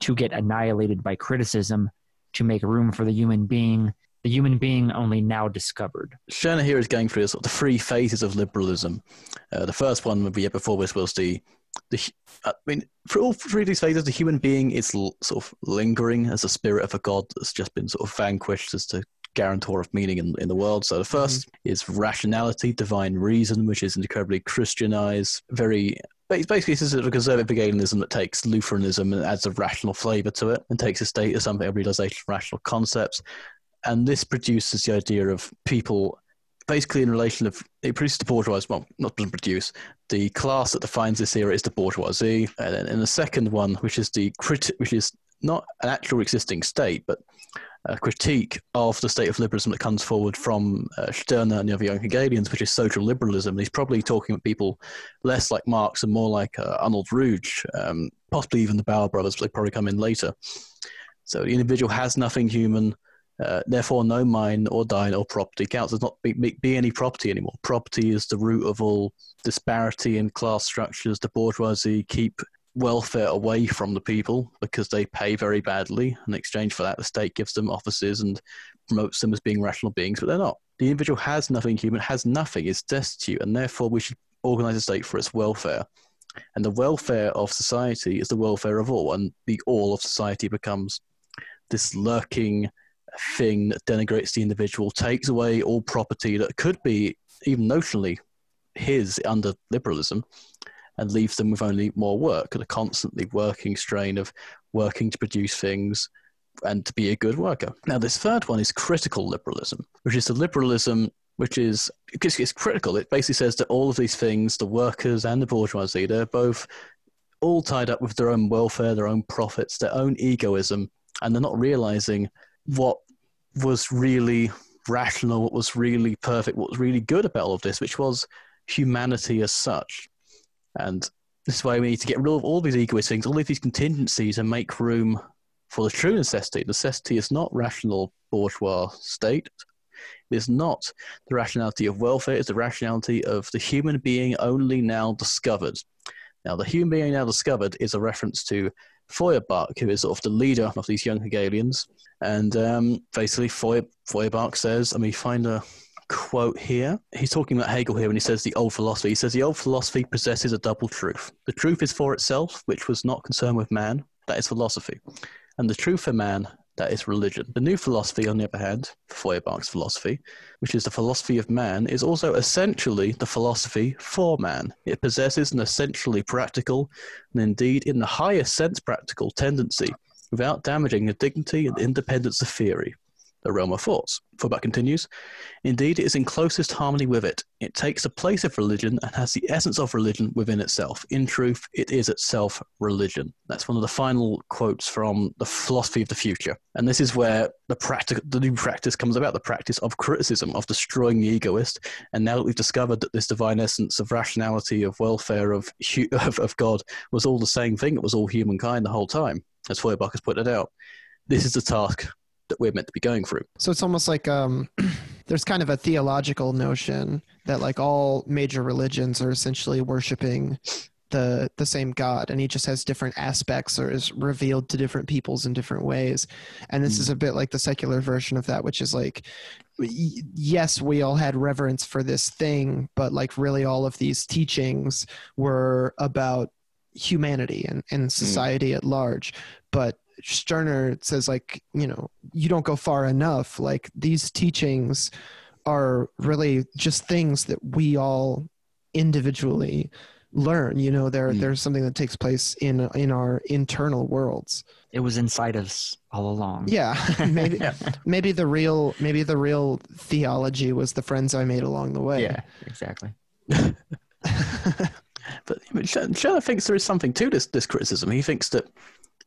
to get annihilated by criticism, to make room for the human being, the human being only now discovered. Stirner here is going through sort of the three phases of liberalism. Uh, the first one would be before this was the, I mean, for all three of these phases, the human being is l- sort of lingering as a spirit of a god that's just been sort of vanquished as the guarantor of meaning in, in the world. So the 1st mm-hmm. is rationality, divine reason, which is incredibly Christianized, very it's basically this is a conservative Hegelianism that takes Lutheranism and adds a rational flavour to it and takes a state as something a realization of rational concepts. And this produces the idea of people basically in relation of it produces the bourgeoisie well not doesn't produce the class that defines this era is the bourgeoisie and then in the second one which is the crit which is not an actual existing state but a critique of the state of liberalism that comes forward from uh, Stirner and the other young Hegelians, which is social liberalism. He's probably talking about people less like Marx and more like uh, Arnold Ruge, um, possibly even the Bauer brothers, but they probably come in later. So the individual has nothing human, uh, therefore no mine or dine or property counts. There's not be, be, any property anymore. Property is the root of all disparity in class structures. The bourgeoisie keep welfare away from the people because they pay very badly. In exchange for that, the state gives them offices and promotes them as being rational beings, but they're not. The individual has nothing human, has nothing, is destitute, and therefore we should organize the state for its welfare. And the welfare of society is the welfare of all, and the all of society becomes this lurking thing that denigrates the individual, takes away all property that could be, even notionally, his under liberalism, and leaves them with only more work and a constantly working strain of working to produce things and to be a good worker. Now, this third one is critical liberalism, which is the liberalism which is because it's critical. It basically says that all of these things, the workers and the bourgeoisie, they're both all tied up with their own welfare, their own profits, their own egoism, and they're not realizing what was really rational, what was really perfect, what was really good about all of this, which was humanity as such. And this is why we need to get rid of all these egoist things, all of these contingencies, and make room for the true necessity. Necessity is not rational bourgeois state. It is not the rationality of welfare. It's the rationality of the human being only now discovered. Now, the human being now discovered is a reference to Feuerbach, who is sort of the leader of these young Hegelians. And um, basically, Feuer, Feuerbach says, I mean, find a quote here. He's talking about Hegel here when he says the old philosophy. He says the old philosophy possesses a double truth. The truth is for itself, which was not concerned with man, that is philosophy. And the truth for man, that is religion. The new philosophy, on the other hand, Feuerbach's philosophy, which is the philosophy of man, is also essentially the philosophy for man. It possesses an essentially practical, and indeed in the highest sense practical, tendency without damaging the dignity and independence of theory the realm of thoughts. Feuerbach continues, Indeed, it is in closest harmony with it. It takes the place of religion and has the essence of religion within itself. In truth, it is itself religion. That's one of the final quotes from the philosophy of the future. And this is where the, practic- the new practice comes about the practice of criticism, of destroying the egoist. And now that we've discovered that this divine essence of rationality, of welfare, of, hu- *laughs* of, of God was all the same thing, it was all humankind the whole time, as Feuerbach has pointed out. This is the task that we're meant to be going through. So it's almost like um, *clears throat* there's kind of a theological notion that like all major religions are essentially worshiping the the same God, and he just has different aspects or is revealed to different peoples in different ways. And this Mm. is a bit like the secular version of that, which is like, yes, we all had reverence for this thing, but like really all of these teachings were about humanity and, and society at large. But Stirner says like, you know, you don't go far enough. Like these teachings are really just things that we all individually learn. You know, there Mm. there's something that takes place in in our internal worlds. It was inside us all along. Yeah, *laughs* maybe maybe the real maybe the real theology was the friends I made along the way. Yeah, exactly. *laughs* *laughs* But Stirner thinks there is something to this this criticism. He thinks that,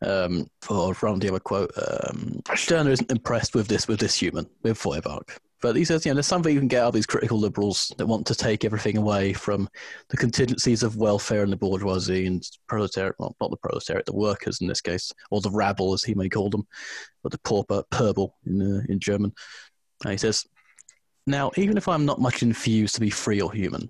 um, for other quote, um, Stirner isn't impressed with this with this human with Feuerbach. But he says, you know, there's something you can get out of these critical liberals that want to take everything away from the contingencies of welfare and the bourgeoisie and proletariat, well, not the proletariat, the workers in this case, or the rabble as he may call them, or the pauper, Pöbel in uh, in German. And he says, now, even if I'm not much infused to be free or human,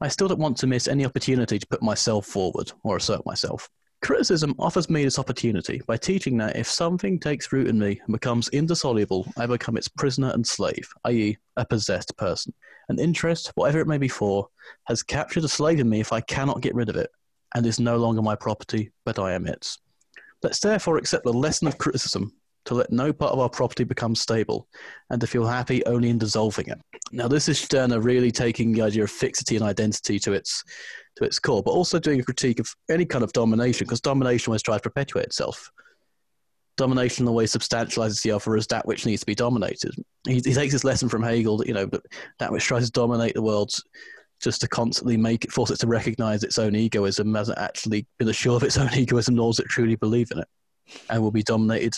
I still don't want to miss any opportunity to put myself forward or assert myself. Criticism offers me this opportunity by teaching that if something takes root in me and becomes indissoluble, I become its prisoner and slave, i.e., a possessed person. An interest, whatever it may be for, has captured a slave in me if I cannot get rid of it, and is no longer my property, but I am its. Let's therefore accept the lesson of criticism to let no part of our property become stable, and to feel happy only in dissolving it. Now, this is Stirner really taking the idea of fixity and identity to its to its core, but also doing a critique of any kind of domination, because domination always tries to perpetuate itself. Domination always substantializes the other as that which needs to be dominated. He, he takes this lesson from Hegel that you know that, that which tries to dominate the world just to constantly make it force it to recognize its own egoism hasn't actually been assured of its own egoism nor does it truly believe in it, and will be dominated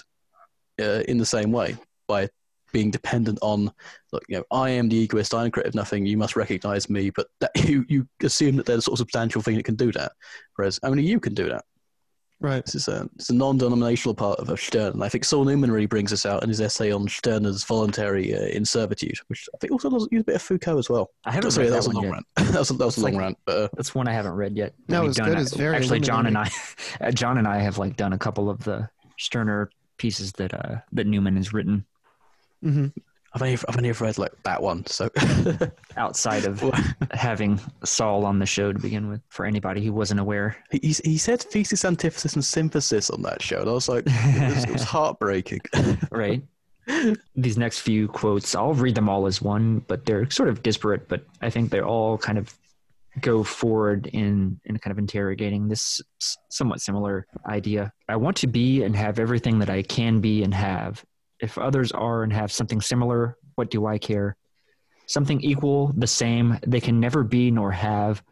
uh, in the same way by being dependent on look you know i am the egoist i'm creative nothing you must recognize me but that *laughs* you, you assume that there's a sort of substantial thing that can do that whereas only you can do that Right. this is a, it's a non-denominational part of a Stern, and I think Saul Newman really brings this out in his essay on Stirner's voluntary uh, inservitude, which I think also does use a bit of Foucault as well. I haven't Sorry, read that was that a long yet. rant. *laughs* that was a, that was a It's long like- rant, but uh, That's one I haven't read yet. No, it's done good. it- It's very actually John and I, uh, *laughs* John and I have like done a couple of the Stirner pieces that uh, that Newman has written hmm I've only, I've only read like that one, so *laughs* outside of *laughs* having Saul on the show to begin with. For anybody who wasn't aware, he, he said thesis, antithesis, and synthesis on that show, and I was like, it was, it was *laughs* heartbreaking. right? These next few quotes, I'll read them all as one, but they're sort of disparate. But I think they're all kind of go forward in in kind of interrogating this somewhat similar idea. I want to be and have everything that I can be and have. If others are and have something similar, what do I care? Something equal, the same, they can never be nor have.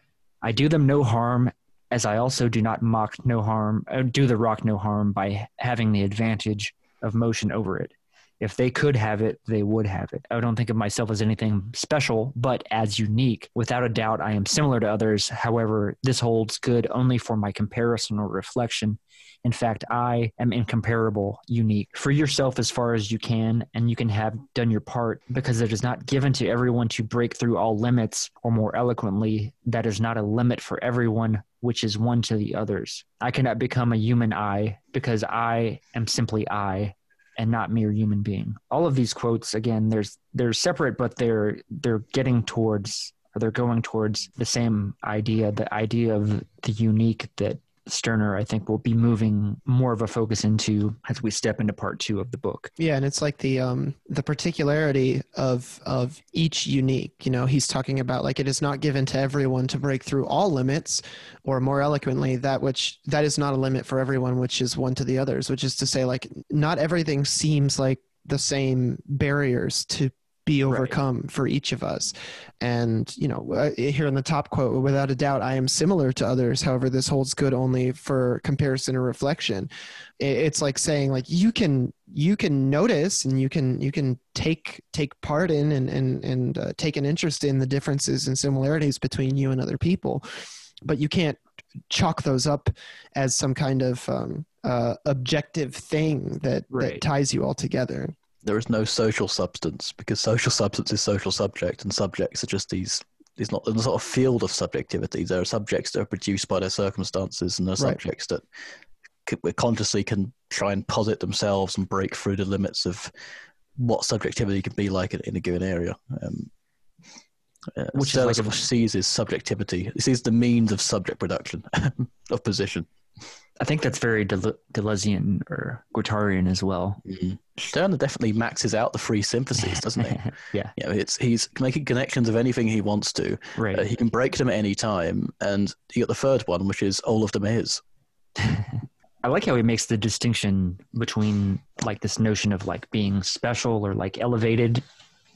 I do them no harm, as I also do not mock no harm, uh, do the rock no harm by having the advantage of motion over it. If they could have it, they would have it. I don't think of myself as anything special, but as unique. Without a doubt, I am similar to others. However, this holds good only for my comparison or reflection. In fact, I am incomparable, unique. Free yourself as far as you can, and you can have done your part because it is not given to everyone to break through all limits, or more eloquently, that is not a limit for everyone, which is one to the others. I cannot become a human I because I am simply I and not mere human being. All of these quotes, again, there's they're separate, but they're they're getting towards or they're going towards the same idea, the idea of the unique that Stirner, I think, will be moving more of a focus into as we step into part two of the book. Yeah, and it's like the um the particularity of of each unique. You know, he's talking about like it is not given to everyone to break through all limits, or more eloquently, that which that is not a limit for everyone, which is one to the others. Which is to say, like not everything seems like the same barriers to be overcome for each of us. And you know, uh, here in the top quote, without a doubt, I am similar to others. However, this holds good only for comparison or reflection it's like saying like you can you can notice and you can you can take take part in and and and uh, take an interest in the differences and similarities between you and other people but you can't chalk those up as some kind of um, uh, objective thing that, Right. that ties you all together there is no social substance because social substance is social subject, and subjects are just these. It's not a sort of field of subjectivity. There are subjects that are produced by their circumstances, and there are Right. subjects that c- consciously can try and posit themselves and break through the limits of what subjectivity can be like in, in a given area. Um, uh, Which is like a- sees his subjectivity. This is the means of subject production *laughs* of position. I think that's very Del- Deleuzian or Guattarian as well. Mm. Stirner definitely maxes out the free syntheses, doesn't he? *laughs* yeah, you know, it's he's making connections of anything he wants to. right. Uh, he can break them at any time, and you got the third one, which is all of them is. *laughs* I like how he makes the distinction between like this notion of like being special or like elevated,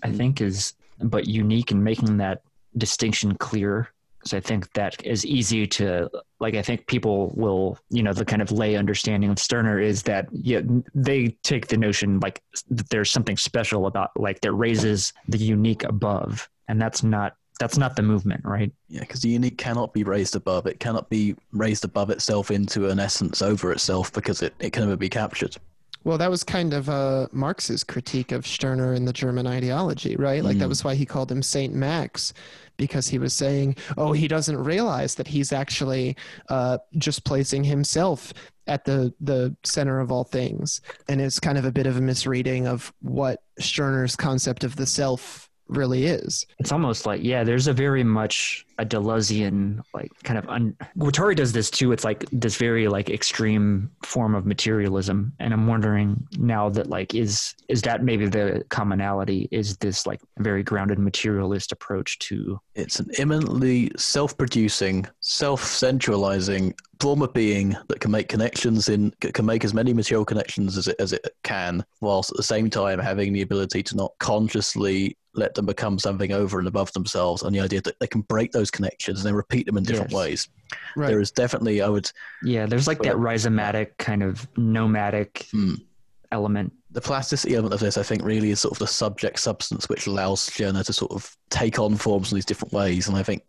I think is, but unique and making that distinction clear. So I think that is easy to like. I think people will, you know, the kind of lay understanding of Stirner is that yeah, they take the notion like that there's something special about like that raises the unique above, and that's not that's not the movement, right? Yeah, because the unique cannot be raised above. It cannot be raised above itself into an essence over itself because it, it can never be captured. Well, that was kind of uh, Marx's critique of Stirner and the German ideology, right? Like that Mm. was why he called him Saint Max, because he was saying, "Oh, he doesn't realize that he's actually uh, just placing himself at the the center of all things," and it's kind of a bit of a misreading of what Stirner's concept of the self really is. It's almost like yeah, there's a very much a Deleuzian like kind of un- Guattari does this too. It's like this very like extreme form of materialism, and I'm wondering now that like is is that maybe the commonality? Is this like very grounded materialist approach to It's an eminently self producing, self centralizing form of being that can make connections in can make as many material connections as it as it can, whilst at the same time having the ability to not consciously let them become something over and above themselves and the idea that they can break those connections and then repeat them in different Yes. ways. Right. There is definitely I would yeah? There's like that rhizomatic kind of nomadic Hmm. element. the plasticity element of this, I think, really is sort of the subject substance which allows Stirner to sort of take on forms in these different ways. And I think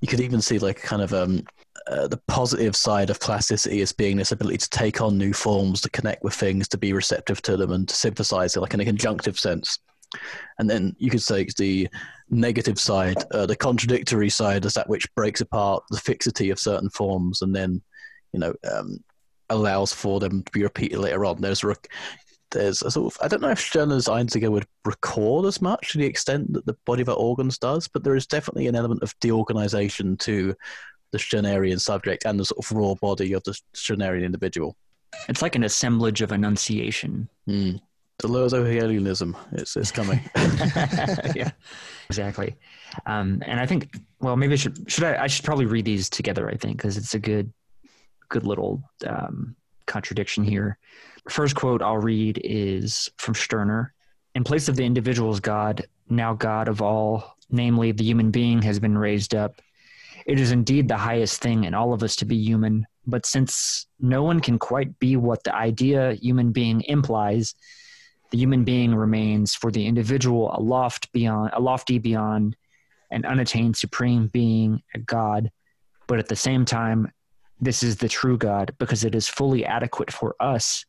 you could even see like kind of um, uh, the positive side of plasticity as being this ability to take on new forms, to connect with things, to be receptive to them, and to synthesize it like in a conjunctive sense. And then you could say the negative side, uh, the contradictory side, is that which breaks apart the fixity of certain forms, and then you know um, allows for them to be repeated later on. There's rec- there's a sort of I don't know if Stirner's Einziger would record as much to the extent that the body without organs does, but there is definitely an element of deorganization to the Stirnerian subject and the sort of raw body of the Stirnerian individual. It's like an assemblage of enunciation. Mm. Deleuze-Hegelianism, it's it's coming. *laughs* yeah, exactly. Um, and I think, well, maybe I should should I I should probably read these together. I think because it's a good good little um, contradiction here. First quote I'll read is from Stirner. In place of the individual's God, now God of all, namely the human being, has been raised up. It is indeed the highest thing in all of us to be human, but since no one can quite be what the idea human being implies, the human being remains for the individual a beyond a lofty beyond an unattained supreme being a god. But at the same time this is the true god because it is fully adequate for us.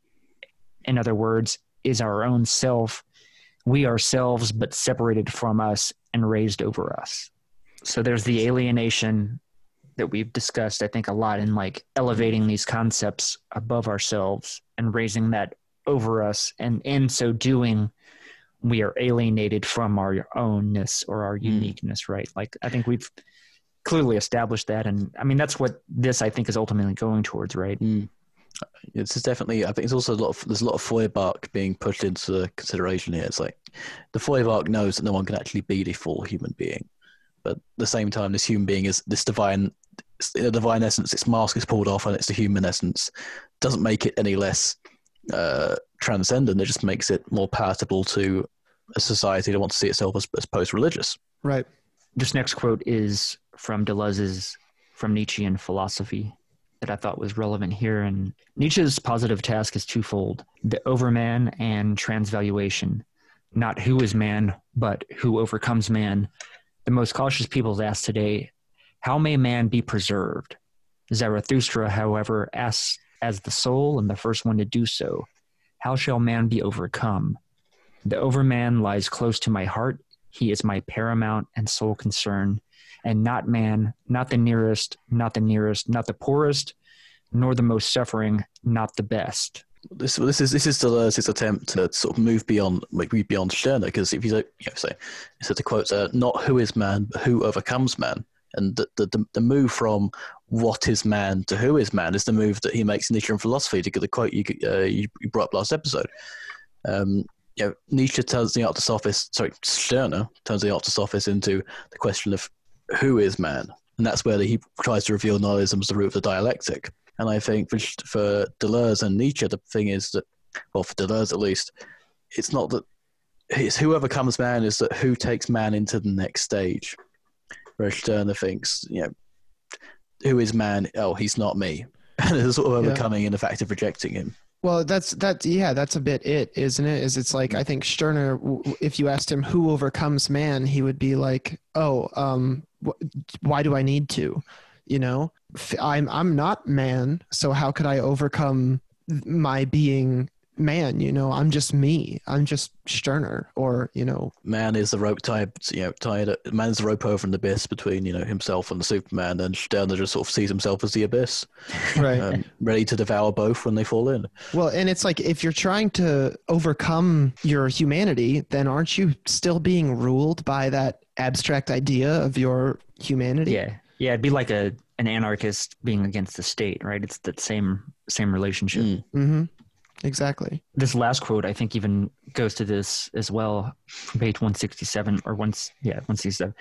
In other words is our own self. We ourselves but separated from us and raised over us. So there's the alienation that we've discussed i think a lot in like elevating these concepts above ourselves and raising that over us and in so doing we are alienated from our ownness or our uniqueness right like i think we've clearly established that and i mean that's what this i think is ultimately going towards right Mm. It's just definitely. I think it's also a lot of there's a lot of Feuerbach being pushed into consideration here. It's like the Feuerbach knows that no one can actually be the full human being, but at the same time, this human being is this divine, it's the divine essence. Its mask is pulled off, and it's the human essence. Doesn't make it any less uh, transcendent. It just makes it more palatable to a society that wants to see itself as, as post-religious. Right. this next quote is from deleuze's from nietzsche and philosophy that i thought was relevant here and nietzsche's positive task is twofold the overman and transvaluation not who is man but who overcomes man the most cautious people ask today how may man be preserved zarathustra however asks as the soul and the first one to do so. How shall man be overcome? The overman lies close to my heart. He is my paramount and sole concern, and not man, not the nearest, not the nearest, not the poorest, nor the most suffering, not the best. This this is this is Deleuze's uh, attempt to sort of move beyond like move beyond Stirner because if you you know, say so the quotes are uh, not who is man but who overcomes man And the, the, the, the move from what is man to who is man is the move that he makes in Nietzsche and philosophy, to get the quote you, uh, you, brought up last episode. Um, you know, Nietzsche turns the artist office, sorry, Stirner turns the artist office into the question of who is man. And that's where he tries to reveal nihilism as the root of the dialectic. And I think for, for Deleuze and Nietzsche, the thing is that, well, for Deleuze at least, it's not that it's whoever comes man is that who takes man into the next stage. Whereas Stirner thinks, you know, who is man? Oh, he's not me. *laughs* And it's sort of Yeah. overcoming in the fact of rejecting him. Well, that's that. Yeah, that's a bit it, isn't it? Is it's like I think Stirner. If you asked him who overcomes man, he would be like, "Oh, um, wh- why do I need to? You know, F- I'm I'm not man, so how could I overcome my being man? You know, I'm just me. I'm just Stirner, or you know, Man is the rope tied, you know, tied. Man is the rope over an abyss between you know himself and the Superman, and Stirner just sort of sees himself as the abyss, *laughs* right? um, ready to devour both when they fall in. Well, and it's like if you're trying to overcome your humanity, then aren't you still being ruled by that abstract idea of your humanity? Yeah, yeah, it'd be like a an anarchist being against the state, right? It's that same same relationship. Mm. Mm-hmm. Exactly. This last quote, I think, even goes to this as well. Page one sixty seven or once, yeah, one sixty seven.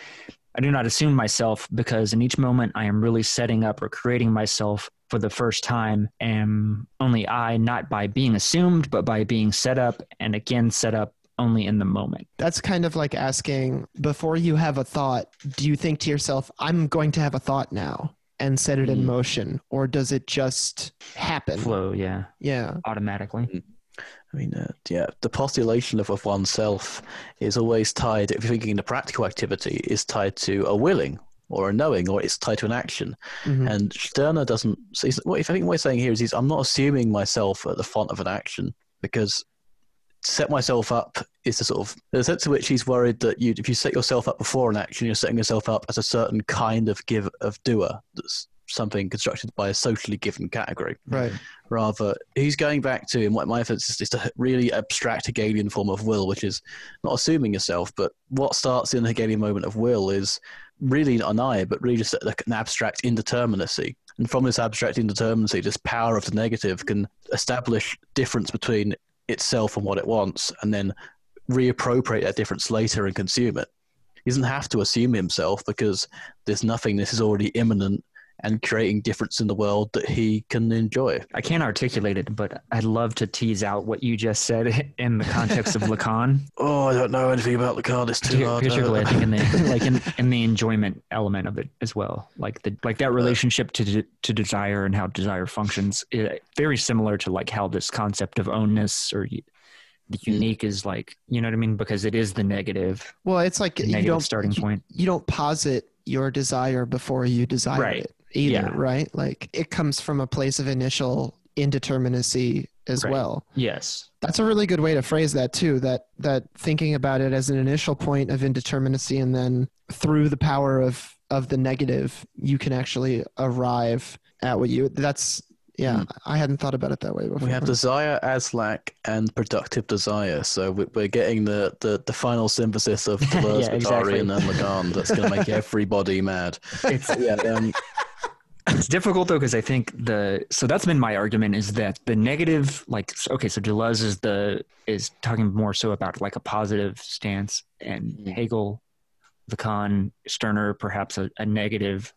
I do not assume myself because in each moment I am really setting up or creating myself for the first time. Am only I, not by being assumed, but by being set up and again set up only in the moment. That's kind of like asking before you have a thought, do you think to yourself, I'm going to have a thought now and set it in Mm. motion? Or does it just happen? Flow, yeah, Yeah. automatically. I mean, uh, yeah, the postulation of, of oneself is always tied, if you're thinking the practical activity, is tied to a willing or a knowing, or it's tied to an action. Mhm. And Stirner doesn't. So he's, what, if I think what he's saying here is, he's, I'm not assuming myself at the font of an action because to set myself up is the sort of the sense to which he's worried that you, if you set yourself up before an action, you're setting yourself up as a certain kind of give of doer. That's something constructed by a socially given category Right. rather he's going back to and what my offense is, is to really abstract Hegelian form of will, which is not assuming yourself, but what starts in the Hegelian moment of will is really not an I, but really just like an abstract indeterminacy. And from this abstract indeterminacy, this power of the negative can establish difference between itself and what it wants, and then reappropriate that difference later and consume it. He doesn't have to assume himself because this nothingness is already imminent and creating difference in the world that he can enjoy. I can't articulate it, but I'd love to tease out what you just said *laughs* in the context of Lacan. *laughs* Oh, I don't know anything about the card. It's too hard. particularly, I think in the *laughs* like in, in the enjoyment element of it as well, like the like that relationship to de- to desire and how desire functions, eh, very similar to like how this concept of ownness or the unique is like, you know what I mean? Because it is the negative, Well, it's like the you don't starting you, point. you don't posit your desire before you desire Right. it either, Yeah. right? Like it comes from a place of initial indeterminacy as Right. well. Yes. That's a really good way to phrase that too. That that thinking about it as an initial point of indeterminacy, and then through the power of of the negative, you can actually arrive at what you. That's yeah. I hadn't thought about it that way before. We have desire as lack and productive desire. So we- we're getting the, the, the final synthesis of *laughs* Deleuze, Yeah, exactly. and Lacan that's going to make everybody mad. It's *laughs* Yeah, um, it's difficult though because I think the so that's been my argument is that the negative like okay so Deleuze is the is talking more so about like a positive stance and Mhm. Hegel, Lacan, Stirner perhaps a, a negative.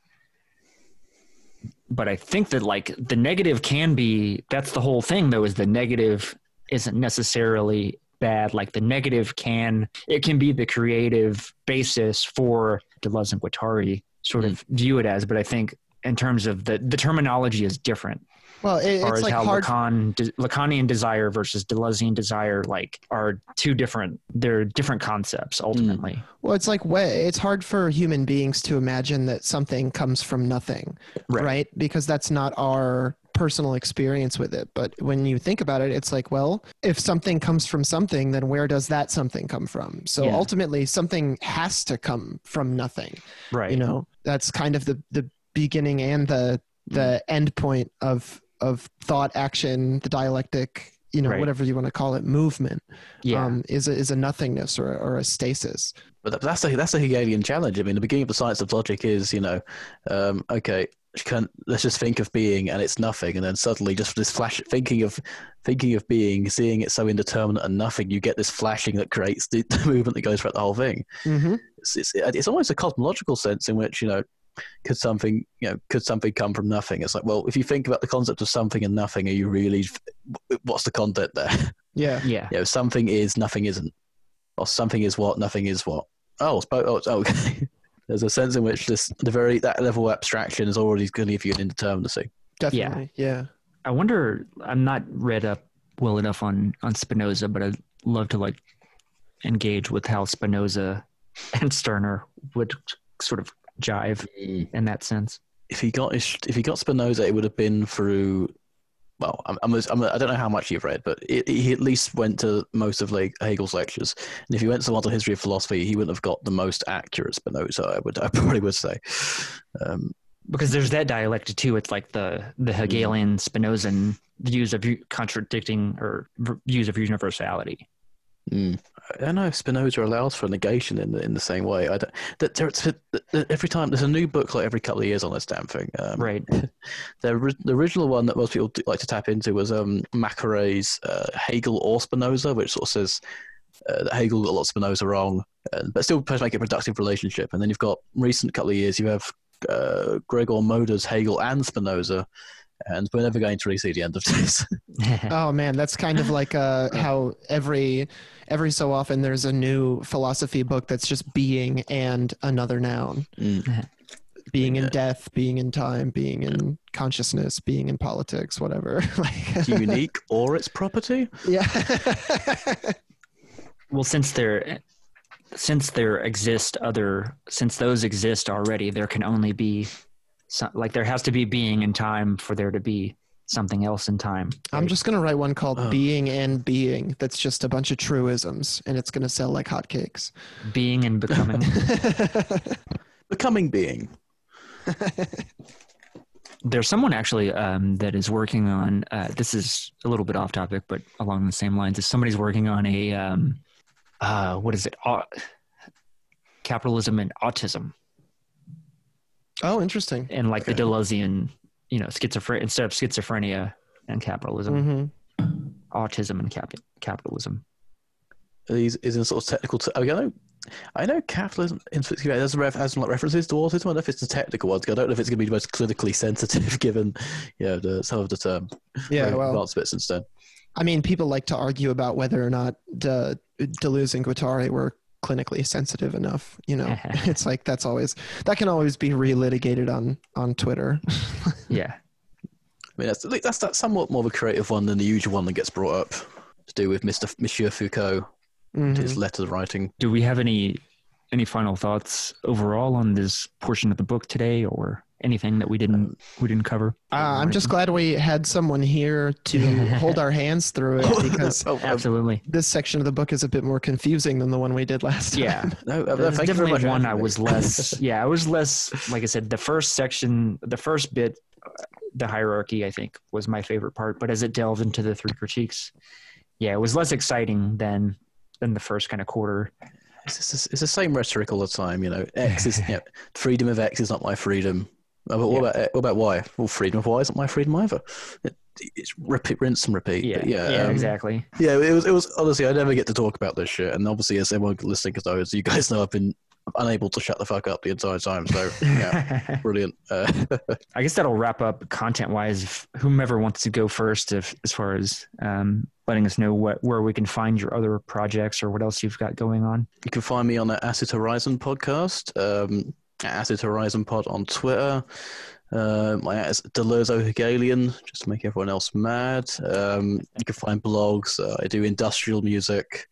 But I think that like the negative can be that's the whole thing though is the negative isn't necessarily bad like the negative can it can be the creative basis for Deleuze and Guattari sort of view it as but I think in terms of the the terminology is different well, it, as far it's as like how hard. Lacan, de, Lacanian desire versus Deleuzean desire like are two different they're different concepts hmm. ultimately. Well, it's like way. It's hard for human beings to imagine that something comes from nothing, Right. right? Because that's not our personal experience with it. But when you think about it, it's like, well, if something comes from something, then where does that something come from? So Yeah. ultimately, something has to come from nothing. Right. You know, that's kind of the the beginning and the the end point of of thought, action, the dialectic, you know Right. whatever you want to call it movement Yeah. um, is a, is a nothingness or, or a stasis But that's a that's a Hegelian challenge. I mean, the beginning of the science of logic is, you know, um, okay, can, let's just think of being and it's nothing, and then suddenly just this flash, thinking of thinking of being, seeing it so indeterminate and nothing, you get this flashing that creates the, *laughs* the movement that goes throughout the whole thing. mm-hmm. It's, it's it's almost a cosmological sense in which you know. Could something, you know, could something come from nothing? It's like, well, if you think about the concept of something and nothing, are you really, what's the content there? *laughs* yeah yeah. you know, something is, nothing isn't, or something is what, nothing is what. Oh, it's both. Oh, it's- okay. Oh, *laughs* there's a sense in which this the very that level of abstraction is already going to give you an indeterminacy. definitely yeah, yeah I wonder. I'm not read up well enough on on Spinoza, but I'd love to like engage with how Spinoza *laughs* and Stirner would sort of jive in that sense. If he got his, if he got Spinoza, it would have been through. Well, I'm, I'm, I'm, I don't know how much you've read, but it, he at least went to most of like Hegel's lectures. And if he went to one on history of philosophy, he wouldn't have got the most accurate Spinoza. I would, I *laughs* probably would say. Um, Because there's that dialectic too. It's like the the Hegelian Spinozan views of contradicting or views of universality. Mm. I don't know if Spinoza allows for negation in the in the same way. I don't, that there, it's- that every time there's a new book like every couple of years on this damn thing. Um, Right. *laughs* The, the original one that most people do like to tap into was um, Macherey's uh, Hegel or Spinoza, which sort of says uh, that Hegel got a lot of Spinoza wrong, uh, but still tries to make a productive relationship. And then you've got recent couple of years, you have uh, Gregor Moder's Hegel and Spinoza, and we're never going to really see the end of this. *laughs* *laughs* oh man that's kind of like uh, how every every so often there's a new philosophy book that's just being and another noun Mm. *laughs* being in Yeah. death being in time being in consciousness being in politics whatever like Unique or its property. yeah well, since there since there exist other since those exist already, there can only be some, like there has to be being in time for there to be something else in time. i'm just going to write one called Oh. being and being that's just a bunch of truisms and it's going to sell like hotcakes being and becoming. *laughs* Becoming being. *laughs* There's someone actually um, that is working on. Uh, this is a little bit off topic, but along the same lines. Is somebody's working on a um, uh, what is it? Au- capitalism and autism, oh interesting and like Okay. the Deleuzean, you know, schizophrenia instead of schizophrenia and capitalism, hmm autism and cap- capitalism. These is in sort of technical. T- I know, I know capitalism in particular has, ref- has like references to autism. I don't know if it's the technical ones. I don't know if it's going to be the most clinically sensitive *laughs* given, you know, the, some of the term. yeah very well advanced bits instead. I mean, people like to argue about whether or not De, Deleuze and Guattari were clinically sensitive enough. You know, *laughs* *laughs* it's like that's always that can always be relitigated on on Twitter. *laughs* Yeah. I mean, that's that's that's somewhat more of a creative one than the usual one that gets brought up to do with Mister Monsieur Foucault, Mhm. his letter writing. Do we have any any final thoughts overall on this portion of the book today, or anything that we didn't we didn't cover? Uh, I'm just glad we had someone here to *laughs* hold our hands through it *laughs* because oh, Absolutely. this section of the book is a bit more confusing than the one we did last time. Yeah. no, uh, There's thank you very definitely much. one I Anthony. was less. Yeah, I was less. Like I said, the first section, the first bit, uh, the hierarchy, I think, was my favorite part. But as it delved into the three critiques, yeah, it was less exciting than than the first kind of quarter. It's, it's, it's the same rhetoric all the time. You know, X is *laughs* you know, freedom of X is not my freedom. Uh, But what Yeah. about what about Y? Well, freedom of why isn't my freedom either. It, it's repeat, rinse and repeat. Yeah, But yeah, yeah, um, exactly. Yeah, it was. It was honestly. I never get to talk about this shit, and obviously, as everyone listening knows, you guys *laughs* know I've been unable to shut the fuck up the entire time. So yeah, *laughs* brilliant. Uh, *laughs* I guess that'll wrap up content wise. Whomever wants to go first, if as far as um, letting us know what where we can find your other projects or what else you've got going on. you can find me on the Acid Horizon podcast, um, Acid Horizon Pod on Twitter. Uh, my at is Deleuze Hegelian, just to make everyone else mad. Um, you can find blogs. Uh, I do industrial music.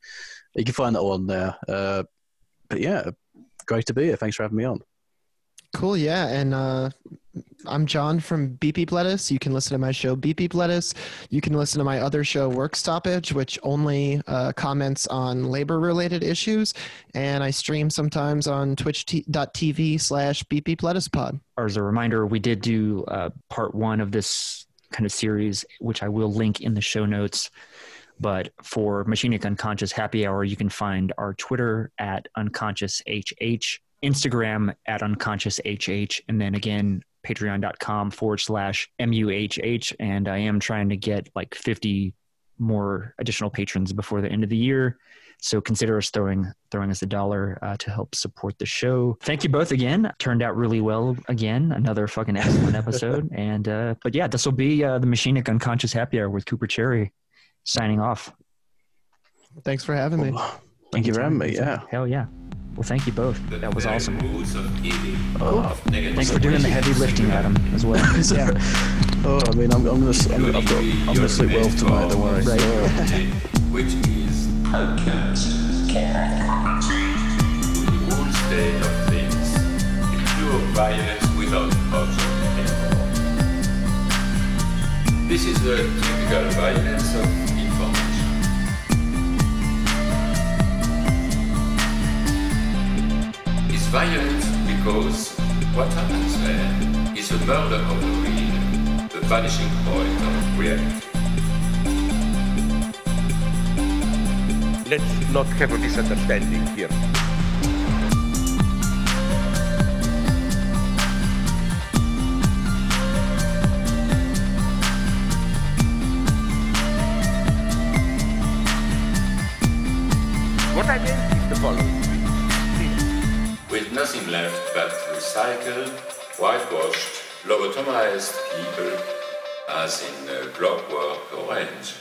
You can find that on there. Uh, but yeah, great to be here. Thanks for having me on. Cool, yeah. And uh, I'm John from Beep Lettuce. You can listen to my show Beep Lettuce. You can listen to my other show Work Stoppage, which only uh, comments on labor-related issues. And I stream sometimes on twitch.tv slash Beep Lettuce Pod. Or as a reminder, we did do uh, part one of this kind of series, which I will link in the show notes. But for Machinic Unconscious Happy Hour, you can find our Twitter at unconscioushh, Instagram at unconscious HH, and then again, patreon.com forward slash MUHH. And I am trying to get like 50 more additional patrons before the end of the year. So consider us throwing throwing us a dollar uh, to help support the show. Thank you both again. Turned out really well again. Another fucking excellent episode. *laughs* and uh, but yeah, this will be uh, the Machinic Unconscious Happy Hour with Cooper Cherry signing off. Thanks for having me. Thank you for having me. Yeah. Hell yeah. Well, thank you both. That was awesome. rules of healing, Oh. Thanks for doing the heavy lifting, Adam, as well. *laughs* Yeah. Oh, I mean, I'm, I'm gonna, s- I'm, I've got, I'm gonna sleep well tonight. Don't worry. Right. *laughs* which is unconscious. The whole state of things. Pure violence without object anymore. This is the typical violence of violent because what happens there is a murder of the real, the vanishing point of reality. Let's not have a misunderstanding here. What I meant is the following. With nothing left but recycled, whitewashed, lobotomized people as in uh, Clockwork Orange.